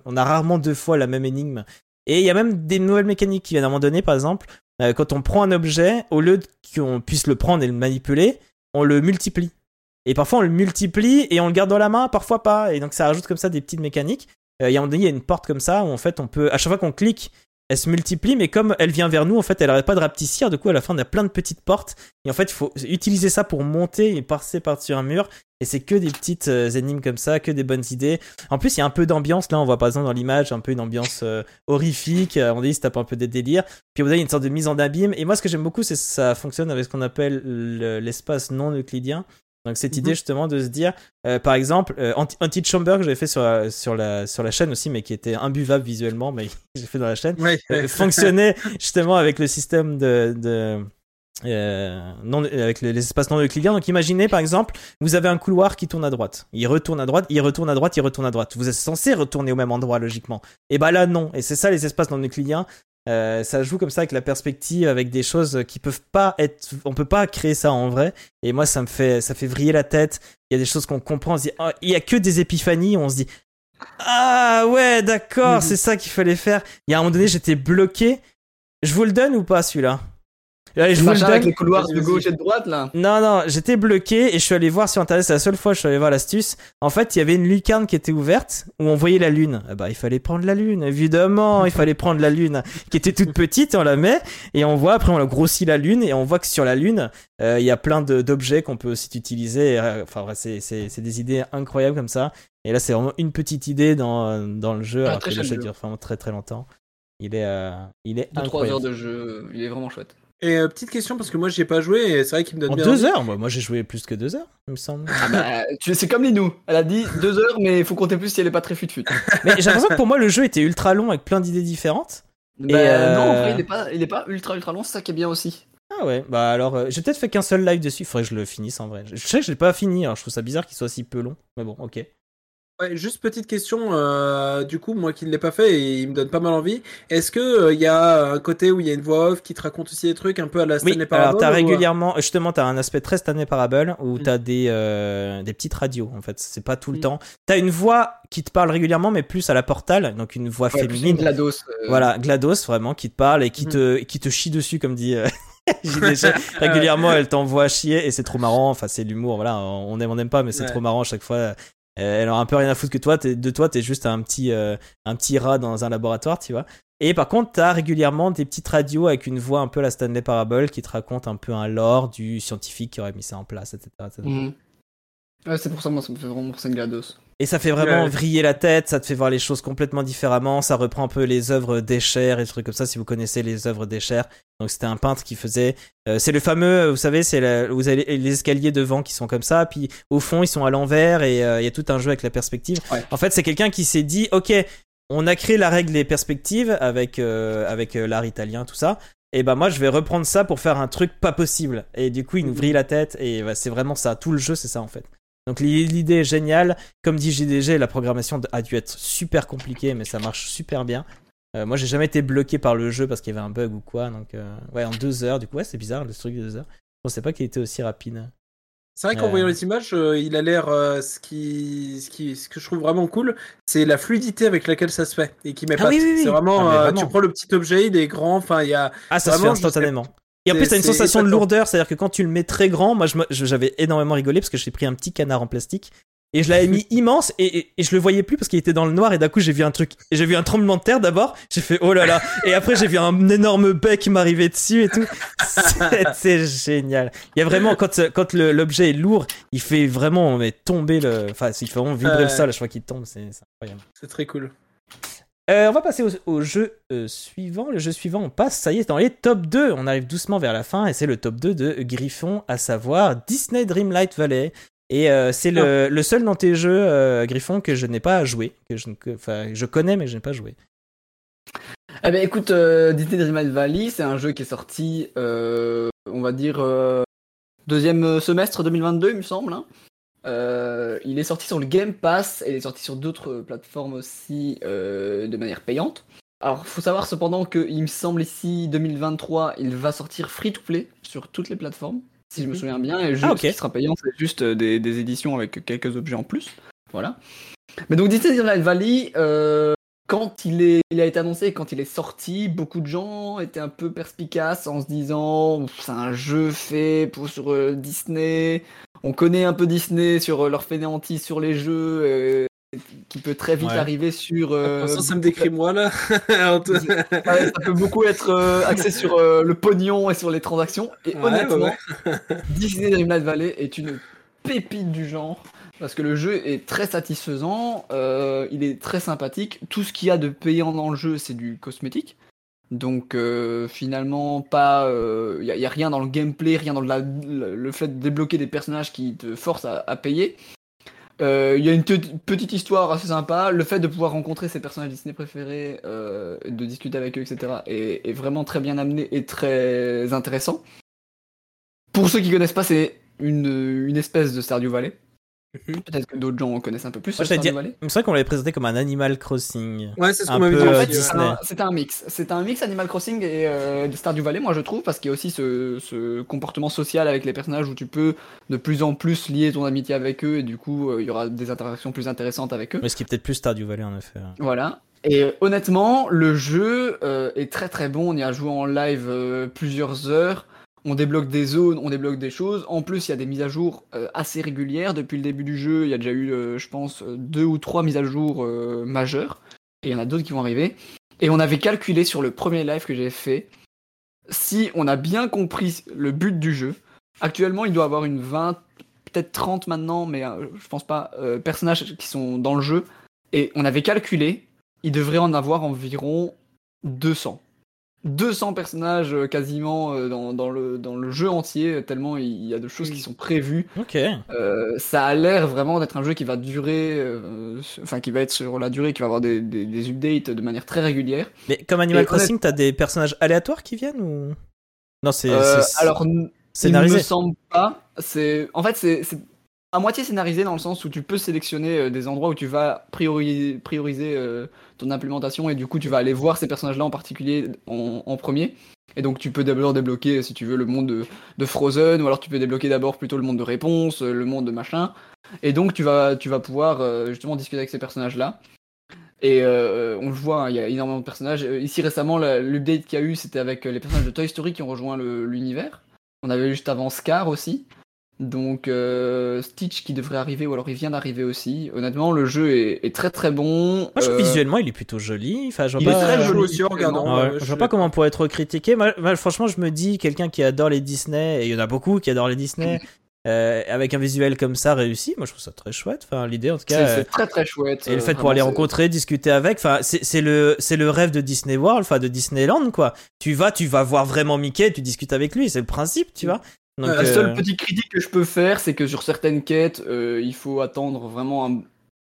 on a rarement deux fois la même énigme. Et il y a même des nouvelles mécaniques qui viennent à un moment donné, par exemple. Euh, quand on prend un objet, au lieu qu'on puisse le prendre et le manipuler, on le multiplie. Et parfois on le multiplie et on le garde dans la main, parfois pas. Et donc ça rajoute comme ça des petites mécaniques. un moment donné, il y a une porte comme ça où en fait on peut, à chaque fois qu'on clique, elle se multiplie, mais comme elle vient vers nous, en fait, elle n'arrête pas de rapetissir. Du coup, à la fin, on a plein de petites portes. Et en fait, il faut utiliser ça pour monter et passer par-dessus un mur. Et c'est que des petites euh, énigmes comme ça, que des bonnes idées. En plus, il y a un peu d'ambiance. Là, on voit par exemple dans l'image un peu une ambiance euh, horrifique. Euh, on dit, se tape un peu des délires. Puis, il y a une sorte de mise en abîme. Et moi, ce que j'aime beaucoup, c'est que ça fonctionne avec ce qu'on appelle l'espace non euclidien. Donc cette idée mhm. justement de se dire, euh, par exemple, euh, Anti-Chamber que j'avais fait sur la, sur, la, sur la chaîne aussi, mais qui était imbuvable visuellement, mais j'ai fait dans la chaîne, euh, fonctionnait justement avec le système de... de non, avec les, espaces non euclidiens. Donc imaginez par exemple, vous avez un couloir qui tourne à droite. Il retourne à droite, il retourne à droite, il retourne à droite. Vous êtes censé retourner au même endroit logiquement. Et bah là non. Et c'est ça les espaces non euclidiens. Euh, ça joue comme ça avec la perspective, avec des choses qui peuvent pas être, on peut pas créer ça en vrai. Et moi, ça me fait, ça fait vriller la tête. Il y a des choses qu'on comprend. On se dit, oh, il y a que des épiphanies. On se dit, ah ouais, d'accord, mhm. c'est ça qu'il fallait faire. Il y a un moment donné, j'étais bloqué. Je vous le donne ou pas celui-là? Allez, je vous avec les couloirs de gauche et de droite là. Non non, j'étais bloqué et je suis allé voir sur internet, c'est la seule fois que je suis allé voir l'astuce. En fait, il y avait une lucarne qui était ouverte où on voyait la lune. Ah bah il fallait prendre la lune, évidemment, il fallait prendre la lune qui était toute petite, on la met et on voit après on a grossi la lune et on voit que sur la lune, euh, il y a plein d'objets qu'on peut aussi utiliser. Euh, enfin c'est c'est des idées incroyables comme ça. Et là, c'est vraiment une petite idée dans dans le jeu ah, alors que le jeu dure vraiment très très longtemps. Il est euh, il est 3 heures de jeu, il est vraiment chouette. Et euh, petite question, parce que moi j'y ai pas joué et c'est vrai qu'il me donne en bien. deux heures Moi, moi j'ai joué plus que deux heures, il me semble. Ah bah, tu... C'est comme Linou. Elle a dit deux heures, mais il faut compter plus si elle est pas très fut-fut. mais j'ai l'impression que pour moi le jeu était ultra long avec plein d'idées différentes. Bah, euh... Non, en vrai, il est, pas, il est pas ultra ultra long, c'est ça qui est bien aussi. Ah ouais, bah alors euh, j'ai peut-être fait qu'un seul live dessus, faudrait que je le finisse en vrai. Je sais que je l'ai pas fini, alors je trouve ça bizarre qu'il soit si peu long, mais bon, ok juste petite question, euh, du coup, moi qui ne l'ai pas fait et il me donne pas mal envie. Est-ce que il euh, y a un côté où il y a une voix off qui te raconte aussi des trucs un peu à la Stanley oui, Parable Alors t'as régulièrement, justement, t'as un aspect très Stanley Parable où tu mm. t'as des euh, des petites radios en fait. C'est pas tout le temps. Mm. temps. T'as une voix qui te parle régulièrement, mais plus à la portale, donc une voix féminine. Glados. Voilà, Glados vraiment qui te parle et qui mm. te qui te chie dessus comme dit. régulièrement, elle t'envoie chier et c'est trop marrant. Enfin, c'est l'humour. Voilà, on aime, on n'aime pas, mais c'est trop marrant à chaque fois. Euh, elle a un peu rien à foutre que toi. de toi, t'es juste un petit, euh, un petit rat dans un laboratoire, tu vois. Et par contre, t'as régulièrement des petites radios avec une voix un peu la Stanley Parable qui te raconte un peu un lore du scientifique qui aurait mis ça en place, etc. Mhm. C'est pour ça, moi, ça me fait vraiment penser GLaDOS. Et ça fait vraiment vriller la tête, ça te fait voir les choses complètement différemment, ça reprend un peu les œuvres d'Escher et des trucs comme ça, si vous connaissez les œuvres d'Escher. Donc c'était un peintre qui faisait... Euh, c'est le fameux, vous savez, c'est vous avez les escaliers devant qui sont comme ça, puis au fond ils sont à l'envers et euh, il y a tout un jeu avec la perspective. En fait c'est quelqu'un qui s'est dit, ok, on a créé la règle des perspectives avec, euh, avec l'art italien, tout ça. Et ben moi je vais reprendre ça pour faire un truc pas possible. Et du coup il nous vrille la tête et c'est vraiment ça. Tout le jeu c'est ça en fait. Donc l'idée est géniale. Comme dit JDG, la programmation a dû être super compliquée, mais ça marche super bien. Euh, moi, j'ai jamais été bloqué par le jeu parce qu'il y avait un bug ou quoi. Donc, euh, ouais, en deux heures, du coup, ouais, c'est bizarre le truc de deux heures. Je pensais pas qu'il était aussi rapide. C'est vrai qu'en voyant euh. les images, il a l'air. ce, qui, ce, qui, ce que je trouve vraiment cool, c'est la fluidité avec laquelle ça se fait et qui m'épate. Ah c'est vraiment, ah, Tu prends le petit objet, il est grand, enfin, il y a. Ah, ça se fait instantanément. Et en plus, t'as une sensation de lourdeur, c'est-à-dire que quand tu le mets très grand, moi j'avais énormément rigolé parce que j'ai pris un petit canard en plastique et je l'avais mis immense et, et, je le voyais plus parce qu'il était dans le noir et d'un coup j'ai vu un truc, j'ai vu un tremblement de terre d'abord, j'ai fait oh là là et après j'ai vu un énorme bec m'arriver dessus et tout. C'est génial. Il y a vraiment quand quand l'objet est lourd, il fait vraiment mais tomber le, enfin il fait vraiment vibrer le sol à chaque fois qu'il tombe, c'est incroyable. C'est très cool. Euh, on va passer au, jeu euh, suivant. Le jeu suivant, on passe, ça y est, dans les top 2. On arrive doucement vers la fin et c'est le top 2 de Griffon, à savoir Disney Dreamlight Valley. Et euh, c'est le, le, seul dans tes jeux, Griffon, que je n'ai pas joué. Que je, enfin, je connais, mais je n'ai pas joué. Eh ben écoute, Disney Dreamlight Valley, c'est un jeu qui est sorti, on va dire, deuxième semestre 2022, il me semble. Hein. Euh, il est sorti sur le Game Pass et il est sorti sur d'autres plateformes aussi euh, de manière payante. Alors, faut savoir cependant qu'il me semble ici 2023, il va sortir free to play sur toutes les plateformes, si je me mhm. souviens bien. Et juste, ah, qui sera payant, c'est juste des, éditions avec quelques objets en plus. Voilà. Mais donc, Disney Valley, euh, quand il, est, il a été annoncé, quand il est sorti, beaucoup de gens étaient un peu perspicaces en se disant c'est un jeu fait pour sur euh, Disney. On connaît un peu Disney sur euh, leur fainéantise sur les jeux. qui peut très vite Ouais. arriver sur. euh, ça, ça me décrit moi là. Ouais, ça peut beaucoup être euh, axé sur euh, le pognon et sur les transactions. Et Ouais, honnêtement, Disney Dreamlight Valley est une pépite du genre. Parce que le jeu est très satisfaisant, euh, il est très sympathique. Tout ce qu'il y a de payant dans le jeu, c'est du cosmétique. Donc euh, finalement, pas, il n'y a, rien dans le gameplay, rien dans le, le fait de débloquer des personnages qui te forcent à, payer. Euh, Il y a une te- petite histoire assez sympa. Le fait de pouvoir rencontrer ses personnages Disney préférés, euh, de discuter avec eux, etc., est, est vraiment très bien amené et très intéressant. Pour ceux qui connaissent pas, c'est une, une espèce de Stardew Valley. Mhm. Peut-être que d'autres gens connaissent un peu plus. C'est vrai qu'on l'avait présenté comme un Animal Crossing. Ouais, c'est ce Un qu'on m'avait dit. euh, En fait, c'est Disney. un- c'est un mix. C'est un mix Animal Crossing et euh, de Stardew Valley, moi je trouve, parce qu'il y a aussi ce, ce comportement social avec les personnages où tu peux de plus en plus lier ton amitié avec eux et du coup euh, il y aura des interactions plus intéressantes avec eux. Mais ce qui est peut-être plus Stardew Valley en effet. Voilà. Et euh, honnêtement, le jeu euh, est très très bon. On y a joué en live euh, plusieurs heures. On débloque des zones, on débloque des choses. En plus, il y a des mises à jour euh, assez régulières. Depuis le début du jeu, il y a déjà eu, euh, je pense, euh, deux ou trois mises à jour majeures. Et il y en a d'autres qui vont arriver. Et on avait calculé sur le premier live que j'ai fait, si on a bien compris le but du jeu, actuellement il doit avoir une 20, peut-être 30 maintenant, mais je pense pas, personnages qui sont dans le jeu. Et on avait calculé, il devrait en avoir environ 200. 200 personnages euh, quasiment euh, dans, dans le, dans le jeu entier, tellement il y a de choses qui sont prévues. Ok. Euh, ça a l'air vraiment d'être un jeu qui va durer, euh, enfin qui va être sur la durée, qui va avoir des, des, des updates de manière très régulière. Mais comme Animal Et Crossing, t'as des personnages aléatoires qui viennent ou? Non, c'est Euh, alors, n- il scénarisé. me semble pas. C'est, en fait, c'est à moitié scénarisé dans le sens où tu peux sélectionner des endroits où tu vas priori- prioriser implémentation et du coup tu vas aller voir ces personnages-là en particulier en, premier. Et donc tu peux d'abord débloquer, si tu veux, le monde de, Frozen, ou alors tu peux débloquer d'abord plutôt le monde de Réponse, euh, le monde de machin. Et donc tu vas, tu vas pouvoir euh, justement discuter avec ces personnages-là. Et euh, on le voit, hein, il y a énormément de personnages. Ici récemment, l'update qu'il y a eu, c'était avec les personnages de Toy Story qui ont rejoint l'univers. On avait juste avant Scar aussi. Donc euh, Stitch qui devrait arriver, ou alors il vient d'arriver aussi. Honnêtement, le jeu est, est très très bon. Moi, je trouve Euh, visuellement, il est plutôt joli. Enfin, je vois il est très Je joli aussi en regardant. visuellement. Ouais, euh, je je vois pas comment on pourrait être critiqué. Moi, moi, franchement, je me dis, quelqu'un qui adore les Disney, et il y en a beaucoup qui adorent les Disney, euh, avec un visuel comme ça réussi, moi je trouve ça très chouette. Enfin, l'idée en tout C'est cas. euh, c'est très très chouette. Et le euh, fait de pouvoir les rencontrer, discuter avec, enfin, c'est c'est le, c'est le rêve de Disney World, enfin, de Disneyland, quoi. Tu vas, tu vas voir vraiment Mickey, tu discutes avec lui, c'est le principe, tu vois. Donc, La euh, seule petite critique que je peux faire, c'est que sur certaines quêtes, euh, il faut attendre vraiment un,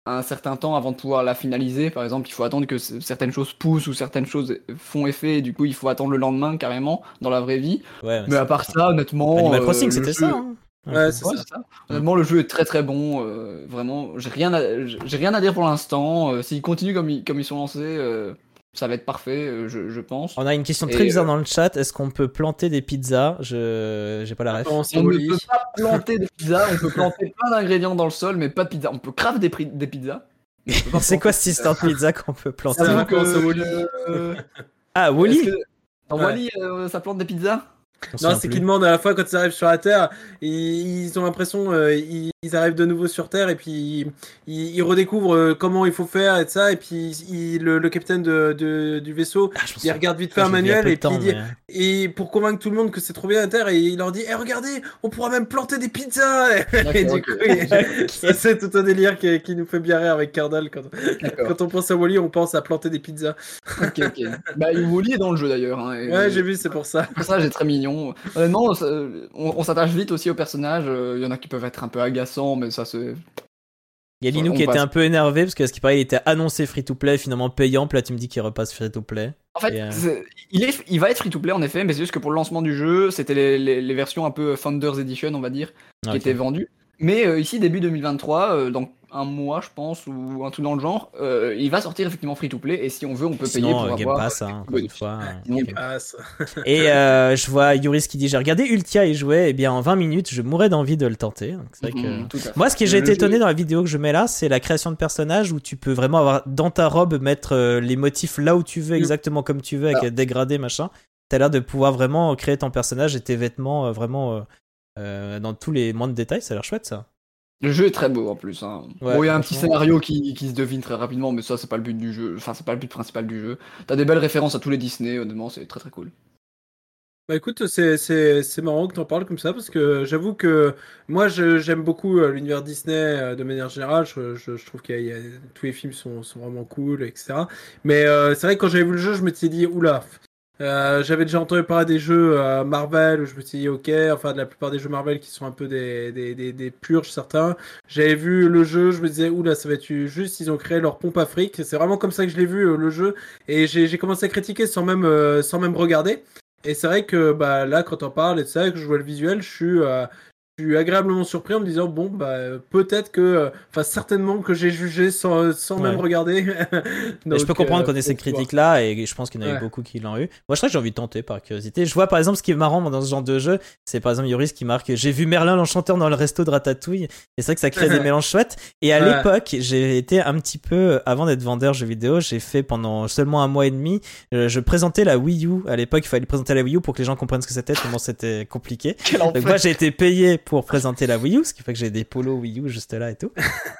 un certain temps avant de pouvoir la finaliser. Par exemple, il faut attendre que certaines choses poussent ou certaines choses font effet, et du coup, il faut attendre le lendemain carrément dans la vraie vie. ouais, Mais à part ça, honnêtement. Animal euh, Crossing, c'était jeu- ça. hein. Ouais, c'est Ouais, ça. Honnêtement, le jeu est très très bon. euh, vraiment, j'ai rien, à, j'ai rien à dire pour l'instant. Euh, S'ils continuent comme ils, comme ils sont lancés, euh, ça va être parfait, euh, je, je pense. On a une question Et, très bizarre euh, dans le chat. Est-ce qu'on peut planter des pizzas? Je, j'ai pas la ref. On ne peut pas planter des pizzas, on peut planter plein d'ingrédients dans le sol, mais pas de pizza. On peut craft des, pizzas. C'est quoi planter cette histoire de pizza qu'on peut planter? que, Wally euh, Ah, Wally? que- Dans Ouais. Wally, euh, ça plante des pizzas? Non, c'est qu'ils demandent à la fois quand ils arrivent sur la Terre, ils, ils ont l'impression, euh, ils, ils arrivent de nouveau sur Terre et puis ils, ils redécouvrent euh, comment il faut faire et ça et puis le, le capitaine de, de- du vaisseau, Ah, il regarde vite fait Ah, un y a manuel et puis temps, il dit, mais- et pour convaincre tout le monde que c'est trop bien la Terre et il leur dit, eh regardez, on pourra même planter des pizzas. Et du coup, ça, c'est tout un délire qui, qui nous fait bien rire avec Cardal quand, quand on pense à Wally, on pense à planter des pizzas. ok, ok. Bah, Wally est dans le jeu d'ailleurs. Hein, Ouais, j'ai vu, c'est pour ça. Le personnage est très mignon. Honnêtement, ça- on, on s'attache vite aussi aux personnages. euh, Il y en a qui peuvent être un peu agaçants, mais ça c'est. Il y a Linou qui était un peu énervé parce que ce qui paraît, il était annoncé free to play, finalement payant. Puis là, tu me dis qu'il repasse free to play. En fait, euh, c'est- il, est, il va être free to play en effet, mais c'est juste que pour le lancement du jeu, c'était les, les- les versions un peu Founders Edition, on va dire, qui étaient vendues. Mais euh, ici, début 2023, euh, dans un mois, je pense, ou un truc dans le genre, euh, il va sortir effectivement free to play. Et si on veut, on peut payer pour Game avoir. Pass, hein, encore une fois. Euh, Ah, ça- Et euh, je vois Yuris qui dit J'ai regardé Ultia y jouer, et bien en 20 minutes, je mourrais d'envie de le tenter. Donc, que. Mhm, fait. Moi, ce que j'ai été jeu- étonné dans la vidéo que je mets là, c'est la création de personnages où tu peux vraiment avoir dans ta robe mettre les motifs là où tu veux, Mm. exactement comme tu veux, avec Ah. dégradé, machin. T'as l'air de pouvoir vraiment créer ton personnage et tes vêtements euh, vraiment euh, dans tous les moindres détails. Ça a l'air chouette ça. Le jeu est très beau en plus. Hein. Ouais, bon, il y a un petit scénario qui, qui se devine très rapidement, mais ça, c'est pas le but du jeu. Enfin, c'est pas le but principal du jeu. T'as des belles références à tous les Disney, honnêtement, c'est très très cool. Bah écoute, c'est, c'est, c'est marrant que t'en parles comme ça parce que j'avoue que moi je- j'aime beaucoup euh, l'univers Disney euh, de manière générale. Je, je- je trouve que tous les films sont, sont vraiment cool, etc. Mais euh, c'est vrai que quand j'avais vu le jeu, je me suis dit, oula, euh, j'avais déjà entendu parler des jeux euh, Marvel où je me suis dit, ok, enfin de la plupart des jeux Marvel qui sont un peu des, des, des, des purges certains. J'avais vu le jeu, je me disais, oula, ça va être juste, ils ont créé leur pompe à fric. C'est vraiment comme ça que je l'ai vu euh, le jeu et j'ai commencé à critiquer sans même, euh, sans même regarder. Et c'est vrai que bah, là, quand on parle et tout ça, que je vois le visuel, je suis, euh, je suis agréablement surpris en me disant bon, bah, peut-être que, euh, enfin, certainement que j'ai jugé sans, sans même regarder. Mais je peux Donc, comprendre euh, qu'on ait ces faut voir. critiques-là et je pense qu'il y en a eu beaucoup qui l'ont eu. Moi, je crois que j'ai envie de tenter par curiosité. Je vois par exemple ce qui est marrant dans ce genre de jeu, c'est par exemple Yoris qui marque J'ai vu Merlin l'enchanteur dans le resto de Ratatouille et c'est vrai que ça crée des mélanges chouettes. Et à Ouais. l'époque, j'ai été un petit peu, avant d'être vendeur jeux vidéo, j'ai fait pendant seulement un mois et demi, euh, je présentais la Wii U. À l'époque, il fallait présenter la Wii U pour que les gens comprennent ce que c'était, tellement c'était compliqué. Quel Donc moi j'ai été payé pour présenter la Wii U, ce qui fait que j'ai des polos Wii U juste là et tout.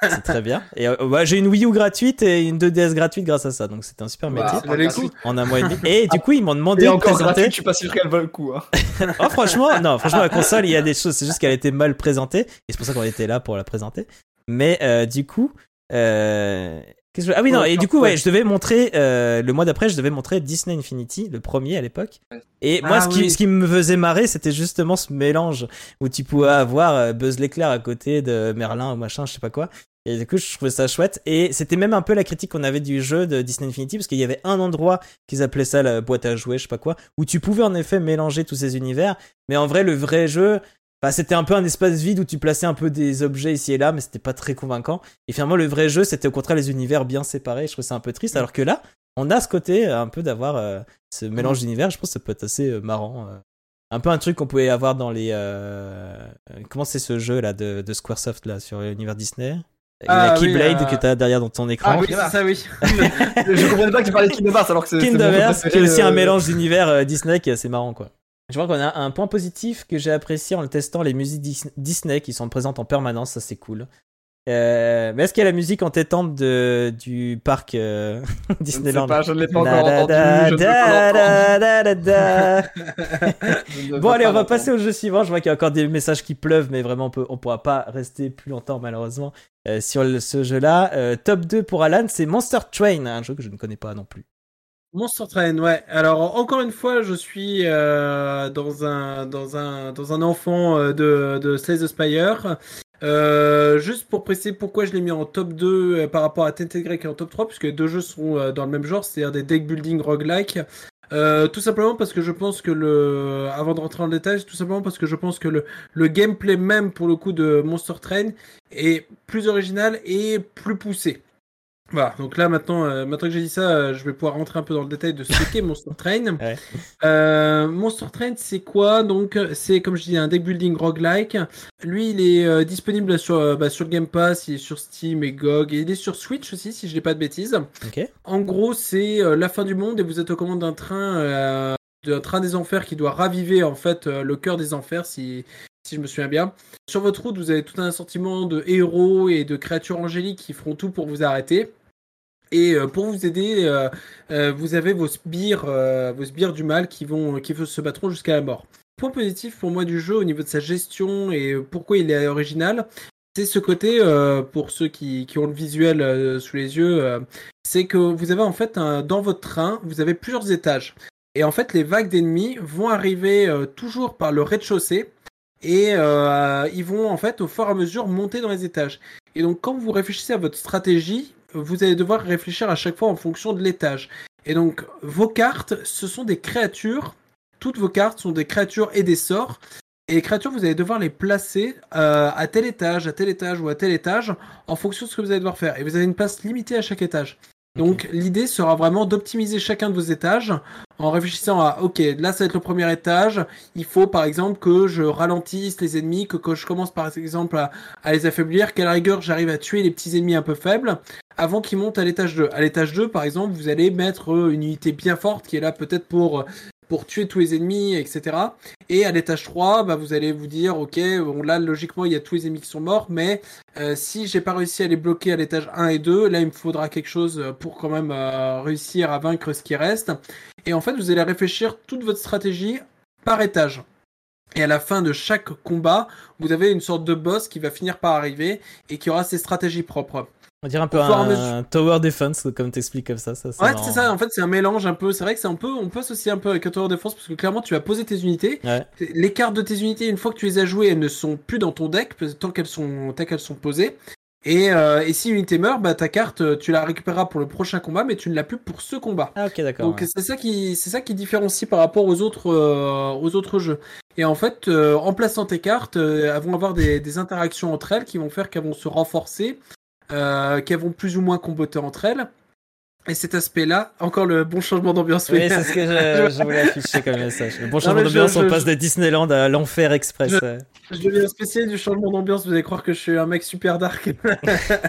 C'est très bien. Et euh, ouais, j'ai une Wii U gratuite et une 2DS gratuite grâce à ça. Donc c'était un super Bah, métier coup. en un mois et demi. Et du coup ils m'ont demandé Et de encore présenter. gratuit, je suis pas sûr qu'elle vaut le coup. Hein. Oh franchement, non, franchement la console il y a des choses, c'est juste qu'elle était mal présentée et c'est pour ça qu'on était là pour la présenter. Mais euh, du coup, euh, que ah oui non et du coup ouais. je devais montrer euh, le mois d'après je devais montrer Disney Infinity le premier à l'époque. Et moi Ah ce qui ce qui me faisait marrer c'était justement ce mélange où tu pouvais avoir euh, Buzz l'éclair à côté de Merlin ou machin je sais pas quoi. Et du coup je trouvais ça chouette. Et c'était même un peu la critique qu'on avait du jeu de Disney Infinity parce qu'il y avait un endroit qu'ils appelaient ça la boîte à jouer je sais pas quoi où tu pouvais en effet mélanger tous ces univers. Mais en vrai le vrai jeu bah, c'était un peu un espace vide où tu plaçais un peu des objets ici et là, mais c'était pas très convaincant. Et finalement, le vrai jeu, c'était au contraire les univers bien séparés. Je trouve ça un peu triste. Alors que là, on a ce côté euh, un peu d'avoir euh, ce mélange d'univers. Je pense que ça peut être assez euh, marrant. Un peu un truc qu'on pouvait avoir dans les. euh, Comment c'est ce jeu là de, de Squaresoft là sur l'univers Disney? Ah, oui, Keyblade euh, que t'as derrière dans ton écran. Ah oui, c'est ça, oui. je comprenais pas que tu parlais de Kingdom Hearts alors que c'est. Kingdom Hearts, qui est aussi un mélange d'univers Disney qui est assez marrant quoi. Je vois qu'on a un point positif que j'ai apprécié en le testant les musiques Dis- Disney qui sont présentes en permanence, ça c'est cool. Euh, mais est-ce qu'il y a la musique entêtante de, du parc euh, Je ne sais Disneyland? pas, je ne l'ai pas encore je ne. Je ne Bon allez, on va passer au jeu suivant. Je vois qu'il y a encore des messages qui pleuvent, mais vraiment on on pourra pas rester plus longtemps malheureusement euh, sur le- ce jeu-là. Euh, top 2 pour Alan, c'est Monster Train, un jeu que je ne connais pas non plus. Monster Train, ouais. Alors encore une fois, je suis euh, dans un dans un dans un enfant euh, de de Slay the Spire. Euh, juste pour préciser pourquoi je l'ai mis en top 2 euh, par rapport à Tented Grey qui est en top 3, puisque les deux jeux sont euh, dans le même genre, c'est-à-dire des deck building roguelike. Euh, tout simplement parce que je pense que le, avant de rentrer en détail, tout simplement parce que je pense que le, le gameplay même pour le coup de Monster Train est plus original et plus poussé. Voilà, donc là maintenant, euh, maintenant que j'ai dit ça, euh, je vais pouvoir rentrer un peu dans le détail de ce qu'est Monster Train. Ouais. Euh, Monster Train, c'est quoi? Donc, c'est comme je dis un deck building roguelike. Lui, il est disponible sur, bah, sur le Game Pass, il est sur Steam et GOG, et il est sur Switch aussi, si je dis pas de bêtises. Ok. En gros, c'est la fin du monde et vous êtes aux commandes d'un train, d'un train des enfers qui doit raviver en fait le cœur des enfers, si, si je me souviens bien. Sur votre route, vous avez tout un assortiment de héros et de créatures angéliques qui feront tout pour vous arrêter. Et euh, pour vous aider, euh, euh, vous avez vos sbires, vos du mal qui vont, qui se battront jusqu'à la mort. Point positif pour moi du jeu au niveau de sa gestion et pourquoi il est original, c'est ce côté, pour ceux qui, qui ont le visuel sous les yeux, c'est que vous avez en fait dans votre train, vous avez plusieurs étages. Et en fait, les vagues d'ennemis vont arriver toujours par le rez-de-chaussée et ils vont en fait au fur et à mesure monter dans les étages. Et donc, quand vous réfléchissez à votre stratégie, vous allez devoir réfléchir à chaque fois en fonction de l'étage. Et donc, vos cartes, ce sont des créatures. Toutes vos cartes sont des créatures et des sorts. Et les créatures, vous allez devoir les placer euh, à tel étage, à tel étage ou à tel étage en fonction de ce que vous allez devoir faire. Et vous avez une place limitée à chaque étage. Donc l'idée sera vraiment d'optimiser chacun de vos étages en réfléchissant à ok là ça va être le premier étage. Il faut par exemple que je ralentisse les ennemis que, que je commence par exemple à, à les affaiblir qu'à la rigueur j'arrive à tuer les petits ennemis un peu faibles avant qu'ils montent à l'étage 2 à l'étage 2 par exemple vous allez mettre une unité bien forte qui est là peut-être pour pour tuer tous les ennemis, etc. Et à l'étage 3, bah, vous allez vous dire, ok, bon, là, logiquement, il y a tous les ennemis qui sont morts, mais euh, si j'ai pas réussi à les bloquer à l'étage 1 et 2, là, il me faudra quelque chose pour quand même euh, réussir à vaincre ce qui reste. Et en fait, vous allez réfléchir toute votre stratégie par étage. Et à la fin de chaque combat, vous avez une sorte de boss qui va finir par arriver et qui aura ses stratégies propres. On dirait un peu un, tower defense, comme t'expliques comme ça. ça ouais, c'est ça. En fait, c'est un mélange un peu. C'est vrai que c'est un peu. On peut associer un peu avec un tower defense parce que clairement, tu vas poser tes unités. Les cartes de tes unités, une fois que tu les as jouées, elles ne sont plus dans ton deck tant qu'elles sont, tant qu'elles sont posées. Et, euh, et, si une unité meurt, bah, ta carte, tu la récupéreras pour le prochain combat, mais tu ne l'as plus pour ce combat. Ah, ok, d'accord. Donc c'est ça qui, c'est ça qui différencie par rapport aux autres, euh, aux autres jeux. Et en fait, euh, en plaçant tes cartes, elles vont avoir des, des, interactions entre elles qui vont faire qu'elles vont se renforcer euh, qui vont plus ou moins comboter entre elles. Et cet aspect-là, encore le bon changement d'ambiance. Oui, c'est ce que je, voulais afficher comme message. Le bon changement d'ambiance, on passe de Disneyland à l'enfer express. Je, deviens spécialiste du changement d'ambiance, vous allez croire que je suis un mec super dark.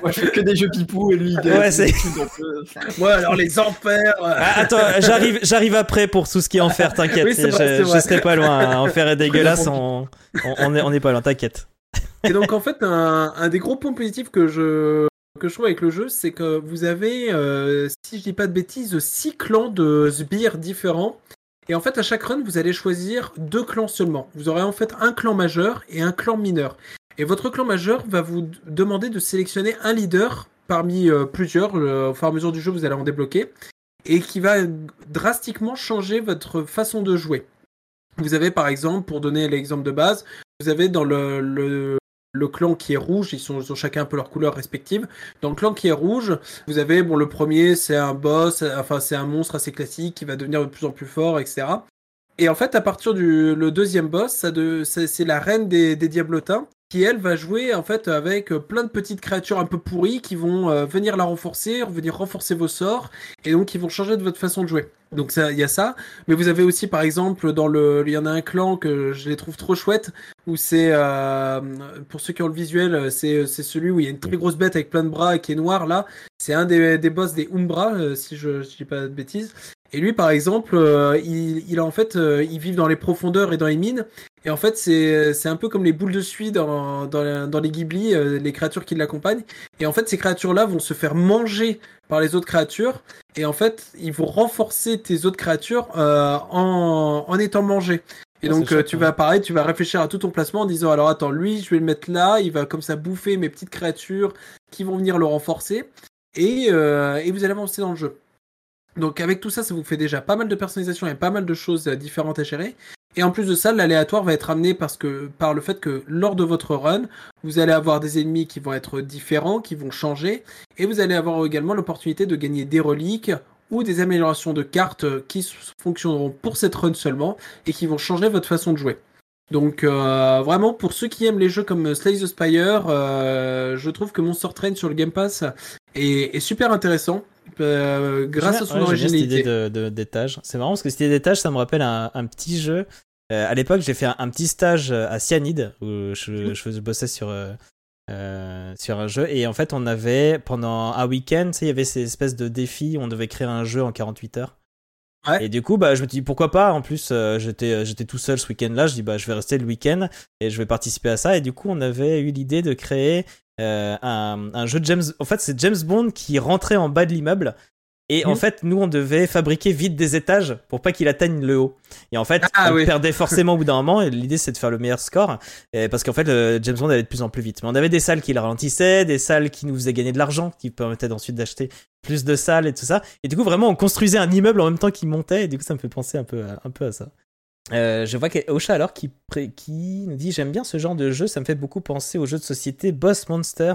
Moi, je fais que des jeux pipou et lui, il Ouais, c'est. Moi, alors les enfers. Ah, attends, j'arrive, j'arrive après pour tout ce qui est enfer, t'inquiète. je, je, serai pas loin. Enfer est dégueulasse, on, on, est, on est pas loin, t'inquiète. Et donc, en fait, un, un des gros points positifs que je, que je trouve avec le jeu, c'est que vous avez, euh, si je dis pas de bêtises, six clans de sbires différents. Et en fait, à chaque run, vous allez choisir deux clans seulement. Vous aurez en fait un clan majeur et un clan mineur. Et votre clan majeur va vous demander de sélectionner un leader parmi euh, plusieurs. au fur et à mesure du jeu, vous allez en débloquer. Et qui va drastiquement changer votre façon de jouer. Vous avez par exemple, pour donner l'exemple de base, vous avez dans le clan qui est rouge, ils, sont, ont chacun un peu leur couleur respective. Dans le clan qui est rouge, vous avez, bon, le premier, c'est un boss, enfin, c'est un monstre assez classique qui va devenir de plus en plus fort, etc. Et en fait, à partir du le deuxième boss, de, c'est la reine des, des diablotins qui elle va jouer en fait avec plein de petites créatures un peu pourries qui vont euh, venir la renforcer, venir renforcer vos sorts et donc qui vont changer de votre façon de jouer. Donc il y a ça, mais vous avez aussi par exemple dans le, il y en a un clan que je les trouve trop chouette où c'est euh, pour ceux qui ont le visuel, c'est c'est celui où il y a une très grosse bête avec plein de bras et qui est noir là. C'est un des, boss des Umbra euh, si je, je dis pas de bêtises. Et lui, par exemple, euh, il, il, a en fait, euh, il vit dans les profondeurs et dans les mines. Et en fait, c'est, c'est un peu comme les boules de suie dans, dans, dans les Ghibli, euh, les créatures qui l'accompagnent. Et en fait, ces créatures-là vont se faire manger par les autres créatures. Et en fait, ils vont renforcer tes autres créatures en, en étant mangées. Et ah, donc, tu vas pareil, tu vas réfléchir à tout ton placement en disant alors attends, lui, je vais le mettre là, il va comme ça bouffer mes petites créatures qui vont venir le renforcer. Et, et vous allez avancer dans le jeu. Donc avec tout ça, ça vous fait déjà pas mal de personnalisation et pas mal de choses euh, différentes à gérer. Et en plus de ça, l'aléatoire va être amené parce que par le fait que lors de votre run, vous allez avoir des ennemis qui vont être différents, qui vont changer, et vous allez avoir également l'opportunité de gagner des reliques ou des améliorations de cartes qui fonctionneront pour cette run seulement et qui vont changer votre façon de jouer. Donc euh, vraiment pour ceux qui aiment les jeux comme Slay the Spire, euh, je trouve que Monster Train sur le Game Pass est super intéressant. Euh, grâce à son originalité. Cette d'étage. C'est marrant parce que cette idée d'étage, ça me rappelle un, petit jeu. Euh, à l'époque, j'ai fait un, petit stage à Cyanide où je, je, bossais sur, euh, sur un jeu. Et en fait, on avait, pendant un week-end, il y avait ces espèces de défis où on devait créer un jeu en 48 heures. Et du coup, bah, je me dis pourquoi pas? En plus, j'étais, j'étais tout seul ce week-end-là. Je dis bah, je vais rester le week-end et je vais participer à ça. Et du coup, on avait eu l'idée de créer euh, un, jeu de James. En fait, c'est James Bond qui rentrait en bas de l'immeuble. Et en mhm. fait, nous, on devait fabriquer vite des étages pour pas qu'il atteigne le haut. Et en fait, ah, on perdait forcément au bout d'un moment. Et l'idée, c'est de faire le meilleur score. parce qu'en fait, James Bond allait de plus en plus vite. Mais on avait des salles qui le ralentissaient, des salles qui nous faisaient gagner de l'argent, qui permettaient ensuite d'acheter plus de salles et tout ça. Et du coup, vraiment, on construisait un immeuble en même temps qu'il montait. Et du coup, ça me fait penser un peu un peu à ça. Euh, je vois Ocha alors qui, qui nous dit j'aime bien ce genre de jeu, ça me fait beaucoup penser au jeu de société Boss Monster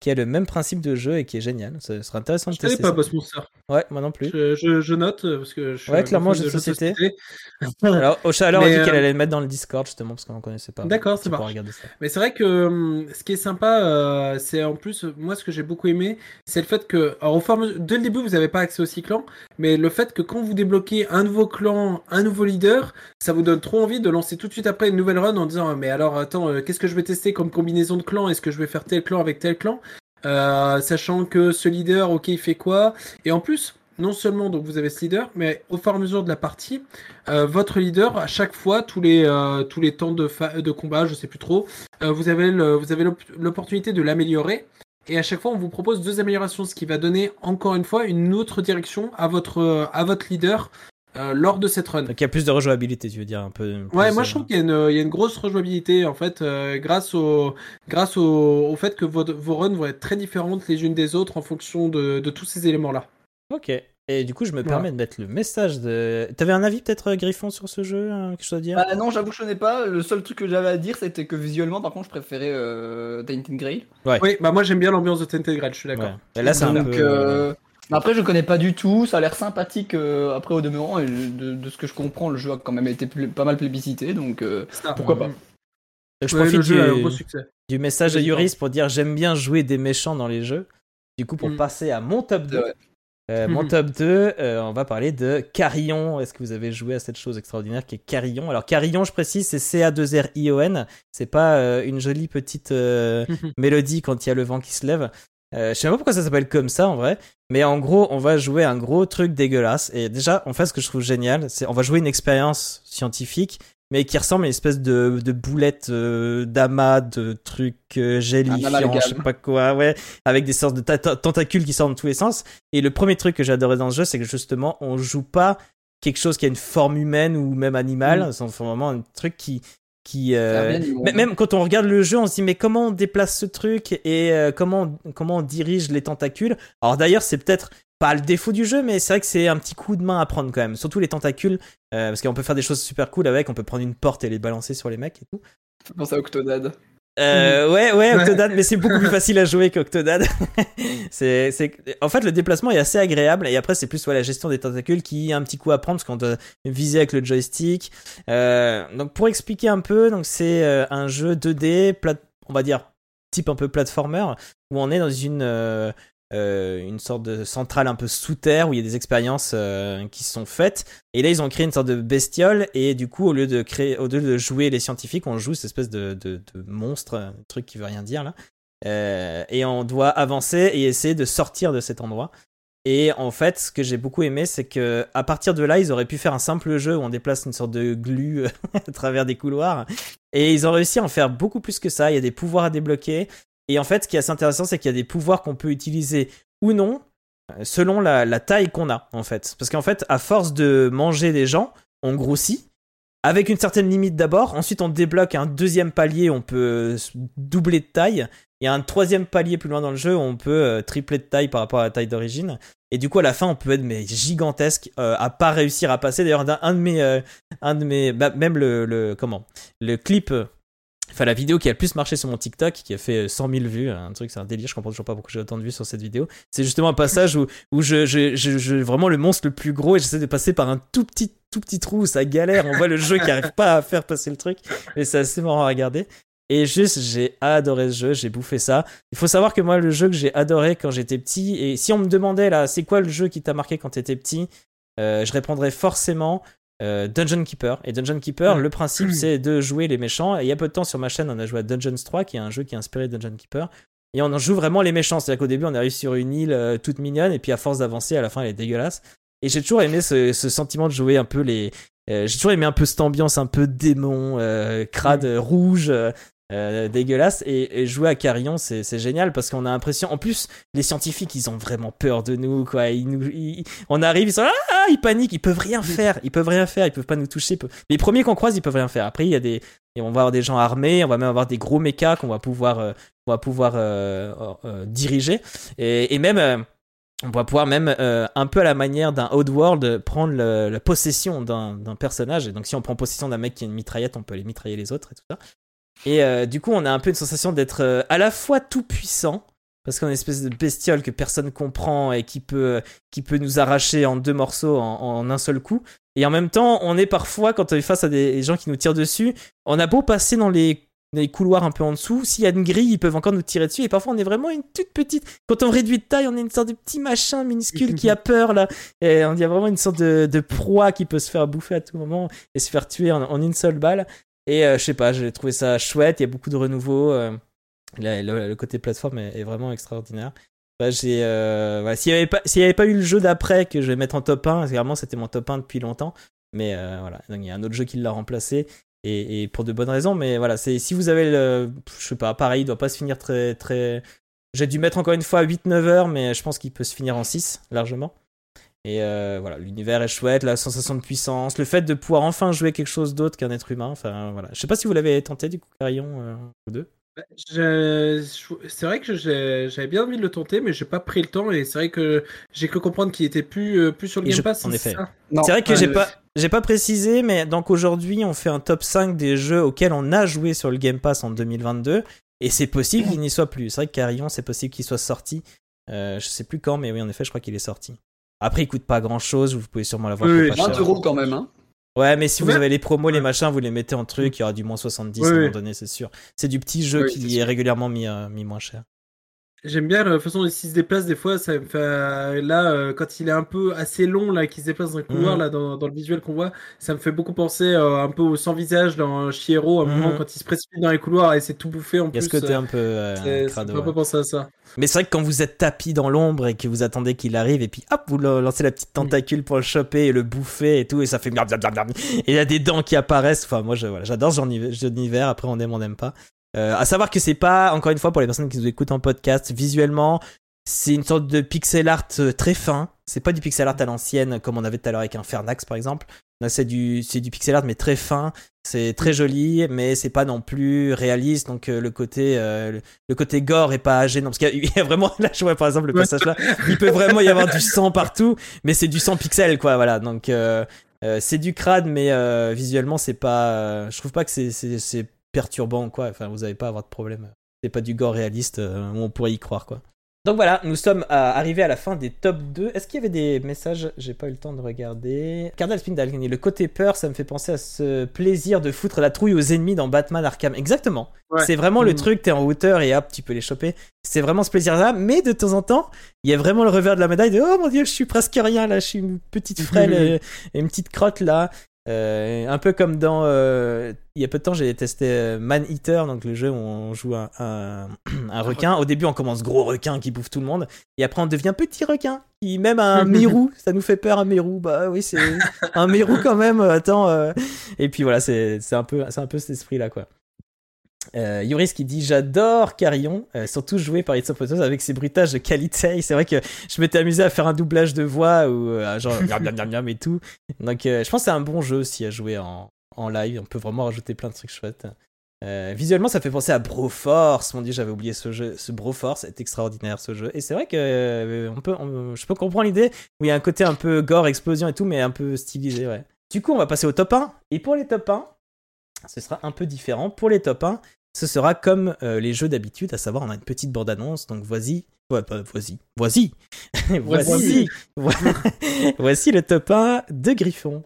qui a le même principe de jeu et qui est génial. Ce serait intéressant de tester. Je pas Boss Monster. Ouais, moi non plus. Je, note euh, parce que je suis Ouais, clairement jeu de société. alors Ocha alors a dit qu'elle euh, allait le mettre dans le Discord justement parce qu'on ne connaissait pas. D'accord, c'est bon. Mais c'est vrai que hum, ce qui est sympa, c'est en plus moi ce que j'ai beaucoup aimé, c'est le fait que alors, au dès le début vous n'avez pas accès au cyclan, mais le fait que quand vous débloquez un nouveau clan, un nouveau leader, ça vous donne trop envie de lancer tout de suite après une nouvelle run en disant mais alors attends euh, qu'est-ce que je vais tester comme combinaison de clans? Est-ce que je vais faire tel clan avec tel clan? Euh, sachant que ce leader ok il fait quoi? Et en plus non seulement donc vous avez ce leader, mais au fur et à mesure de la partie, euh, votre leader à chaque fois tous les tous les temps de, de combat, je sais plus trop, vous avez vous avez l'opportunité de l'améliorer. Et à chaque fois, on vous propose deux améliorations, ce qui va donner encore une fois une autre direction à votre à votre leader euh, lors de cette run. Donc il y a plus de rejouabilité, tu veux dire un peu. ouais, moi je trouve qu'il y, y, a une grosse rejouabilité en fait, euh, grâce au grâce au, au fait que vos, vos, runs vont être très différentes les unes des autres en fonction de, de tous ces éléments là. Ok. Et du coup, je me permets de mettre le message de. T'avais un avis peut-être, euh, Griffon, sur ce jeu hein, Quelque chose à dire? Bah, Non, j'avoue que je n'ai pas. Le seul truc que j'avais à dire, c'était que visuellement, par contre, je préférais euh, Tainted Grail. Ouais. Oui, bah moi j'aime bien l'ambiance de Tainted Grail, je suis d'accord. Ouais. Là, c'est un peu. Après, je connais pas du tout. Ça a l'air sympathique euh, après au demeurant. Et de, de, ce que je comprends, le jeu a quand même été pas mal plébiscité. Donc euh, pourquoi pas. je profite du, du, message de Yuris pour dire j'aime bien jouer des méchants dans les jeux. Du coup, pour mm. passer à mon top 2. Euh, mon top 2, on va parler de Carillon. Est-ce que vous avez joué à cette chose extraordinaire qui est Carillon? Alors Carillon, je précise, c'est C-A-2-R-I-O-N. C'est pas une jolie petite mélodie quand il y a le vent qui se lève. Euh, je sais pas pourquoi ça s'appelle comme ça en vrai, mais en gros, on va jouer un gros truc dégueulasse. Et déjà, en fait, ce que je trouve génial, c'est on va jouer une expérience scientifique, mais qui ressemble à une espèce de, de boulette euh, d'amas, de trucs euh, gélifiants, je sais pas quoi, ouais, avec des sortes de tentacules qui sortent dans tous les sens. Et le premier truc que j'adorais dans ce jeu, c'est que justement, on joue pas quelque chose qui a une forme humaine ou même animale, mm. c'est vraiment un truc qui qui euh, même quand on regarde le jeu on se dit mais comment on déplace ce truc et euh, comment comment on dirige les tentacules? Alors d'ailleurs c'est peut-être pas le défaut du jeu mais c'est vrai que c'est un petit coup de main à prendre quand même. Surtout les tentacules euh, parce qu'on peut faire des choses super cool avec. On peut prendre une porte et les balancer sur les mecs et tout. Je pense à Octodad euh, ouais, ouais, Octodad, mais c'est beaucoup plus facile à jouer qu'Octodad. c'est, c'est, en fait, le déplacement est assez agréable et après, c'est plus ouais, la gestion des tentacules qui a un petit coup à prendre parce qu'on doit viser avec le joystick. Euh, donc, pour expliquer un peu, donc c'est euh, un jeu 2D, on va dire type un peu platformer où on est dans une euh, euh, une sorte de centrale un peu sous terre où il y a des expériences euh, qui sont faites. Et là, ils ont créé une sorte de bestiole. Et du coup, au lieu de créer, au lieu de jouer les scientifiques, on joue cette espèce de, de, de monstre, truc qui veut rien dire là. Euh, et on doit avancer et essayer de sortir de cet endroit. Et en fait, ce que j'ai beaucoup aimé, c'est que à partir de là, ils auraient pu faire un simple jeu où on déplace une sorte de glu à travers des couloirs. Et ils ont réussi à en faire beaucoup plus que ça. Il y a des pouvoirs à débloquer. Et en fait, ce qui est assez intéressant, c'est qu'il y a des pouvoirs qu'on peut utiliser ou non euh, selon la, taille qu'on a, en fait. Parce qu'en fait, à force de manger des gens, on grossit. Avec une certaine limite d'abord, ensuite on débloque un deuxième palier, on peut doubler de taille. Il y a un troisième palier plus loin dans le jeu, on peut euh, tripler de taille par rapport à la taille d'origine. Et du coup, à la fin, on peut être mais gigantesque, euh, à pas réussir à passer. D'ailleurs, un, de mes, un de mes, bah, même le, comment, le clip Enfin, la vidéo qui a le plus marché sur mon TikTok, qui a fait 100 000 vues, un truc, c'est un délire, je comprends toujours pas pourquoi j'ai autant de vues sur cette vidéo. C'est justement un passage où, où je, je, je, vraiment le monstre le plus gros et j'essaie de passer par un tout petit, tout petit trou, ça galère, on voit le jeu qui arrive pas à faire passer le truc, et c'est assez marrant à regarder. Et juste, j'ai adoré ce jeu, j'ai bouffé ça. Il faut savoir que moi, le jeu que j'ai adoré quand j'étais petit, et si on me demandait là, c'est quoi le jeu qui t'a marqué quand t'étais petit, euh, je répondrais forcément euh, Dungeon Keeper. Et Dungeon Keeper, le principe c'est de jouer les méchants. Et il y a peu de temps sur ma chaîne, on a joué à Dungeons 3, qui est un jeu qui est inspiré de Dungeon Keeper. Et on en joue vraiment les méchants. C'est-à-dire qu'au début, on arrive sur une île euh, toute mignonne, et puis à force d'avancer, à la fin, elle est dégueulasse. Et j'ai toujours aimé ce, sentiment de jouer un peu les. Euh, j'ai toujours aimé un peu cette ambiance un peu démon, crade, rouge, euh, dégueulasse. Et, jouer à Carillon c'est génial parce qu'on a l'impression en plus les scientifiques ils ont vraiment peur de nous quoi. Ils nous on arrive ils sont là ah, ils paniquent ils peuvent rien faire ils peuvent rien faire ils peuvent pas nous toucher. Les premiers qu'on croise ils peuvent rien faire. Après il y a des et on va avoir des gens armés on va même avoir des gros mechas qu'on va pouvoir euh, on va pouvoir euh, diriger. Et, et même on va pouvoir même un peu à la manière d'un Oddworld prendre la possession d'un personnage. Et donc si on prend possession d'un mec qui a une mitraillette on peut aller mitrailler les autres et tout ça et euh, du coup, on a un peu une sensation d'être euh, à la fois tout puissant, parce qu'on est une espèce de bestiole que personne comprend et qui peut, qui peut nous arracher en deux morceaux en, un seul coup. Et en même temps, on est parfois, quand on est face à des gens qui nous tirent dessus, on a beau passer dans les, les couloirs un peu en dessous, s'il y a une grille, ils peuvent encore nous tirer dessus. Et parfois, on est vraiment une toute petite. Quand on réduit de taille, on est une sorte de petit machin minuscule qui a peur là. Et on y a vraiment une sorte de, de, proie qui peut se faire bouffer à tout moment et se faire tuer en une seule balle. Et euh, je sais pas, j'ai trouvé ça chouette, il y a beaucoup de renouveau. Euh, le, côté plateforme est, vraiment extraordinaire. Bah, j'ai, euh, s'il n'y avait, pas- eu le jeu d'après que je vais mettre en top 1, parce vraiment c'était mon top 1 depuis longtemps, mais voilà, donc il y a un autre jeu qui l'a remplacé, et, et pour de bonnes raisons, mais voilà, c'est, si vous avez le, je sais pas, pareil, il doit pas se finir très, très, j'ai dû mettre encore une fois 8-9 heures, mais je pense qu'il peut se finir en 6, largement. Et euh, voilà, l'univers est chouette, la sensation de puissance, le fait de pouvoir enfin jouer quelque chose d'autre qu'un être humain, enfin voilà. Je sais pas si vous l'avez tenté du coup, Carillon, euh, ou deux. Bah, je- je- C'est vrai que j'ai- j'avais bien envie de le tenter, mais j'ai pas pris le temps et c'est vrai que j'ai cru comprendre qu'il était plus, euh, plus sur le Et Game je- Pass. en c'est effet. C'est vrai que j'ai pas, j'ai pas précisé, mais donc aujourd'hui on fait un top 5 des jeux auxquels on a joué sur le Game Pass en 2022, et c'est possible qu'il n'y soit plus. C'est vrai que Carillon, c'est possible qu'il soit sorti. Euh, je sais plus quand, mais oui, en effet, je crois qu'il est sorti. Après, il coûte pas grand chose, vous pouvez sûrement l'avoir Oui, pour oui, pas 20 cher. euros quand même, hein. Ouais, mais si vous avez les promos, les machins, vous les mettez en truc, il y aura du moins 70 Oui, à un moment donné, c'est sûr. C'est du petit jeu Oui, qui est régulièrement mis, euh, mis moins cher. J'aime bien la façon dont il se déplace des fois. Ça me fait là euh, quand il est un peu assez long là, qu'il se déplace dans le couloir Mhm. là, dans, dans le visuel qu'on voit, ça me fait beaucoup penser euh, un peu au sans visage dans Chiero, à un Mhm. moment quand il se précipite dans les couloirs et c'est tout bouffé en Il y a plus. ce côté euh, un peu euh, c'est- ça crado, me fait ouais. penser à ça. Mais c'est vrai que quand vous êtes tapis dans l'ombre et que vous attendez qu'il arrive et puis hop, vous lancez la petite tentacule pour le choper et le bouffer et tout et ça fait et il y a des dents qui apparaissent. Enfin, moi, je- voilà, j'adore ce genre d'hiver. Après, on aime, on n'aime pas. Euh, à savoir que c'est pas, encore une fois, pour les personnes qui nous écoutent en podcast, visuellement, c'est une sorte de pixel art euh, très fin. C'est pas du pixel art à l'ancienne comme on avait tout à l'heure avec un Fernax par exemple. Là, c'est du, c'est du pixel art mais très fin. C'est très joli, mais c'est pas non plus réaliste. Donc euh, le côté, euh, le, côté gore est pas gênant parce qu'il y, a- il y a vraiment là, je vois par exemple le passage là, il peut vraiment y avoir du sang partout, mais c'est du sang pixel quoi. Voilà, donc euh, euh, c'est du crade, mais euh, visuellement c'est pas. euh, je trouve pas que c'est, c'est, c'est perturbant quoi. Enfin, vous avez pas à avoir de problème. C'est pas du gore réaliste euh, on pourrait y croire quoi. Donc voilà, nous sommes à- arrivés à la fin des top 2. Est-ce qu'il y avait des messages? J'ai pas eu le temps de regarder. Cardinal Spindle, le côté peur, ça me fait penser à ce plaisir de foutre la trouille aux ennemis dans Batman Arkham. Exactement. Ouais. C'est vraiment le Mhm. truc, t'es en hauteur et hop, tu peux les choper. C'est vraiment ce plaisir-là, mais de temps en temps, il y a vraiment le revers de la médaille de oh mon dieu, je suis presque rien là, je suis une petite frêle et une petite crotte là. Euh, un peu comme dans. euh, il y a peu de temps, j'ai testé euh, Man Eater, donc le jeu où on joue un, un, un requin. Au début, on commence gros requin qui bouffe tout le monde, et après, on devient petit requin. Qui, même un mérou, ça nous fait peur un mérou. Bah oui, c'est un mérou quand même. Attends. euh. Et puis voilà, c'est un peu, c'est un peu cet esprit-là, quoi. Euh, Yoris qui dit j'adore Carillon, euh, surtout joué par It's Photos avec ses bruitages de qualité. C'est vrai que je m'étais amusé à faire un doublage de voix ou euh, genre miam, et tout. Donc euh, je pense que c'est un bon jeu aussi à jouer en, en live. On peut vraiment rajouter plein de trucs chouettes. Euh, visuellement, ça fait penser à Broforce. Mon dieu, j'avais oublié ce jeu. Ce Broforce est extraordinaire ce jeu. Et c'est vrai que euh, on peut, on- je peux comprendre l'idée où il y a un côté un peu gore, explosion et tout, mais un peu stylisé. Du coup, on va passer au top 1. Et pour les top 1, ce sera un peu différent. Pour les top 1, ce sera comme euh, les jeux d'habitude, à savoir on a une petite bande-annonce, donc voici, ouais, pas voici, voici, voici, voici. Le top 1 de Griffon.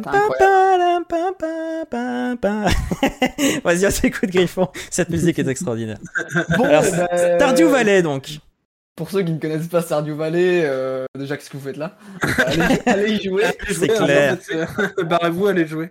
Vas-y, on s'écoute Griffon. Cette musique est extraordinaire. Bon, Alors, eh ben, Stardew Valley donc. Pour ceux qui ne connaissent pas Stardew Valley, euh, déjà qu'est-ce que vous faites là? Allez, allez y jouer. C'est clair. Barrez-vous, allez jouer.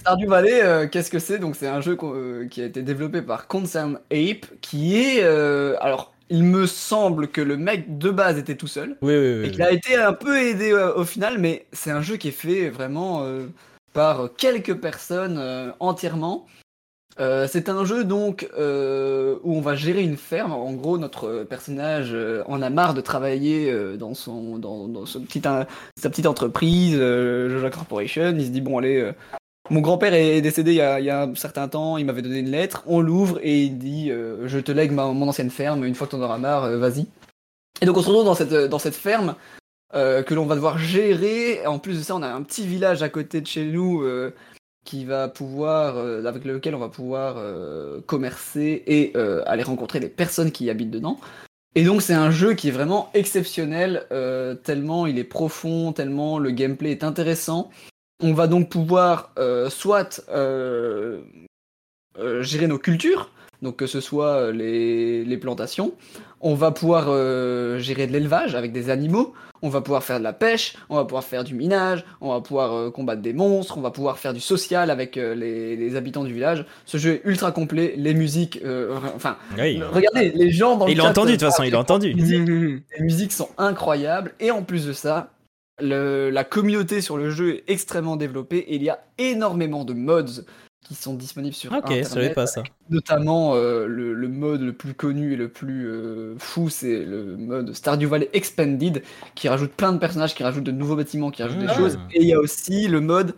Stardew Valley, euh, qu'est-ce que c'est? Donc c'est un jeu euh, qui a été développé par Concern Ape, qui est, euh, alors il me semble que le mec de base était tout seul Oui, oui, et qu'il a été un peu aidé euh, au final, mais c'est un jeu qui est fait vraiment euh, par quelques personnes euh, entièrement. C'est un jeu donc où on va gérer une ferme. En gros, notre personnage en a marre de travailler dans son dans, dans ce petit, un- sa petite entreprise, Joja Corporation. Il se dit bon allez, mon grand-père est décédé il y, a, il un certain temps. Il m'avait donné une lettre. On l'ouvre et il dit euh, je te lègue mon ancienne ferme. Une fois que t'en auras marre, euh, vas-y. Et donc on se retrouve dans cette dans cette ferme euh, que l'on va devoir gérer. En plus de ça, on a un petit village à côté de chez nous euh, qui va pouvoir, avec lequel on va pouvoir commercer et aller rencontrer les personnes qui y habitent dedans. Et donc c'est un jeu qui est vraiment exceptionnel, tellement il est profond, tellement le gameplay est intéressant. On va donc pouvoir euh, soit euh, euh, gérer nos cultures, donc que ce soit les, les plantations, on va pouvoir euh, gérer de l'élevage avec des animaux, on va pouvoir faire de la pêche, on va pouvoir faire du minage, on va pouvoir euh, combattre des monstres, on va pouvoir faire du social avec euh, les, les habitants du village. Ce jeu est ultra complet, les musiques, euh, enfin, Oui. regardez, les gens dans le Il l'a entendu de toute façon, il l'a entendu. les musiques sont incroyables et en plus de ça, le- la communauté sur le jeu est extrêmement développée et il y a énormément de mods qui sont disponibles sur Ok, je savais internet. pas ça. Notamment euh, le, le mode le plus connu et le plus euh, fou, c'est le mode Stardew Valley Expanded qui rajoute plein de personnages, qui rajoute de nouveaux bâtiments, qui rajoute Ah. des choses. Et il y a aussi le mode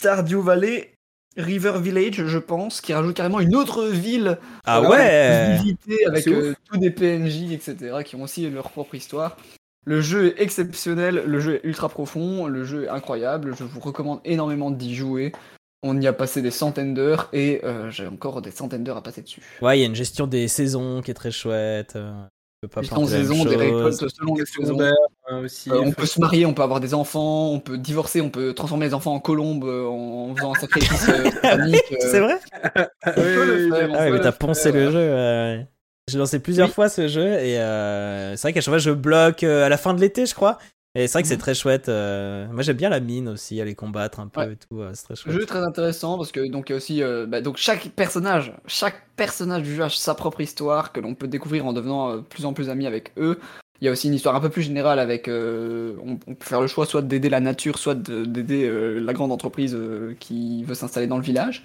Stardew Valley River Village, je pense, qui rajoute carrément une autre ville Ah voilà, ouais visiter avec euh, tous des PNJ, etc., qui ont aussi leur propre histoire. Le jeu est exceptionnel, le jeu est ultra profond, le jeu est incroyable, je vous recommande énormément d'y jouer. On y a passé des centaines d'heures et euh, j'ai encore des centaines d'heures à passer dessus. Ouais, il y a une gestion des saisons qui est très chouette. euh, on peut pas Gestion planter la même saison, des récoltes selon les saisons. Euh, aussi. Euh, on peut se marier, on peut avoir des enfants, on peut divorcer, on peut transformer les enfants en colombes euh, en faisant un sacrifice C'est vrai ah, oui, Ah ouais, mais le t'as poncé le jeu. ouais. J'ai lancé plusieurs Oui. fois ce jeu et euh, c'est vrai qu'à chaque fois je bloque euh, à la fin de l'été, je crois. Et c'est vrai que c'est Mhm. très chouette. euh, Moi j'aime bien la mine aussi, aller combattre un peu Ouais. et tout. euh, C'est très Le chouette. jeu est très intéressant parce que donc il y a aussi bah, donc chaque personnage, chaque personnage du jeu a sa propre histoire que l'on peut découvrir en devenant de plus en plus ami avec eux. Il y a aussi une histoire un peu plus générale avec euh, on, on peut faire le choix soit d'aider la nature, soit de- d'aider euh, la grande entreprise euh, qui veut s'installer dans le village.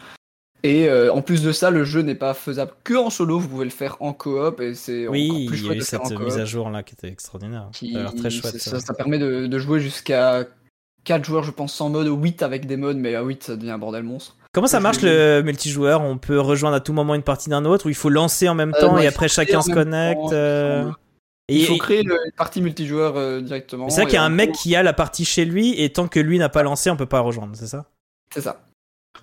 Et euh, en plus de ça, le jeu n'est pas faisable que en solo, vous pouvez le faire en coop et c'est Oui, encore plus il y a chouette faire cette en mise à jour là qui était extraordinaire. qui- Ça a l'air très chouette. ça, ça. ça permet de, de jouer jusqu'à 4 joueurs, je pense, sans mode, 8 avec des modes, mais à 8 ça devient un bordel monstre. Comment ça marche le multijoueur? On peut rejoindre à tout moment une partie d'un autre ou il faut lancer en même Euh, temps et après chacun se connecte euh, il et- faut créer une partie multijoueur euh, directement. C'est vrai qu'il y a un mec qui a la partie chez lui et tant que lui n'a pas lancé, on peut pas rejoindre, c'est ça? C'est ça.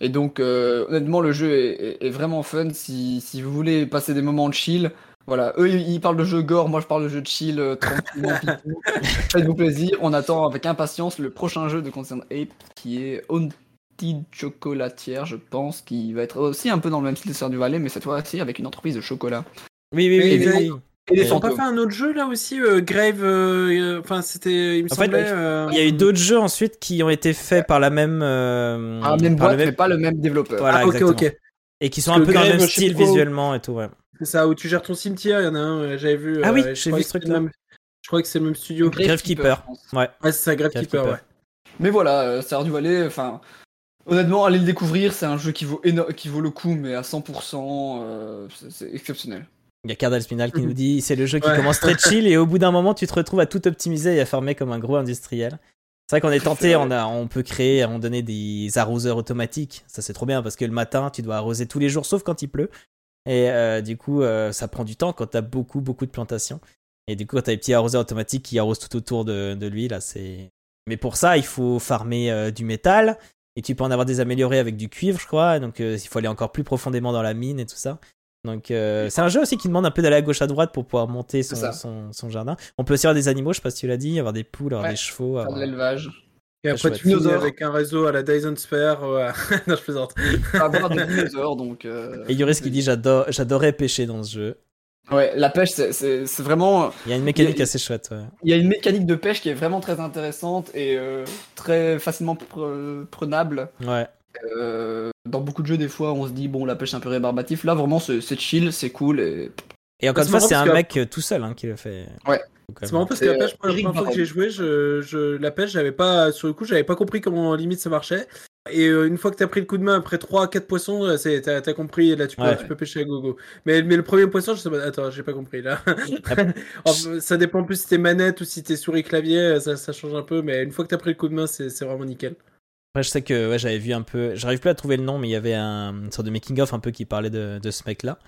Et donc, euh, honnêtement, le jeu est, est- est vraiment fun. Si, si vous voulez passer des moments de chill, voilà. Eux, ils parlent de jeu gore, moi je parle de jeu de chill, euh, tranquillement. Faites-vous plaisir. On attend avec impatience le prochain jeu de Concern Ape qui est Haunted Chocolatière, je pense, qui va être aussi un peu dans le même style de Sœur du Valais, mais cette fois-ci avec une entreprise de chocolat. Oui, oui, oui. oui. Et Ils ont pas fait un autre jeu là aussi, euh, Grave. euh, euh, Enfin, c'était. Il me En fait, semblait. euh, Il y a eu d'autres jeux ensuite qui ont été faits par la même. euh, Ah, même par boîte, le même- mais pas le même développeur. Voilà, Ah, ok, ok. Et qui sont Parce un peu dans le Grave, même style visuellement et tout, ouais. C'est ça, où tu gères ton cimetière, il y en a un, j'avais vu. Ah oui, euh, je j'ai crois vu que ce c'est le truc-là. même- Je crois que c'est le même studio. Gravekeeper. je pense. Ouais. Ah, c'est ça, Gravekeeper, Gravekeeper. ouais. Mais voilà, Star du Valais, enfin, honnêtement, allez le découvrir, c'est un jeu qui vaut, éno- qui vaut le coup, mais à 100%, euh, c'est- c'est exceptionnel. Il y a Cardal Spinal qui nous dit c'est le jeu qui Ouais. commence très chill et au bout d'un moment tu te retrouves à tout optimiser et à farmer comme un gros industriel. C'est vrai qu'on est tenté, on, a, on peut créer moment donné des arroseurs automatiques. Ça c'est trop bien parce que le matin tu dois arroser tous les jours sauf quand il pleut. Et euh, du coup euh, ça prend du temps quand t'as beaucoup beaucoup de plantations. Et du coup quand t'as les petits arroseurs automatiques qui arrosent tout autour de, de lui là c'est. Mais pour ça il faut farmer euh, du métal et tu peux en avoir des améliorés avec du cuivre je crois. Donc il faut aller encore plus profondément dans la mine et tout ça. Donc euh, c'est un jeu aussi qui demande un peu d'aller à gauche à droite pour pouvoir monter son, son, son jardin. On peut aussi avoir des animaux, je sais pas si tu l'as dit, avoir des poules, avoir Ouais. des chevaux. Faire avoir- de l'élevage, Et Ah, après, tu finis avec un réseau à la Dyson Sphere. ouais. non, je plaisante. avoir des dinosaures, donc. euh, Et Yoris qui dit j'adore, j'adorais pêcher dans ce jeu. Ouais, la pêche, c'est- vraiment. Il y a une mécanique a- assez chouette. ouais. Il y a une mécanique de pêche qui est vraiment très intéressante et euh, très facilement pre- prenable. Ouais. Euh, dans beaucoup de jeux, des fois, on se dit, bon, la pêche c'est un peu rébarbatif. Là, vraiment, c'est chill, c'est cool. Et... Et encore C'est une fois, c'est un que- mec euh, tout seul hein, qui le fait. Ouais. Quand C'est marrant parce que la pêche, moi, la première fois que j'ai joué, je, je, la pêche, j'avais pas, sur le coup, j'avais pas compris comment limite ça marchait. Et euh, une fois que t'as pris le coup de main après 3-4 poissons, t'as, t'as compris, là tu peux, Ouais. tu peux pêcher à gogo. Mais, mais le premier poisson, je sais pas, attends, j'ai pas compris là. Enfin, ça dépend plus si t'es manette ou si t'es souris clavier, ça, ça change un peu, mais une fois que t'as pris le coup de main, c'est vraiment nickel. Après, je sais que ouais, j'avais vu un peu. J'arrive plus à trouver le nom, mais il y avait un, une sorte de making-of un peu qui parlait de, de ce mec-là.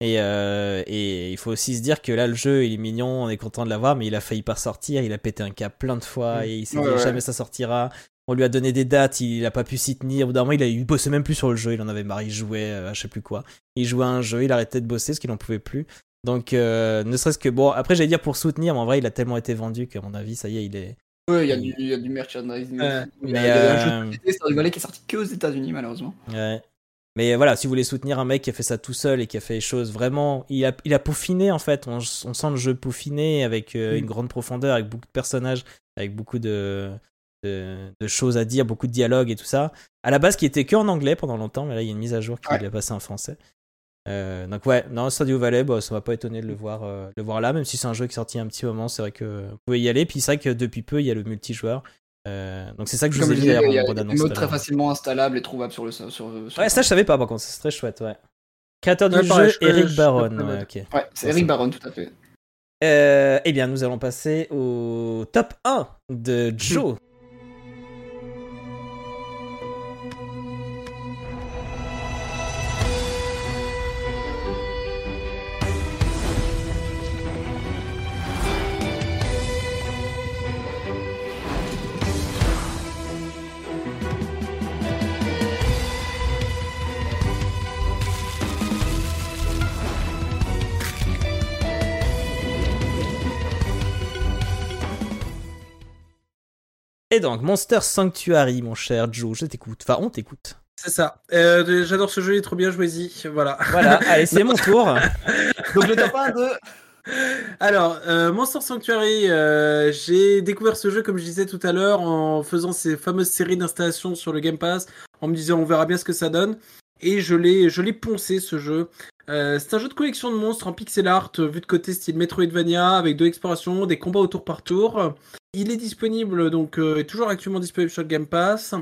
Et, euh, et il faut aussi se dire que là, le jeu, il est mignon, on est content de l'avoir, mais il a failli pas sortir. Il a pété un câble plein de fois Mm. et il s'est Ouais, dit ouais. jamais ça sortira. On lui a donné des dates, il a pas pu s'y tenir. Au bout d'un moment, il, a, il bossait même plus sur le jeu, il en avait marre, il jouait euh, je sais plus quoi. Il jouait à un jeu, il arrêtait de bosser parce qu'il en pouvait plus. Donc, euh, ne serait-ce que bon, après, j'allais dire pour soutenir, mais en vrai, il a tellement été vendu qu'à mon avis, ça y est, il est. Ouais, il y, a du- il y a du merchandising. Ouais. Il y a, Mais, il y a un jeu euh, de Stardew Valley qui est sorti que aux États-Unis, malheureusement. Ouais. Mais voilà, si vous voulez soutenir un mec qui a fait ça tout seul et qui a fait les choses vraiment, il a, il a peaufiné en fait. On, on sent le jeu peaufiné avec euh, Mm. une grande profondeur, avec beaucoup de personnages, avec beaucoup de, de, de choses à dire, beaucoup de dialogues et tout ça. À la base, qui était que en anglais pendant longtemps, mais là, il y a une mise à jour qui Ouais. l'a passé en français. Euh, donc ouais, non, Stardew Valley, bah, ça m'a pas étonné de le voir, euh, le voir là, même si c'est un jeu qui est sorti il y a un petit moment, c'est vrai que vous pouvez y aller. Puis c'est vrai que depuis peu, il y a le multijoueur. Euh, donc c'est ça que je Comme vous ai dit disais, d'ailleurs il y en a des modes très facilement installables et trouvables sur le sur, sur, Ouais, ça je savais pas par contre, c'est très chouette, ouais. Créateur du Ouais, pareil, jeu, je- Eric je- Baron. je- ouais, ok. Ouais, c'est Eric Baron, tout à fait. Euh, eh bien, nous allons passer au top 1 de Joe. Et donc, Monster Sanctuary, mon cher Joe, je t'écoute. Enfin, on t'écoute. C'est ça. Euh, J'adore ce jeu, il est trop bien, jouez-y. Voilà. Voilà, allez, c'est mon tour. Donc le top 1 de. Alors, euh, Monster Sanctuary, euh, j'ai découvert ce jeu, comme je disais tout à l'heure, en faisant ces fameuses séries d'installations sur le Game Pass, en me disant on verra bien ce que ça donne. Et je l'ai, je l'ai poncé ce jeu. Euh, c'est un jeu de collection de monstres en pixel art, euh, vu de côté style Metroidvania, avec de l'exploration, des combats au tour par tour. Il est disponible, donc, euh, toujours actuellement disponible sur Game Pass.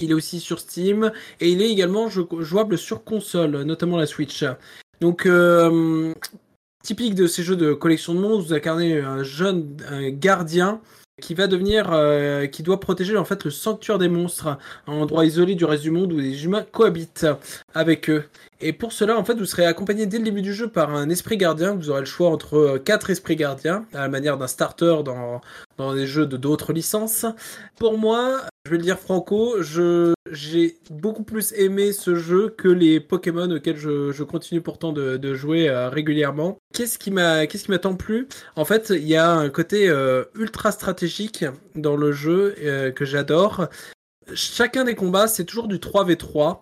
Il est aussi sur Steam et il est également jou- jouable sur console, notamment la Switch. Donc, typique de ces jeux de collection de monstres, vous incarnez un jeune un gardien qui va devenir, euh, qui doit protéger en fait le sanctuaire des monstres, un endroit isolé du reste du monde où les humains cohabitent avec eux. Et pour cela, en fait, vous serez accompagné dès le début du jeu par un esprit gardien. Vous aurez le choix entre euh, quatre esprits gardiens, à la manière d'un starter dans, dans des jeux de d'autres licences. Pour moi, je vais le dire franco, je j'ai beaucoup plus aimé ce jeu que les Pokémon auxquels je, continue pourtant de, jouer euh, régulièrement. Qu'est-ce qui m'a qu'est-ce En fait, il y a un côté euh, ultra stratégique dans le jeu euh, que j'adore. Chacun des combats, c'est toujours du 3v3.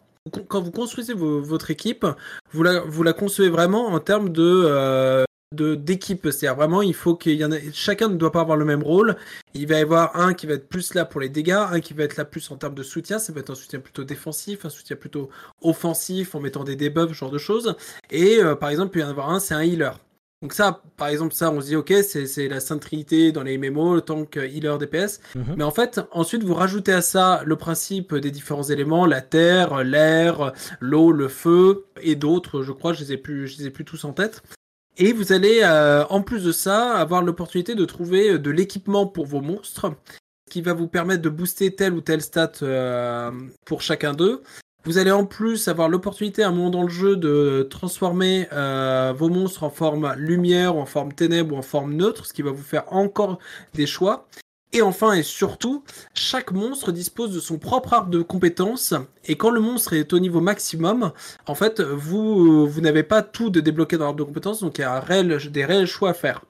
Quand vous construisez vo- votre équipe, vous la, concevez vraiment en termes de, de d'équipe. C'est-à-dire vraiment, il faut qu'il y en ait, chacun ne doit pas avoir le même rôle. Il va y avoir un qui va être plus là pour les dégâts, un qui va être là plus en termes de soutien. Ça peut être un soutien plutôt défensif, un soutien plutôt offensif en mettant des debuffs, ce genre de choses. Et euh, par exemple, il peut y en avoir un, c'est un healer. Donc ça, par exemple, ça, on se dit, ok, c'est c'est la sainte trinité dans les MMO, le tank, euh, healer, DPS. Mhm. Mais en fait, ensuite, vous rajoutez à ça le principe des différents éléments, la terre, l'air, l'eau, le feu et d'autres. Je crois, je les ai plus, je les ai plus tous en tête. Et vous allez, euh, en plus de ça, avoir l'opportunité de trouver euh, de l'équipement pour vos monstres, qui va vous permettre de booster tel ou tel stat euh, pour chacun d'eux. Vous allez en plus avoir l'opportunité à un moment dans le jeu de transformer vos monstres en forme lumière, ou en forme ténèbres ou en forme neutre, ce qui va vous faire encore des choix. Et enfin et surtout, chaque monstre dispose de son propre arbre de compétences. Et quand le monstre est au niveau maximum, en fait, vous, vous n'avez pas tout de débloqué dans l'arbre de compétences, donc il y a un réel, des réels choix à faire.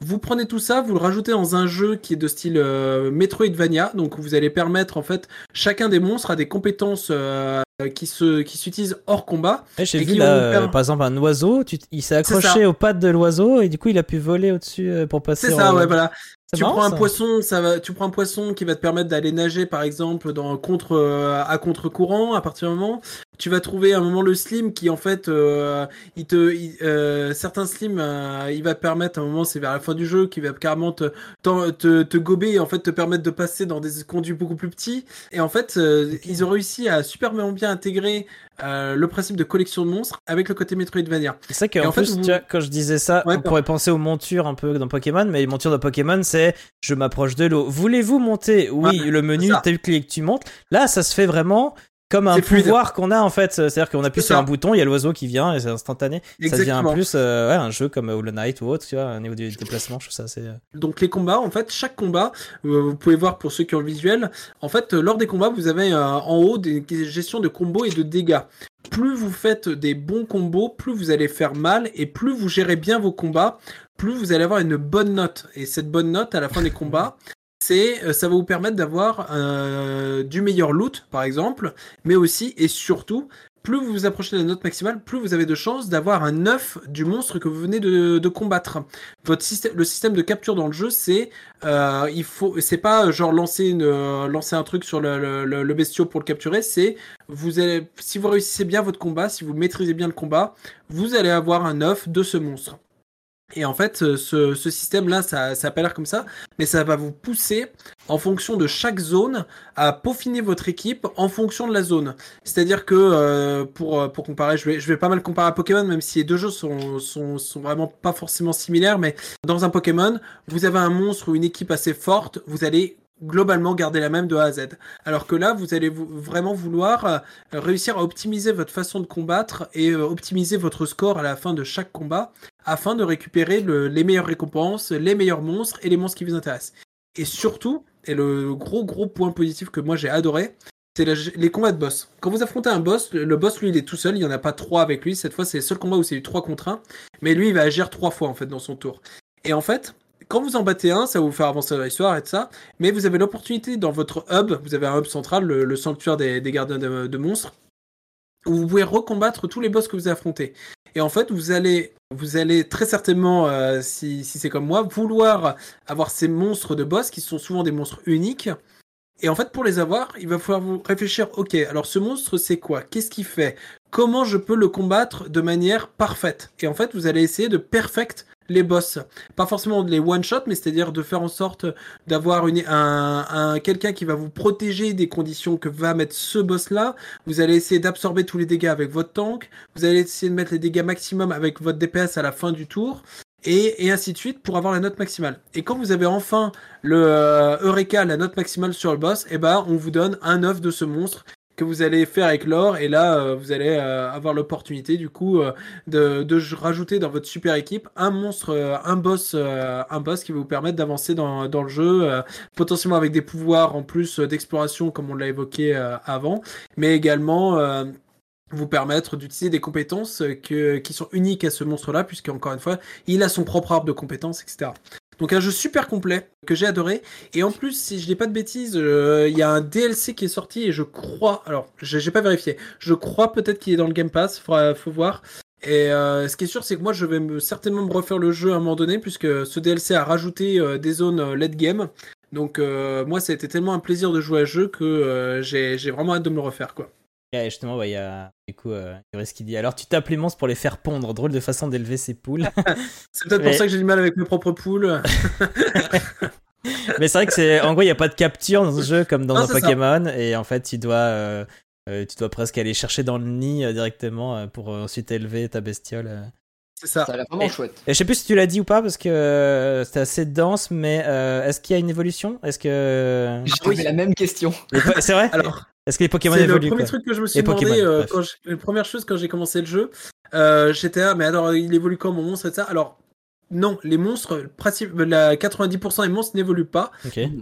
Vous prenez tout ça, vous le rajoutez dans un jeu qui est de style euh, Metroidvania, donc vous allez permettre en fait chacun des monstres a des compétences euh, qui se qui s'utilisent hors combat. Ouais, J'ai vu là, euh, par exemple, un oiseau, tu- il s'est accroché aux pattes de l'oiseau et du coup il a pu voler au-dessus euh, pour passer. C'est en- ça, ouais, voilà. Tu marrant, prends un ça. poisson, ça va, tu prends un poisson qui va te permettre d'aller nager, par exemple, dans contre euh, à contre-courant. À partir du moment, tu vas trouver à un moment le slim qui, en fait, euh, il te, il- euh, certains slims, euh, il va te permettre à un moment, c'est vers la fin du jeu, qui va carrément te, te, te gober et en fait te permettre de passer dans des conduits beaucoup plus petits. Et en fait, euh, ils ont réussi à super bien intégrer euh, le principe de collection de monstres avec le côté Metroidvania. C'est ça qu'en en fait, plus, vous- tu vois, quand je disais ça, Ouais, on pourrait penser aux montures un peu dans Pokémon, mais les montures de Pokémon, c'est je m'approche de l'eau. Voulez-vous monter? Oui, le menu, tu cliques, tu montes. Là, ça se fait vraiment comme un pouvoir qu'on a en fait. C'est-à-dire qu'on appuie sur un bouton, il y a l'oiseau qui vient et c'est instantané. Ça devient Exactement. plus euh, ouais, un jeu comme Hollow Knight ou autre, tu vois, au niveau du déplacement, je trouve ça assez. euh, Donc les combats, en fait, chaque combat, euh, vous pouvez voir pour ceux qui ont le visuel, en fait, euh, lors des combats, vous avez euh, en haut des, des gestions de combos et de dégâts. plus vous faites des bons combos, plus vous allez faire mal et plus vous gérez bien vos combats, plus vous allez avoir une bonne note. Et cette bonne note à la fin des combats, c'est ça va vous permettre d'avoir euh, du meilleur loot par exemple, mais aussi et surtout plus vous vous approchez de la note maximale, plus vous avez de chances d'avoir un œuf du monstre que vous venez de, combattre. Le système de capture dans le jeu, c'est euh, il faut, c'est pas genre lancer une, lancer un truc sur le, le, pour le capturer, c'est si vous réussissez bien votre combat, si vous maîtrisez bien le combat, vous allez avoir un œuf de ce monstre. Et en fait, ce, système-là, ça, ça a pas l'air comme ça, mais ça va vous pousser, en fonction de chaque zone, à peaufiner votre équipe en fonction de la zone. C'est-à-dire que, euh, pour, pour comparer, je vais, je vais pas mal comparer à Pokémon, même si les deux jeux sont, sont, sont vraiment pas forcément similaires, mais dans un Pokémon, vous avez un monstre ou une équipe assez forte, vous allez globalement garder la même de A à Z. Alors que là, vous allez vraiment vouloir euh, réussir à optimiser votre façon de combattre et euh, optimiser votre score à la fin de chaque combat afin de récupérer les meilleures récompenses, les meilleurs monstres et les monstres qui vous intéressent. Et surtout, et le gros gros point positif que moi j'ai adoré, c'est les combats de boss. Quand vous affrontez un boss, le boss lui il est tout seul, il n'y en a pas trois avec lui. Cette fois c'est le seul combat où c'est eu trois contre un, mais lui il va agir trois fois en fait dans son tour. Et en fait, quand vous en battez un, ça va vous faire avancer dans l'histoire et tout ça, mais vous avez l'opportunité dans votre hub, vous avez un hub central, le, sanctuaire des, gardiens de, monstres, vous pouvez recombattre tous les boss que vous affrontez. Et en fait, vous allez, vous allez très certainement, euh, si, si c'est comme moi, vouloir avoir ces monstres de boss qui sont souvent des monstres uniques. Et en fait, pour les avoir, il va falloir vous réfléchir, ok, alors ce monstre, c'est quoi? Qu'est-ce qu'il fait? Comment je peux le combattre de manière parfaite? Et en fait, vous allez essayer de perfect les boss. Pas forcément les one-shot, mais c'est-à-dire de faire en sorte d'avoir un, un quelqu'un qui va vous protéger des conditions que va mettre ce boss-là. Vous allez essayer d'absorber tous les dégâts avec votre tank. Vous allez essayer de mettre les dégâts maximum avec votre DPS à la fin du tour. Et, ainsi de suite pour avoir la note maximale. Et quand vous avez enfin le euh, Eureka, la note maximale sur le boss, eh ben on vous donne un œuf de ce monstre que vous allez faire avec l'or et là euh, vous allez euh, avoir l'opportunité du coup euh, de, de, rajouter dans votre super équipe un monstre un boss un boss qui va vous permettre d'avancer dans, dans le jeu potentiellement avec des pouvoirs en plus d'exploration comme on l'a évoqué avant mais également vous permettre d'utiliser des compétences que, qui sont uniques à ce monstre là puisque encore une fois il a son propre arbre de compétences etc donc un jeu super complet que j'ai adoré. Et en plus, si je dis pas de bêtises, euh, il y a un DLC qui est sorti et je crois, alors j'ai pas vérifié, je crois peut-être qu'il est dans le Game Pass, faut, faut voir. Et euh, ce qui est sûr, c'est que moi, je vais me, certainement me refaire le jeu à un moment donné, puisque ce DLC a rajouté euh, des zones late game. Donc moi, ça a été tellement un plaisir de jouer à ce jeu que j'ai vraiment hâte de me le refaire, quoi. Et justement, il y a du coup euh, qui dit alors tu tapes les monstres pour les faire pondre. Drôle de façon d'élever ses poules. c'est peut-être pour ça que j'ai du mal avec mes propres poules. Mais c'est vrai que c'est en gros il n'y a pas de capture dans ce jeu comme dans un Pokémon et en fait tu dois euh, euh, tu dois presque aller chercher dans le nid euh, directement pour ensuite élever ta bestiole. C'est ça. Ça a l'air vraiment chouette. Et je sais plus si tu l'as dit ou pas parce que c'était assez dense, mais est-ce qu'il y a une évolution? Est-ce que j'ai posé la même question. C'est vrai? Alors, est-ce que les Pokémon évoluent C'est le premier truc que je me suis demandé, euh, quand la première chose quand j'ai commencé le jeu, euh, j'étais là, mais alors il évolue quand mon monstre et ça Alors, non, les monstres, la 90% des monstres n'évoluent pas,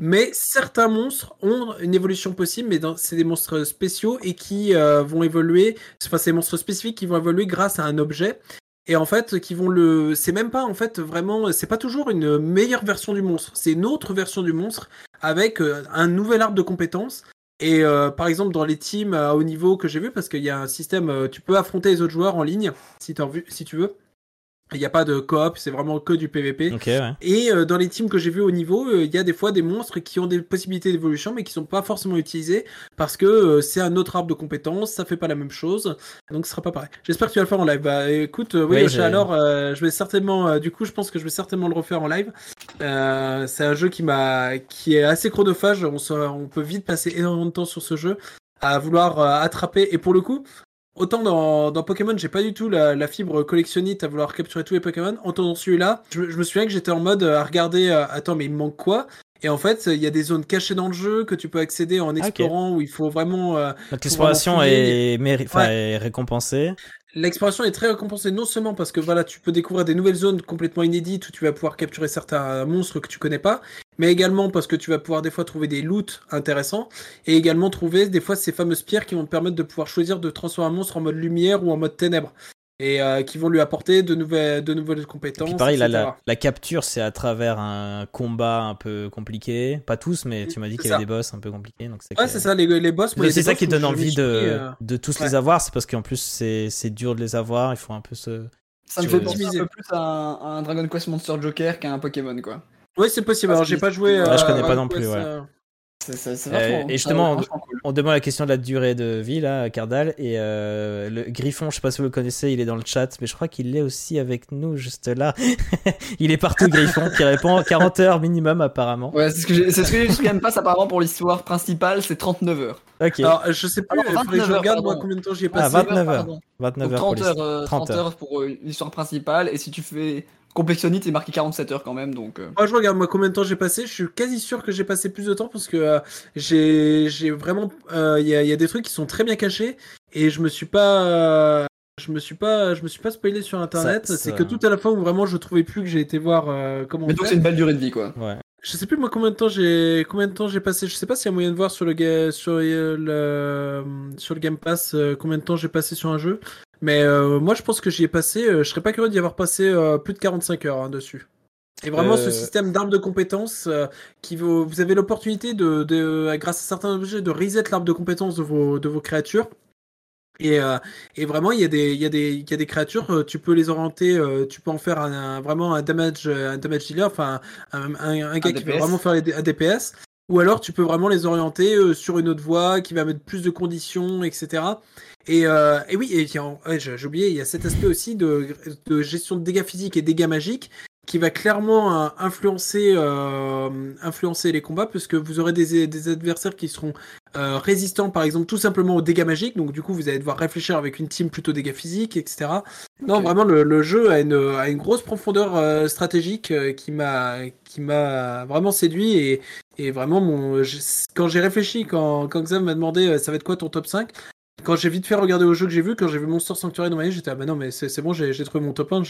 mais certains monstres ont une évolution possible, mais c'est des monstres spéciaux et qui euh, vont évoluer, enfin c'est des monstres spécifiques qui vont évoluer grâce à un objet. Et en fait, qui vont le, c'est même pas en fait vraiment, c'est pas toujours une meilleure version du monstre, c'est une autre version du monstre avec un nouvel arbre de compétences et euh, par exemple, dans les teams à haut niveau que j'ai vu, parce qu'il y a un système, euh, tu peux affronter les autres joueurs en ligne si, si tu veux. Il n'y a pas de coop, c'est vraiment que du PVP. Et euh, dans les teams que j'ai vus au niveau, euh, il y a des fois des monstres qui ont des possibilités d'évolution, mais qui sont pas forcément utilisés parce que euh, c'est un autre arbre de compétences, ça fait pas la même chose, donc ce sera pas pareil. J'espère que tu vas le faire en live. Bah écoute, oui, alors je vais certainement, du coup, je pense que je vais certainement le refaire en live. c'est un jeu qui m'a, qui est assez chronophage. On, on peut vite passer énormément de temps sur ce jeu à vouloir attraper. Et pour le coup, Autant dans, dans Pokémon, j'ai pas du tout la, fibre collectionniste à vouloir capturer tous les Pokémon. Autant dans celui-là, je, me souviens que j'étais en mode euh, à regarder, euh, attends, mais il me manque quoi? Et en fait, il y a des zones cachées dans le jeu que tu peux accéder en explorant où il faut vraiment. Euh, l'exploration est, est récompensée. L'exploration est très récompensée non seulement parce que voilà, tu peux découvrir des nouvelles zones complètement inédites où tu vas pouvoir capturer certains monstres que tu connais pas, mais également parce que tu vas pouvoir des fois trouver des loots intéressants, et également trouver des fois ces fameuses pierres qui vont te permettre de pouvoir choisir de transformer un monstre en mode lumière ou en mode ténèbres et euh, qui vont lui apporter de nouvelles, de nouvelles compétences. Puis pareil, là, la, la capture, c'est à travers un combat un peu compliqué. Pas tous, mais tu m'as dit qu'il y avait des boss un peu compliqués. Donc c'est Ouais, c'est ça, les, les boss. C'est ça boss qui donne envie de, euh, de tous ouais. les avoir. C'est parce qu'en plus, c'est c'est dur de les avoir. Il faut un peu se. Ça me fait penser optimiser. un peu plus à un, à un Dragon Quest Monster Joker qu'à un Pokémon, quoi. Ouais, c'est possible. Alors, j'ai pas joué. Ouais, à je connais pas non plus, ouais. euh, Euh, et justement, cool. On demande la question de la durée de vie là, à Cardal. Et euh, le Griffon, je sais pas si vous le connaissez, il est dans le chat, mais je crois qu'il est aussi avec nous juste là. il est partout, Griffon, qui répond 40 heures minimum apparemment. Ouais, c'est ce que j'ai c'est ce que j'ai je passe apparemment pour l'histoire principale, c'est 39 heures. Ok, Alors, je sais plus. Alors, Il faudrait que je 29 regarde heures, moi combien de temps j'y ai Ah, passé. 29 heures. pardon. 29 Donc heures pour 30 les- heures, euh, 30 30 heures pour euh, l'histoire principale, et si tu fais Complexionnite, c'est marqué 47 heures quand même, donc... euh, Moi, je regarde moi combien de temps j'ai passé. Je suis quasi sûr que j'ai passé plus de temps parce que euh, j'ai j'ai vraiment. euh, Il y, a, il y a des trucs qui sont très bien cachés et je me suis pas. euh, je me suis pas, je me suis pas spoilé sur internet. Ça- C'est que tout à la fois où vraiment je trouvais plus que j'ai été voir euh, comment. Mais donc c'est une belle durée de vie, quoi. Ouais. Je sais plus moi combien de temps j'ai combien de temps j'ai passé. Je sais pas s'il y a moyen de voir sur le sur euh, le sur le Game Pass euh, combien de temps j'ai passé sur un jeu. Mais euh, moi je pense que j'y ai passé. euh, je serais pas curieux d'y avoir passé euh, plus de 45 heures hein, dessus. Et vraiment Euh, ce système d'arbre de compétences euh, qui vous, vous avez l'opportunité de, de grâce à certains objets de reset l'arbre de compétences de vos de vos créatures. Et, euh, et vraiment, il y, a des, il, y a des, il y a des créatures, euh, tu peux les orienter, euh, tu peux en faire un, un- vraiment un damage, un damage dealer, enfin un, gars qui va DPS. vraiment faire les, un DPS. Ou alors tu peux vraiment les orienter euh, sur une autre voie qui va mettre plus de conditions, etc. Et, euh, et oui, et ouais, j'ai oublié, il y a cet aspect aussi de, de gestion de dégâts physiques et dégâts magiques qui va clairement euh, influencer, euh, influencer les combats, puisque vous aurez des, des adversaires qui seront euh, résistants, par exemple, tout simplement aux dégâts magiques. Donc, du coup, vous allez devoir réfléchir avec une team plutôt dégâts physiques, etc. Non, vraiment, le, le jeu a une, a une grosse profondeur stratégique qui m'a qui m'a vraiment séduit et, et vraiment, mon, je- quand j'ai réfléchi, quand, quand Xam m'a demandé ça va être quoi ton top 5, quand j'ai vite fait regarder au jeu que j'ai vu, quand j'ai vu Monster Sanctuary dans ma vie, j'étais ah bah non, mais c'est bon, j'ai trouvé mon top 1,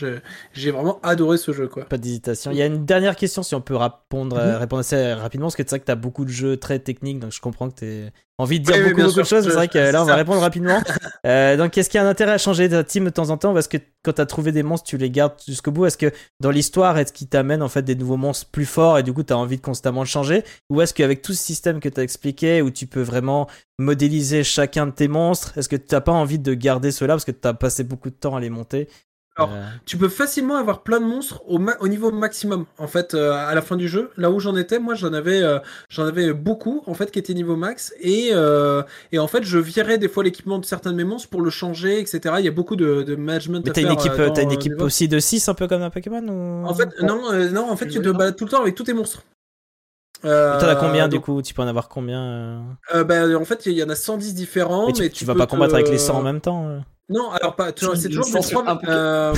j'ai vraiment adoré ce jeu, quoi. Pas d'hésitation. Il y a une dernière question, si on peut répondre, euh, Mhm. répondre assez rapidement, parce que c'est vrai que tu as beaucoup de jeux très techniques, donc je comprends que tu envie de dire Oui, oui, beaucoup, de choses. mais C'est vrai que là, on va répondre rapidement. Euh, donc, est-ce qu'il y a un intérêt à changer ta team de temps en temps? Parce que quand tu as trouvé des monstres, tu les gardes jusqu'au bout. Est-ce que dans l'histoire, est-ce qu'il t'amène en fait des nouveaux monstres plus forts et du coup, tu as envie de constamment le changer? Ou est-ce qu'avec tout ce système que tu as expliqué, où tu peux vraiment modéliser chacun de tes monstres, est-ce que tu pas envie de garder cela parce que tu as passé beaucoup de temps à les monter Alors, Euh, Tu peux facilement avoir plein de monstres au, ma- au niveau maximum en fait euh, à la fin du jeu. Là où j'en étais, moi j'en avais euh, j'en avais beaucoup en fait qui étaient niveau max et euh, et en fait je virais des fois l'équipement de certains de mes monstres pour le changer etc. Il y a beaucoup de, de management. Mais t'as une équipe, euh, dans, t'as une euh, équipe aussi de 6 un peu comme un Pokémon ou... En fait non euh, non en fait tu te balades tout le temps avec tous tes monstres. T'en as combien Euh, du coup? Tu peux en avoir combien euh? Euh, bah, En fait il y en a 110 différents. Mais tu, mais tu tu vas pas combattre te- avec les 100 en même temps euh Non, alors pas. C'est toujours euh,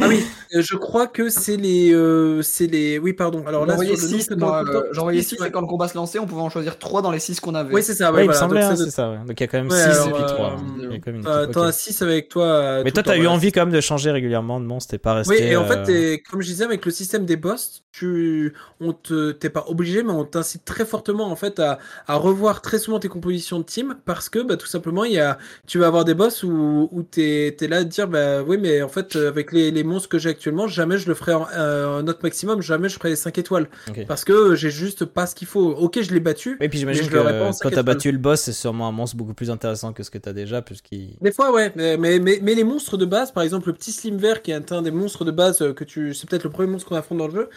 ah oui, je crois que c'est les, euh, c'est les. Oui, pardon. Alors là, J'en voyais sur le nom 6, que t'as tout le temps- j'en voyais six, 6 ouais. et quand le combat se lançait, on pouvait en choisir 3 dans les 6 qu'on avait. Oui, c'est ça. Ouais, Ouais, il me voilà. hein, c'est ça. ouais. Donc il y a quand même Ouais, 6 alors, et puis euh, 3. euh, Il y a quand même une T'as équipe, t'en as 6 avec toi. euh, Mais toi, t'as eu envie quand même de changer régulièrement de monstre, t'es pas resté. Oui, et en fait, comme je disais, avec le système des boss, tu, on te, t'es pas obligé, mais on t'incite très fortement en fait à, à revoir très souvent tes compositions de team parce que, bah, tout simplement, il y a, tu vas avoir des boss où, où t'es, t'es là à te dire, bah, oui, mais en fait, euh, avec les, les monstres que j'ai actuellement, jamais je le ferai en, euh, en maximum, jamais je ferai les 5 étoiles parce que j'ai juste pas ce qu'il faut. Ok, je l'ai battu. Et puis j'imagine que quand t'as battu le boss, c'est sûrement un monstre beaucoup plus intéressant que ce que t'as déjà, puisqu'il. Des fois, ouais, mais, mais, mais, mais les monstres de base, par exemple, le petit Slim Vert qui est un des monstres de base euh, que tu. C'est peut-être le premier monstre qu'on affronte dans le jeu.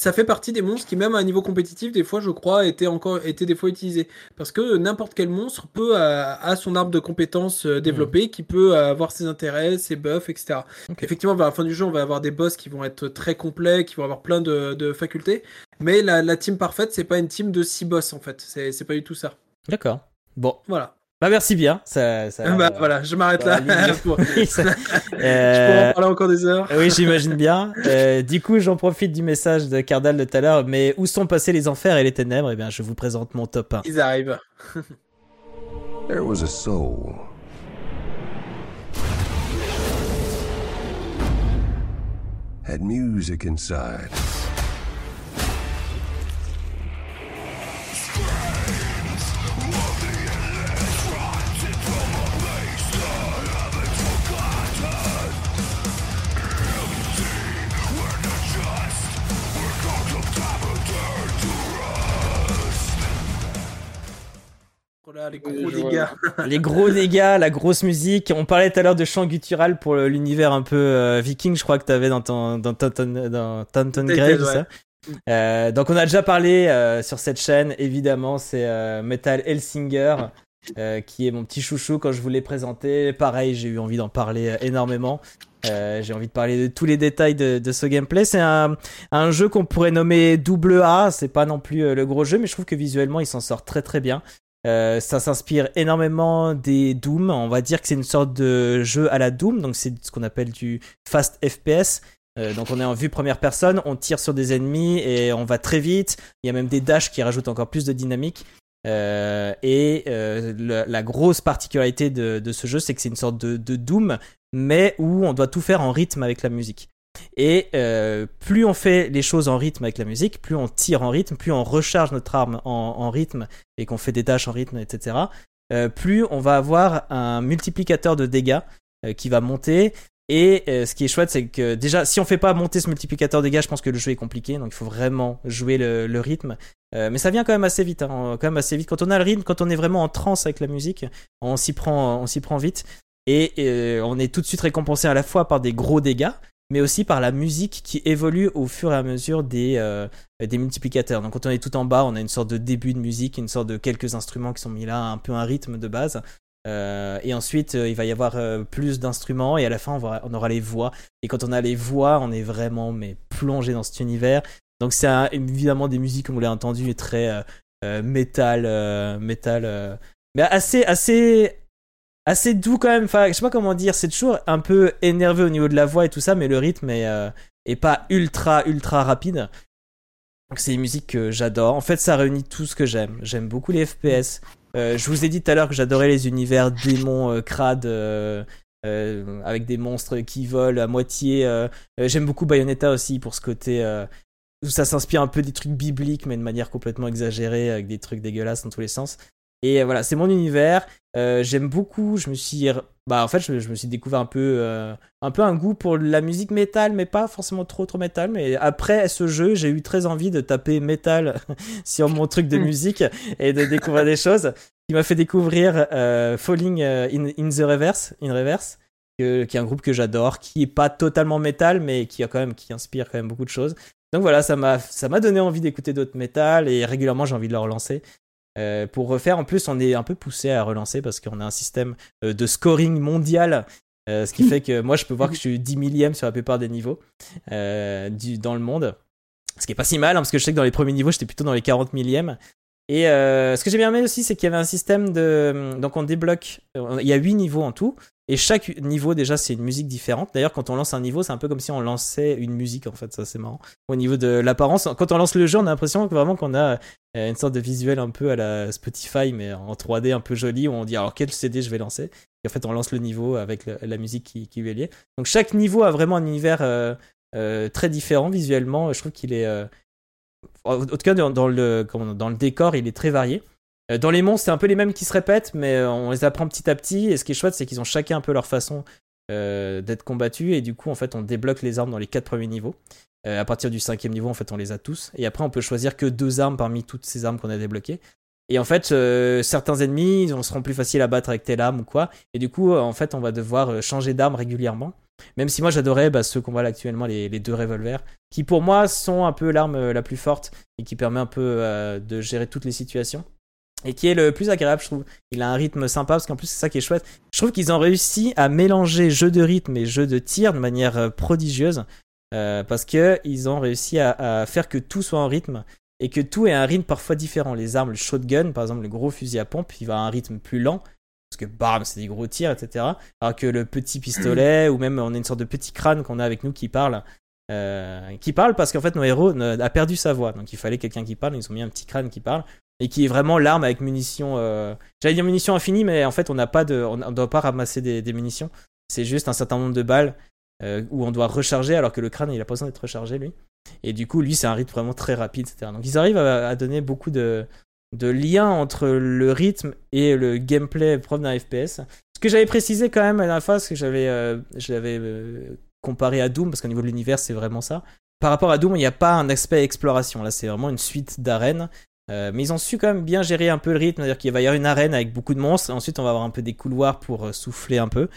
Ça fait partie des monstres qui, même à un niveau compétitif, des fois, je crois, étaient encore étaient des fois utilisés. Parce que n'importe quel monstre peut euh, a son arbre de compétences euh, développée, qui peut euh, avoir ses intérêts, ses buffs, etc. Effectivement, vers la fin du jeu, on va avoir des boss qui vont être très complets, qui vont avoir plein de, de facultés. Mais la, la team parfaite, c'est pas une team de 6 boss, en fait. C'est pas du tout ça. D'accord. Bon, Voilà. Bah merci bien. Ça, bah euh, voilà, je m'arrête là. pour- ça- Je pourrais Euh, en parler encore des heures. Oui, j'imagine bien. Euh, du coup, j'en profite du message de Cardal de tout à l'heure. Mais où sont passés les enfers et les ténèbres? Eh bien, je vous présente mon top 1. Ils arrivent. There was a soul. Had music inside. Les gros dégâts. vois. les gros dégâts, la grosse musique. On parlait tout à l'heure de chant guttural pour le- l'univers un peu euh, viking, je crois que t'avais dans ton dans Tanton dans Tanton ouais. ça. Euh, donc on a déjà parlé euh, sur cette chaîne, évidemment, c'est euh, Metal Hellsinger. euh, qui est mon petit chouchou quand je vous l'ai présenté. Pareil, j'ai eu envie d'en parler euh, énormément. Euh, j'ai envie de parler de tous les détails de, de ce gameplay. C'est un, un jeu qu'on pourrait nommer double A. C'est pas non plus euh, le gros jeu, mais je trouve que visuellement il s'en sort très très bien. Euh, ça s'inspire énormément des Doom. On va dire que c'est une sorte de jeu à la Doom, donc c'est ce qu'on appelle du fast FPS. Euh, donc on est en vue première personne, on tire sur des ennemis et on va très vite. Il y a même des dashs qui rajoutent encore plus de dynamique. Euh, et la grosse particularité de, ce jeu, c'est que c'est une sorte de Doom, mais où on doit tout faire en rythme avec la musique. Et euh, plus on fait les choses en rythme avec la musique, plus on tire en rythme, plus on recharge notre arme en, rythme et qu'on fait des tâches en rythme, etc. euh, plus on va avoir un multiplicateur de dégâts euh, qui va monter. Et euh, ce qui est chouette, c'est que déjà, si on fait pas monter ce multiplicateur de dégâts, je pense que le jeu est compliqué. Donc il faut vraiment jouer le, le rythme. Euh, mais ça vient quand même assez vite. hein, quand même assez vite. Quand on a le rythme, quand on est vraiment en transe avec la musique, on s'y prend, on s'y prend vite. Et euh, on est tout de suite récompensé à la fois par des gros dégâts, mais aussi par la musique qui évolue au fur et à mesure des, euh, des multiplicateurs. Donc quand on est tout en bas, on a une sorte de début de musique, une sorte de quelques instruments qui sont mis là, un peu un rythme de base. Euh, et ensuite, euh, il va y avoir euh, plus d'instruments et à la fin, on, va- on aura les voix. Et quand on a les voix, on est vraiment mais plongé dans cet univers. Donc c'est évidemment des musiques, comme vous l'avez entendu, très euh, euh, métal, euh, métal, euh, mais assez, assez, assez doux quand même. Enfin, je sais pas comment dire. C'est toujours un peu énervé au niveau de la voix et tout ça, mais le rythme est, euh, pas ultra, ultra rapide. Donc c'est une musique que j'adore. En fait, ça réunit tout ce que j'aime. J'aime beaucoup les FPS. Euh, je vous ai dit tout à l'heure que j'adorais les univers démons euh, crades euh, avec des monstres qui volent à moitié. J'aime beaucoup Bayonetta aussi pour ce côté où ça s'inspire un peu des trucs bibliques mais de manière complètement exagérée avec des trucs dégueulasses dans tous les sens. Et euh, voilà, c'est mon univers. Euh, J'aime beaucoup. Je me suis, bah en fait, je, je me suis découvert un peu, euh, un peu un goût pour la musique métal, mais pas forcément trop trop métal. Mais après ce jeu, j'ai eu très envie de taper métal sur mon truc de musique et de découvrir des choses. Qui m'a fait découvrir euh, Falling in, in the Reverse, in Reverse, que- qui est un groupe que j'adore, qui est pas totalement métal, mais qui a quand même, qui inspire quand même beaucoup de choses. Donc voilà, ça m'a, ça m'a donné envie d'écouter d'autres métal et régulièrement j'ai envie de le relancer. Euh, pour refaire, en plus, on est un peu poussé à relancer parce qu'on a un système euh, de scoring mondial, euh, ce qui fait que moi je peux voir que je suis 10 millième sur la plupart des niveaux du, dans le monde. Ce qui est pas si mal, hein, parce que je sais que dans les premiers niveaux, j'étais plutôt dans les 40 millièmes. Et ce que j'ai bien aimé aussi, c'est qu'il y avait un système de. Donc on débloque. Il y a 8 niveaux en tout. Et chaque niveau, déjà, c'est une musique différente. D'ailleurs, quand on lance un niveau, c'est un peu comme si on lançait une musique, en fait. Ça, c'est marrant. Au niveau de l'apparence, quand on lance le jeu, on a l'impression vraiment qu'on a euh, une sorte de visuel un peu à la Spotify, mais en 3D un peu joli, où on dit alors quel CD je vais lancer? Et en fait, on lance le niveau avec la musique qui, lui est liée. Donc chaque niveau a vraiment un univers euh, euh, très différent visuellement. Je trouve qu'il est. en tout cas, dans le décor, il est très varié. Euh, Dans les monstres, c'est un peu les mêmes qui se répètent, mais euh, on les apprend petit à petit. Et ce qui est chouette, c'est qu'ils ont chacun un peu leur façon euh, d'être combattus. Et du coup, en fait, on débloque les armes dans les quatre premiers niveaux. À partir du cinquième niveau, en fait, on les a tous. Et après, on peut choisir que deux armes parmi toutes ces armes qu'on a débloquées. Et en fait, certains ennemis ils seront plus faciles à battre avec telle arme ou quoi. Et du coup, en fait, on va devoir changer d'arme régulièrement. Même si moi, j'adorais bah, ceux qu'on voit là actuellement, les, deux revolvers, qui pour moi sont un peu l'arme la plus forte et qui permet un peu de gérer toutes les situations. Et qui est le plus agréable, je trouve. Il a un rythme sympa, parce qu'en plus, c'est ça qui est chouette. Je trouve qu'ils ont réussi à mélanger jeu de rythme et jeu de tir de manière euh, prodigieuse. Euh, parce que ils ont réussi à, faire que tout soit en rythme et que tout ait un rythme parfois différent. Les armes, le shotgun, par exemple, le gros fusil à pompe, il va à un rythme plus lent parce que bam, c'est des gros tirs, etc. Alors que le petit pistolet ou même on a une sorte de petit crâne qu'on a avec nous qui parle, euh, qui parle parce qu'en fait nos héros a perdu sa voix, donc il fallait quelqu'un qui parle. Ils ont mis un petit crâne qui parle et qui est vraiment l'arme avec munitions. euh, J'allais dire munitions infinies, mais en fait on n'a pas de, on ne doit pas ramasser des, munitions. C'est juste un certain nombre de balles euh, où on doit recharger, alors que le crâne il a pas besoin d'être rechargé lui. Et du coup lui c'est un rythme vraiment très rapide, etc. Donc ils arrivent à, donner beaucoup de de lien entre le rythme et le gameplay propre d'un FPS. Ce que j'avais précisé quand même à la parce que j'avais euh, je l'avais, comparé à Doom, parce qu'au niveau de l'univers, c'est vraiment ça. Par rapport à Doom, il n'y a pas un aspect exploration. Là, c'est vraiment une suite d'arènes. Euh, mais ils ont su quand même bien gérer un peu le rythme, c'est-à-dire qu'il va y avoir une arène avec beaucoup de monstres, et ensuite on va avoir un peu des couloirs pour euh, souffler un peu.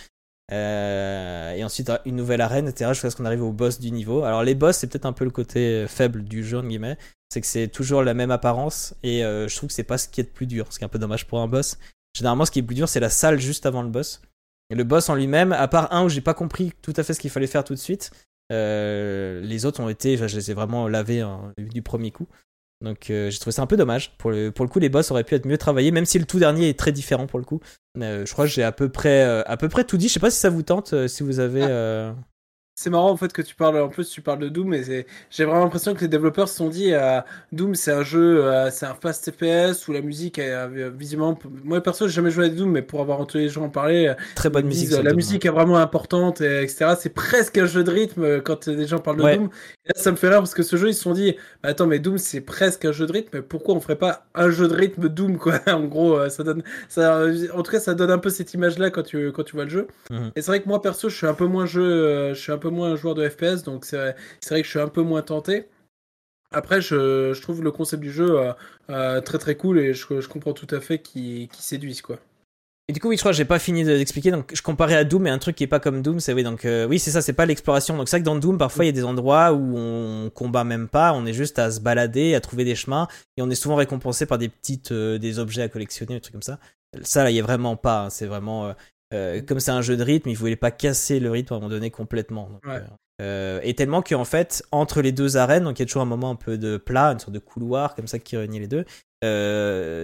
Euh, et ensuite une nouvelle arène, etc. jusqu'à ce qu'on arrive au boss du niveau. Alors les boss, c'est peut-être un peu le côté faible du jeu, en guillemets. C'est que c'est toujours la même apparence, et je trouve que c'est pas ce qui est le plus dur, ce qui est un peu dommage pour un boss. Généralement, ce qui est plus dur, c'est la salle juste avant le boss. Et le boss en lui-même, à part un où j'ai pas compris tout à fait ce qu'il fallait faire tout de suite, les autres ont été, je les ai vraiment lavés hein, du premier coup. Donc euh, j'ai trouvé ça un peu dommage. Pour le, pour le coup, les boss auraient pu être mieux travaillés, même si le tout dernier est très différent pour le coup. Euh, je crois que j'ai à peu près euh, à peu près tout dit. Je sais pas si ça vous tente, si vous avez. Ah. C'est marrant en fait que tu parles en plus tu parles de Doom et j'ai vraiment l'impression que les développeurs se sont dit Doom c'est un jeu c'est un fast FPS où la musique est visiblement moi perso j'ai jamais joué à Doom mais pour avoir entendu les gens en parler très bonne musique la musique est vraiment importante et, etc c'est presque un jeu de rythme quand les gens parlent de Doom là ça me fait rire parce que ce jeu ils se sont dit bah, attends mais Doom c'est presque un jeu de rythme mais pourquoi on ferait pas un jeu de rythme Doom quoi? En gros ça donne ça en tout cas ça donne un peu cette image là quand tu quand tu vois le jeu mhm. et c'est vrai que moi perso je suis un peu moins jeu je suis un peu moins joueur de FPS, donc c'est vrai que je suis un peu moins tenté. Après, je, trouve le concept du jeu euh, euh, très très cool et je, comprends tout à fait qui, qui séduise quoi. Et du coup, oui, je crois que j'ai pas fini d'expliquer. Donc, je comparais à Doom, mais un truc qui est pas comme Doom, c'est oui. Donc, euh, oui, c'est ça, c'est pas l'exploration. Donc, c'est vrai que dans Doom, parfois, il y a des endroits où on combat même pas. On est juste à se balader, à trouver des chemins, et on est souvent récompensé par des petites, des objets à collectionner, des trucs comme ça. Ça, là, il y a vraiment pas. Hein. C'est vraiment euh, comme c'est un jeu de rythme, il voulait pas casser le rythme à un moment donné complètement. Euh, euh, et tellement qu'en fait, entre les deux arènes, donc il y a toujours un moment un peu de plat, une sorte de couloir comme ça qui réunit les deux.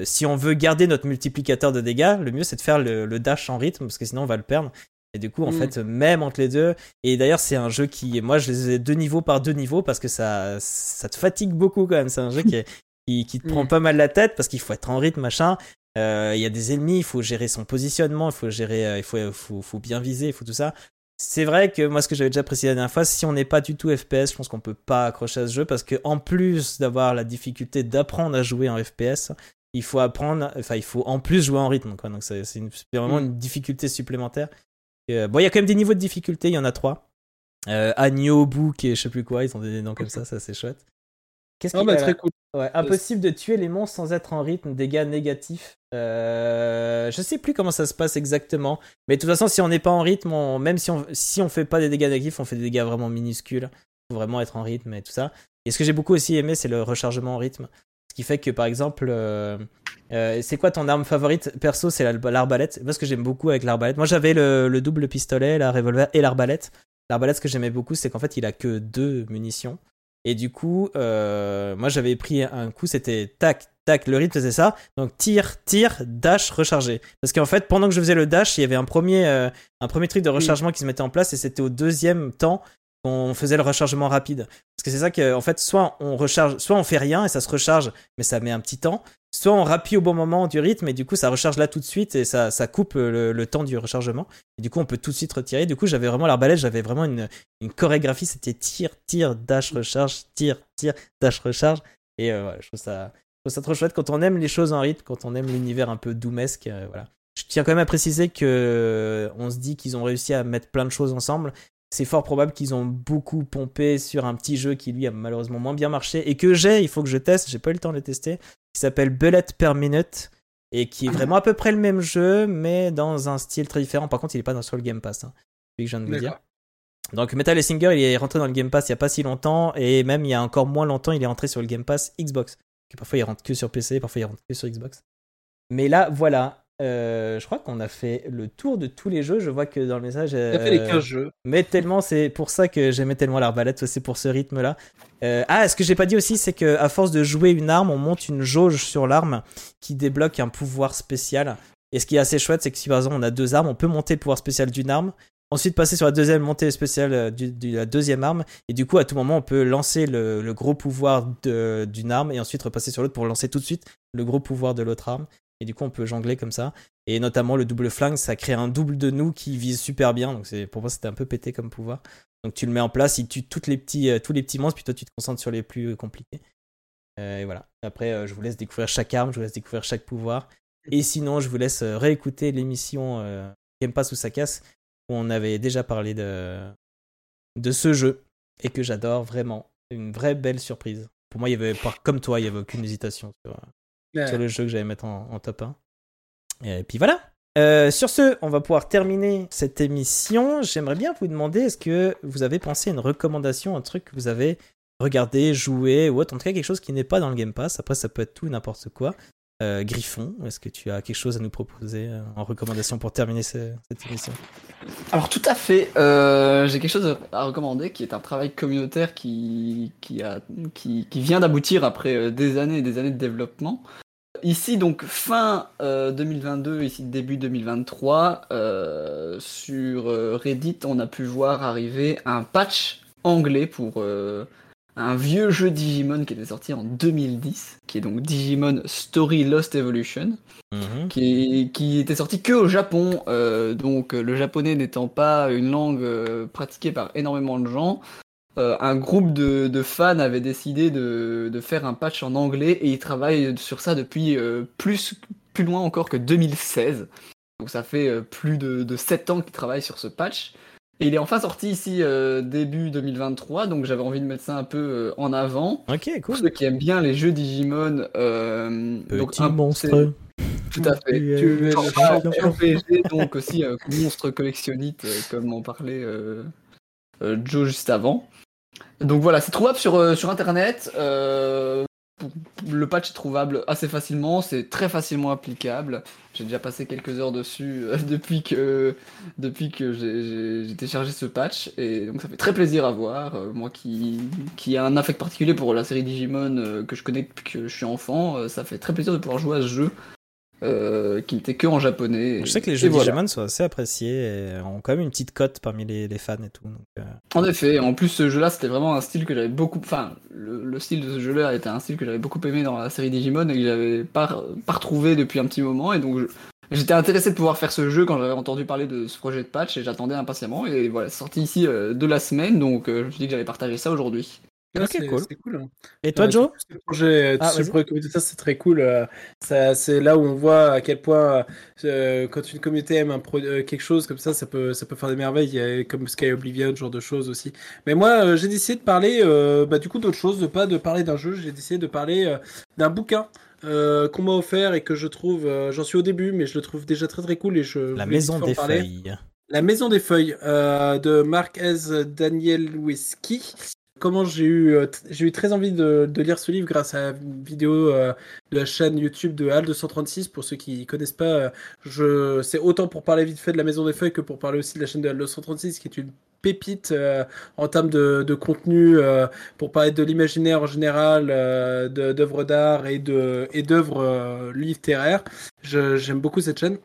Si on veut garder notre multiplicateur de dégâts, le mieux c'est de faire le, dash en rythme parce que sinon on va le perdre. Et du coup, en mm. fait, même entre les deux, et d'ailleurs, c'est un jeu qui, moi, je les ai deux niveaux par deux niveaux parce que ça, ça te fatigue beaucoup quand même. C'est un jeu qui, qui, te prend mm. pas mal la tête parce qu'il faut être en rythme, machin. Euh, il y a des ennemis, il faut gérer son positionnement, il faut gérer, euh, il faut, faut, faut, bien viser, il faut tout ça. C'est vrai que moi, ce que j'avais déjà précisé la dernière fois, si on n'est pas du tout FPS, je pense qu'on peut pas accrocher à ce jeu parce que en plus d'avoir la difficulté d'apprendre à jouer en FPS, il faut apprendre, enfin, il faut en plus jouer en rythme, quoi. Donc, c'est vraiment mm. une difficulté supplémentaire. Euh, bon, il y a quand même des niveaux de difficulté, il y en a trois. Euh, Agneau, Book et je sais plus quoi, ils ont des noms comme ça, ça c'est chouette. Qu'est-ce qui bah, très cool. Ouais, impossible de tuer les monstres sans être en rythme, dégâts négatifs. Euh, je sais plus comment ça se passe exactement, mais de toute façon, si on n'est pas en rythme, même si on si on fait pas des dégâts négatifs, on fait des dégâts vraiment minuscules. Faut vraiment être en rythme et tout ça. Et ce que j'ai beaucoup aussi aimé, c'est le rechargement en rythme, ce qui fait que par exemple, euh, euh, c'est quoi ton arme favorite Perso, c'est l'arbalète. Moi, ce que j'aime beaucoup avec l'arbalète, moi j'avais le, le double pistolet, la revolver et l'arbalète. L'arbalète, ce que j'aimais beaucoup, c'est qu'en fait, il a que deux munitions. Et du coup, euh, moi j'avais pris un coup, c'était tac, tac, le rythme faisait ça. Donc tir, tir, dash, recharger. Parce qu'en fait, pendant que je faisais le dash, il y avait un premier, euh, un premier truc de rechargement qui se mettait en place et c'était au deuxième temps qu'on faisait le rechargement rapide. Parce que c'est ça que, en fait, soit on recharge, soit on fait rien et ça se recharge, mais ça met un petit temps, soit on rappuie au bon moment du rythme et du coup ça recharge là tout de suite et ça, ça coupe le, temps du rechargement. Et du coup on peut tout de suite retirer. Du coup j'avais vraiment l'arbalète j'avais vraiment une, une chorégraphie. C'était tir tir dash recharge tir tir dash recharge. Et euh, voilà je trouve ça je trouve ça trop chouette. Quand on aime les choses en rythme quand on aime l'univers un peu doomesque euh, voilà. Je tiens quand même à préciser que euh, on se dit qu'ils ont réussi à mettre plein de choses ensemble. C'est fort probable qu'ils ont beaucoup pompé sur un petit jeu qui lui a malheureusement moins bien marché et que j'ai, il faut que je teste, j'ai pas eu le temps de le tester, qui s'appelle Bullet per Minute et qui est vraiment à peu près le même jeu mais dans un style très différent. Par contre, il est pas dans, sur le Game Pass, hein, que je viens de vous dire. Donc Metal Singer, il est rentré dans le Game Pass il y a pas si longtemps et même il y a encore moins longtemps, il est rentré sur le Game Pass Xbox. parfois il rentre que sur PC, parfois il rentre que sur Xbox. Mais là, voilà, euh, je crois qu'on a fait le tour de tous les jeux. Je vois que dans le message. On a fait les 15 euh, jeux. Mais tellement, c'est pour ça que j'aimais tellement l'arbalète, c'est pour ce rythme-là. Euh, ah, ce que j'ai pas dit aussi, c'est qu'à force de jouer une arme, on monte une jauge sur l'arme qui débloque un pouvoir spécial. Et ce qui est assez chouette, c'est que si par exemple on a deux armes, on peut monter le pouvoir spécial d'une arme, ensuite passer sur la deuxième montée spéciale de la deuxième arme, et du coup à tout moment on peut lancer le, le gros pouvoir d'une arme et ensuite repasser sur l'autre pour lancer tout de suite le gros pouvoir de l'autre arme. Et du coup, on peut jongler comme ça. Et notamment, le double flingue, ça crée un double de nous qui vise super bien. Donc, pour moi, c'était un peu pété comme pouvoir. Donc, tu le mets en place, il tue toutes les petits, euh, tous les petits monstres, puis toi, tu te concentres sur les plus compliqués. Euh, et voilà. Après, euh, je vous laisse découvrir chaque arme, je vous laisse découvrir chaque pouvoir. Et sinon, je vous laisse réécouter l'émission Game Pass ou ça casse, où on avait déjà parlé de, de ce jeu. Et que j'adore vraiment. Une vraie belle surprise. Pour moi, il y avait, comme toi, il n'y avait aucune hésitation sur, Ouais. sur le jeu que j'allais mettre en, en top 1. Et puis voilà. Euh, sur ce, on va pouvoir terminer cette émission. J'aimerais bien vous demander est-ce que vous avez pensé à une recommandation, un truc que vous avez regardé, joué ou autre, en tout cas quelque chose qui n'est pas dans le Game Pass. Après, ça peut être tout n'importe quoi. Euh, Griffon, est-ce que tu as quelque chose à nous proposer euh, en recommandation pour terminer ce- cette émission? Alors tout à fait, euh, j'ai quelque chose à recommander qui est un travail communautaire qui, qui, a, qui, qui vient d'aboutir après des années et des années de développement. Ici donc fin euh, 2022, ici début 2023, euh, sur Reddit on a pu voir arriver un patch anglais pour un vieux jeu Digimon qui était sorti en 2010, qui est donc Digimon Story Lost Evolution Mhm. qui, qui était sorti que au Japon, euh, donc euh, le japonais n'étant pas une langue euh, pratiquée par énormément de gens, euh, un groupe de, de fans avait décidé de, de faire un patch en anglais et ils travaillent sur ça depuis plus, plus loin encore que 2016. Donc ça fait plus de, de 7 ans qu'ils travaillent sur ce patch. Et il est enfin sorti ici euh, début 2023, donc j'avais envie de mettre ça un peu euh, en avant. Ok, Pour cool. ceux qui aiment bien les jeux Digimon, euh, donc Petit un- monstre. Tout à fait. Tu es Tu RPG, donc aussi euh, monstre collectionnite, euh, comme en parlait euh, euh, Joe juste avant. Donc voilà, c'est trouvable sur, euh, sur internet. euh, pour- le patch est trouvable assez facilement, c'est très facilement applicable. J'ai déjà passé quelques heures dessus euh, depuis que, depuis que j'ai- téléchargé ce patch, et donc ça fait très plaisir à voir. Euh, moi qui, qui a un affect particulier pour la série Digimon euh, que je connais depuis que je suis enfant, ça fait très plaisir de pouvoir jouer à ce jeu. Euh, qui n'était que en japonais. Je sais que les jeux voilà. Digimon sont assez appréciés et ont quand même une petite cote parmi les, les fans et tout. donc, euh, En effet, en plus ce jeu-là c'était vraiment un style que j'avais beaucoup, enfin le, le style de ce jeu-là était un style que j'avais beaucoup aimé dans la série Digimon et que j'avais pas, pas retrouvé depuis un petit moment et donc j'étais intéressé de pouvoir faire ce jeu quand j'avais entendu parler de ce projet de patch et j'attendais impatiemment et voilà sorti ici euh, de la semaine donc je me suis dit que j'allais partager ça aujourd'hui. Ouais, Ok, c'est- cool. Hein. Et toi, Ouais, Joe ce projet, Ah, vas-y. projet communautaire, c'est très cool. euh, ça, c'est là où on voit à quel point, euh, quand une communauté aime un pro- euh, quelque chose comme ça, ça peut, ça peut faire des merveilles, Il y a- comme Sky Oblivion, ce genre de choses aussi. Mais moi, euh, j'ai décidé de parler, euh, bah, du coup, d'autre chose, de pas de parler d'un jeu. J'ai décidé de parler euh, d'un bouquin. euh, qu'on m'a offert et que je trouve, euh, j'en suis au début, mais je le trouve déjà très très cool et je La maison des feuilles. La Maison des Feuilles euh, de Marquez Daniel Whisky. Comment j'ai eu, euh, j'ai eu très envie de, lire ce livre grâce à la vidéo euh, de la chaîne YouTube de HAL236. Pour ceux qui connaissent pas, euh, je, c'est autant pour parler vite fait de la Maison des Feuilles que pour parler aussi de la chaîne de HAL236 qui est une pépite en termes de, contenu pour parler de l'imaginaire en général, d'œuvres d'art et et d'œuvres littéraires. J'aime beaucoup cette chaîne.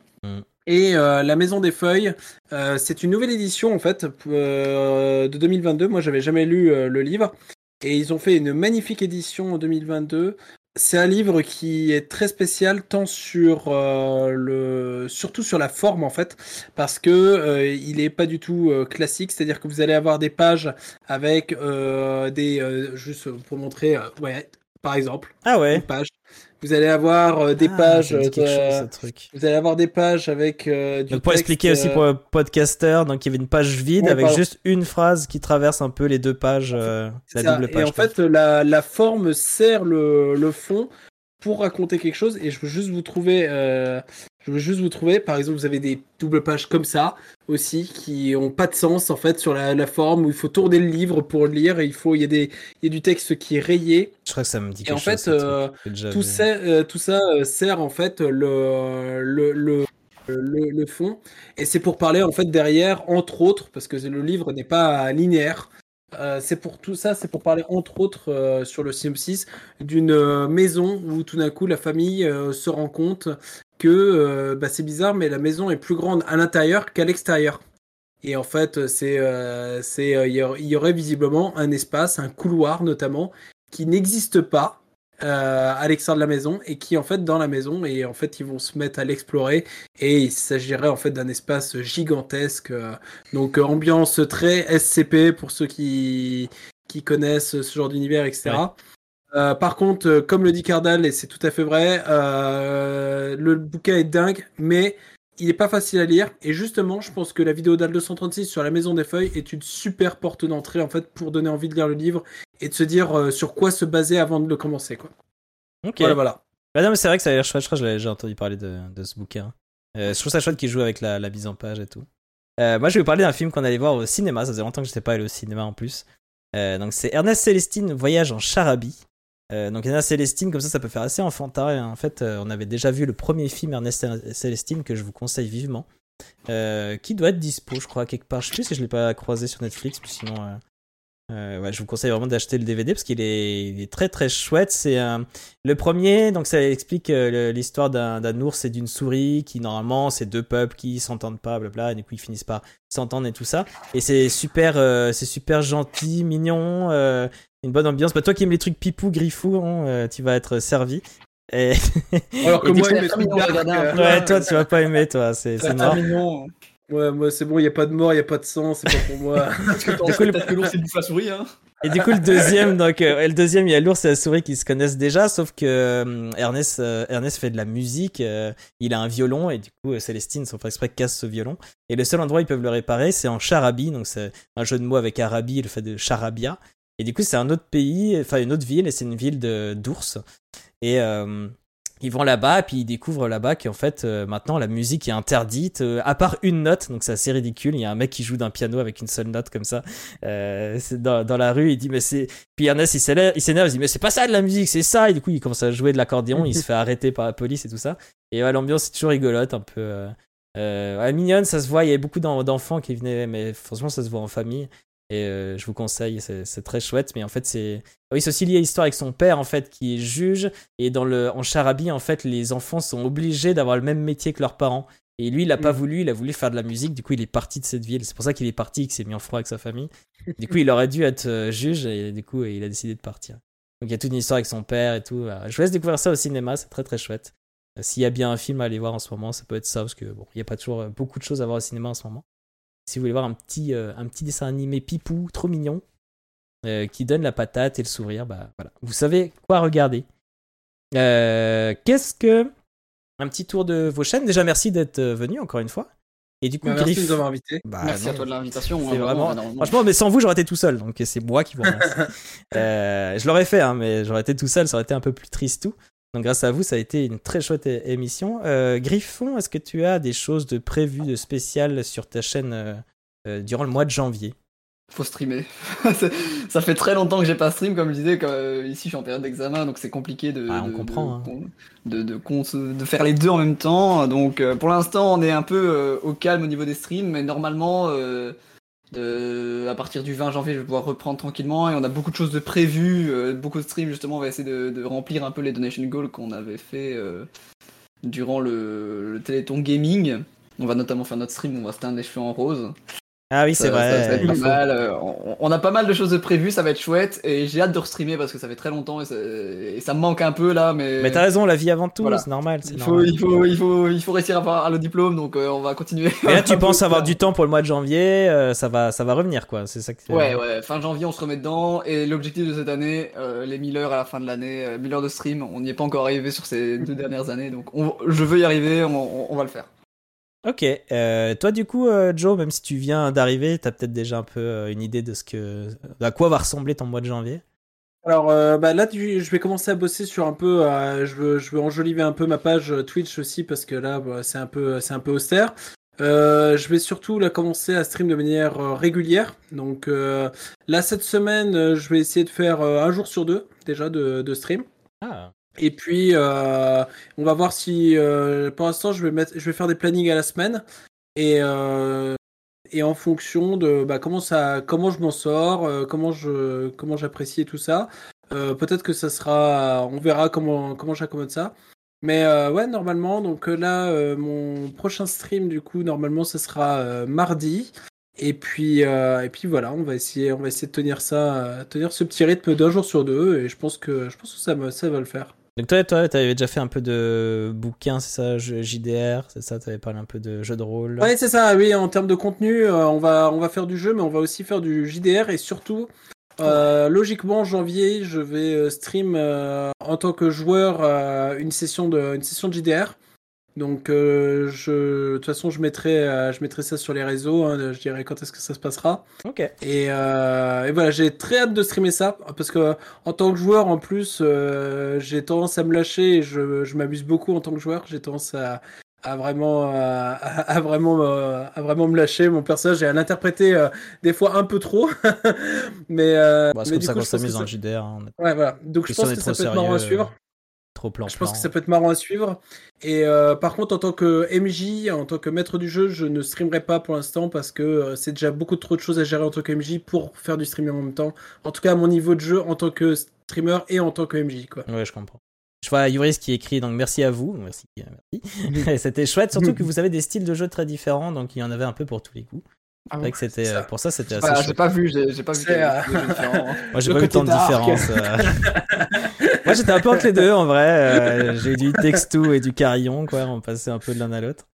Et euh, La Maison des Feuilles, euh, c'est une nouvelle édition en fait euh, de 2022. Moi, j'avais jamais lu le livre et ils ont fait une magnifique édition en 2022. C'est un livre qui est très spécial tant sur le surtout sur la forme en fait parce que il est pas du tout classique, c'est-à-dire que vous allez avoir des pages avec des juste pour montrer ouais par exemple Ah ouais une page. Vous allez avoir euh, des Ah, pages quelque euh, chose, ce truc. vous allez avoir des pages avec euh, du Donc pour texte, expliquer aussi euh, pour le podcaster, donc il y avait une page vide Ouais, avec pardon. juste une phrase qui traverse un peu les deux pages, euh, la double page. Et en fait, la, la forme sert le, le fond pour raconter quelque chose. Et je veux juste vous trouver, euh, je veux juste vous trouver. Par exemple, vous avez des doubles pages comme ça aussi qui ont pas de sens en fait sur la, la forme où il faut tourner le livre pour le lire et il faut, il y a des, il y a du texte qui est rayé. Je crois que ça me dit Et quelque en chose. fait, euh, déjà Tout ça, euh, tout ça euh, sert en fait le, le, le, le, le fond. Et c'est pour parler en fait derrière, entre autres, parce que le livre n'est pas linéaire. Euh, c'est pour tout ça, c'est pour parler entre autres euh, sur le synopsis d'une euh, maison où tout d'un coup la famille se rend compte que bah, c'est bizarre, mais la maison est plus grande à l'intérieur qu'à l'extérieur. Et en fait, c'est, il y aurait visiblement un espace, un couloir notamment, qui n'existe pas euh, à l'extérieur de la maison et qui en fait dans la maison et en fait ils vont se mettre à l'explorer et il s'agirait en fait d'un espace gigantesque euh, donc euh, ambiance très SCP pour ceux qui qui connaissent ce genre d'univers etc. Ouais. Par contre, comme le dit Cardal, et c'est tout à fait vrai, le bouquin est dingue, mais il n'est pas facile à lire. Et justement, je pense que la vidéo d'Al 236 sur la Maison des Feuilles est une super porte d'entrée en fait pour donner envie de lire le livre et de se dire euh, sur quoi se baser avant de le commencer. Quoi. Ok. Voilà, voilà. Bah non, mais c'est vrai que ça a l'air chouette. Je crois que j'ai entendu parler de, de ce bouquin. Euh, je trouve ça chouette qu'il joue avec la, la, mise en page et tout. Euh, moi, je vais vous parler d'un film qu'on allait voir au cinéma. Ça faisait longtemps que je n'étais pas allé au cinéma en plus. Euh, donc, c'est Ernest Célestine Voyage en Charabie. Donc, Ernest Célestine, comme ça, ça peut faire assez enfantin. En fait, on avait déjà vu le premier film Ernest Célestine que je vous conseille vivement. qui doit être dispo, je crois, quelque part. Je sais plus si je l'ai pas croisé sur Netflix, mais sinon, euh, ouais, je vous conseille vraiment d'acheter le DVD parce qu'il est, il est, très très chouette. C'est le premier, donc ça explique euh, l'histoire d'un ours et d'une souris qui normalement c'est deux peuples qui s'entendent pas, blabla, et du coup ils finissent par s'entendre et tout ça. Et c'est super, euh, c'est super gentil, mignon, euh, une bonne ambiance. Bah, toi qui aimes les trucs pipou, griffou, hein, tu vas être servi. Et... Alors que et moi, coup, les trucs dark, ouais, toi tu vas pas aimer, toi, c'est mort. Ouais, moi c'est bon, il n'y a pas de mort, il n'y a pas de sang, c'est pas pour moi. Parce que du coup, le... que l'ours il bouffe la souris, hein. Et du coup, le deuxième, donc, euh, le deuxième, il y a l'ours et la souris qui se connaissent déjà, sauf que euh, Ernest, euh, Ernest fait de la musique, euh, il a un violon, et du coup, Célestine, son frère exprès, casse ce violon. Et le seul endroit où ils peuvent le réparer, c'est en Charabie, donc c'est un jeu de mots avec Arabie, le fait de Charabia. Et du coup, c'est un autre pays, enfin une autre ville, et c'est une ville d'ours. Et ils vont là-bas, puis ils découvrent là-bas qu'en fait, euh, maintenant, la musique est interdite, euh, à part une note, donc c'est assez ridicule. Il y a un mec qui joue d'un piano avec une seule note comme ça, euh, dans, dans, la rue, il dit, mais c'est. Puis Ernest, il s'énerve, il dit, mais c'est pas ça de la musique, c'est ça. Et du coup, il commence à jouer de l'accordéon, il se fait arrêter par la police et tout ça. Et ouais, l'ambiance est toujours rigolote, un peu. Euh, mignonne, ça se voit, il y avait beaucoup d'enfants qui venaient, mais franchement, ça se voit en famille. Et euh, je vous conseille, c'est très chouette. Mais en fait, c'est oui, c'est aussi lié à l'histoire avec son père en fait qui est juge. Et dans le en Charabie, en fait, les enfants sont obligés d'avoir le même métier que leurs parents. Et lui, il a pas Mm. voulu, il a voulu faire de la musique. Du coup, il est parti de cette ville. C'est pour ça qu'il est parti, qu'il s'est mis en froid avec sa famille. Du coup, il aurait dû être euh, juge et du coup, il a décidé de partir. Donc, il y a toute une histoire avec son père et tout. Euh, Je vous laisse découvrir ça au cinéma, c'est très très chouette. S'il y a bien un film à aller voir en ce moment, ça peut être ça parce que bon, il y a pas toujours beaucoup de choses à voir au cinéma en ce moment. Si vous voulez voir un petit, euh, un petit dessin animé pipou, trop mignon, euh, qui donne la patate et le sourire, bah voilà. Vous savez quoi regarder. Euh, Qu'est-ce que. Un petit tour de vos chaînes. Déjà, merci d'être venu encore une fois. Et du coup, Bah, merci Griff. de nous avoir invités. Bah, Merci à toi de l'invitation. hein, vraiment-. Franchement, mais sans vous, j'aurais été tout seul. Donc c'est moi qui vous remercie. Euh, je l'aurais fait, hein, mais j'aurais été tout seul, ça aurait été un peu plus triste tout. Donc grâce à vous, ça a été une très chouette émission. Euh, Griffon, est-ce que tu as des choses de prévues, de spéciales sur ta chaîne euh, euh, durant le mois de janvier? Faut streamer. Ça fait très longtemps que j'ai pas stream, comme je disais. Comme, euh, ici, je suis en période d'examen, donc c'est compliqué de, Ah, on de- comprend, de, hein. de, faire les deux en même temps. Donc, pour l'instant, on est un peu au calme au niveau des streams, mais normalement, de- à partir du 20 janvier, je vais pouvoir reprendre tranquillement. Et on a beaucoup de choses de prévues, euh, beaucoup de streams. Justement, on va essayer de, de remplir un peu les donation goals qu'on avait fait euh, durant le, le Téléthon Gaming. On va notamment faire notre stream, on va se teindre les cheveux en rose. Ah oui, c'est vrai. ça- ça pas mal. euh, On, on a pas mal de choses de prévues, ça va être chouette. Et j'ai hâte de restreamer parce que ça fait très longtemps et ça, et ça me manque un peu là. Mais, Mais t'as raison, la vie avant tout, Voilà. c'est normal. c'est il, faut, normal. il, faut, il, faut, il faut réussir à avoir le diplôme, donc euh, on va continuer. Mais là, tu penses avoir du temps pour le mois de janvier, euh, ça va, ça va revenir quoi. C'est ça que. Ouais, ouais, fin janvier on se remet dedans. Et l'objectif de cette année, euh, les 1000 heures à la fin de l'année, euh, 1000 heures de stream, on n'y est pas encore arrivé sur ces deux dernières années. Donc on- je veux y arriver, on, on- on va le faire. Ok. Euh, toi, du coup, euh, Joe, même si tu viens d'arriver, t'as peut-être déjà un peu euh, une idée de ce que, à quoi va ressembler ton mois de janvier? Alors bah, là, tu- je vais commencer à bosser sur un peu. je veux, je veux enjoliver un peu ma page Twitch aussi parce que là, bah, c'est un peu, un peu austère. Je vais surtout commencer à stream de manière régulière. Donc là, cette semaine, je vais essayer de faire un jour sur deux déjà de stream. Et puis, euh, on va voir si, euh, pour l'instant, je vais mettre, je vais faire des plannings à la semaine et euh, et en fonction de bah, comment ça, comment je m'en sors, comment j'apprécie tout ça. peut-être que ça sera, on verra comment comment j'accommode ça. Mais ouais, normalement, donc là, mon prochain stream, du coup, normalement, ce sera mardi. Et puis, et puis voilà, on va essayer, de tenir ça, tenir ce petit rythme d'un jour sur deux. Et je pense que, je pense que ça va le faire. Donc toi, toi, t'avais déjà fait un peu de bouquins, c'est ça, JDR, c'est ça, t'avais parlé un peu de jeux de rôle. Ouais, c'est ça. Oui, en termes de contenu, euh, on va on va faire du jeu, mais on va aussi faire du JDR et surtout, euh, logiquement, en janvier, je vais euh, stream en tant que joueur une session de une session de JDR. Donc, euh, je, de toute façon, je mettrai, euh, je mettrai ça sur les réseaux. hein, je dirai quand est-ce que ça se passera. Ok. Et, euh, et voilà, j'ai très hâte de streamer ça parce que en tant que joueur, en plus, euh, j'ai tendance à me lâcher et je, je m'amuse beaucoup en tant que joueur. J'ai tendance à, à vraiment, euh, à, à vraiment, euh, à vraiment me lâcher. Mon personnage et à l'interpréter euh, des fois un peu trop. mais euh, Bon, c'est mais comme du ça qu'on s'amuse ça- le JDR. hein, Ouais, voilà. Donc, je pense que ça peut être marrant à sérieux, suivre. Trop plan Je pense que ça peut être marrant à suivre. Et euh, par contre, en tant que MJ, en tant que maître du jeu, je ne streamerai pas pour l'instant parce que euh, c'est déjà beaucoup trop de choses à gérer en tant que MJ pour faire du streaming en même temps. En tout cas, à mon niveau de jeu, en tant que streamer et en tant que MJ. Quoi. Ouais, je comprends. Je vois Yuris qui écrit donc merci à vous, merci, euh, merci. c'était chouette, surtout que vous avez des styles de jeu très différents, donc il y en avait un peu pour tous les coups. Ah C'est vrai que c'était, ça. euh, pour ça, c'était J'ai assez pas, j'ai pas vu, j'ai j'ai pas vu. Euh. Moi, j'ai Le pas eu côté tant de différence. euh. Moi, j'étais un peu entre les deux, en vrai. J'ai eu du Texto et du Carillon, quoi. On passait un peu de l'un à l'autre.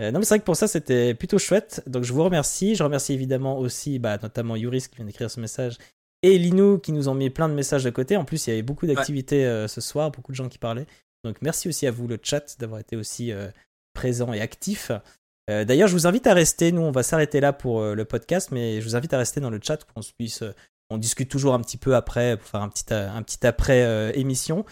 Euh, non, mais c'est vrai que pour ça, c'était plutôt chouette. Donc, je vous remercie. Je remercie évidemment aussi, bah, notamment Yuris qui vient d'écrire ce message et Linou qui nous ont mis plein de messages de côté. En plus, il y avait beaucoup d'activités euh, ce soir, beaucoup de gens qui parlaient. Donc, merci aussi à vous, le chat, d'avoir été aussi euh, présent et actif. Euh, D'ailleurs, je vous invite à rester. Nous, on va s'arrêter là pour euh, le podcast, mais je vous invite à rester dans le chat pour qu'on se puisse. euh, on discute toujours un petit peu après pour faire un petit, un petit après émission.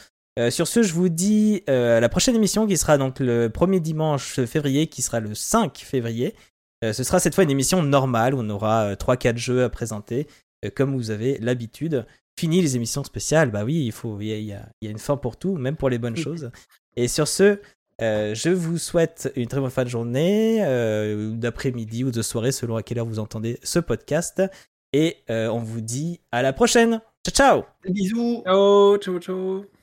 Sur ce, je vous dis à la prochaine émission qui sera donc le premier dimanche février, qui sera le 5 février. Ce sera cette fois une émission normale où on aura euh, 3-4 jeux à présenter, comme vous avez l'habitude. Fini les émissions spéciales, bah oui, il faut, il y a, il y a- il y a une fin pour tout, même pour les bonnes choses. Et sur ce, euh, je vous souhaite une très bonne fin de journée, euh, ou d'après-midi ou de soirée, selon à quelle heure vous entendez ce podcast. Et euh, on vous dit à la prochaine. Ciao, ciao Bisous. Ciao, ciao, ciao.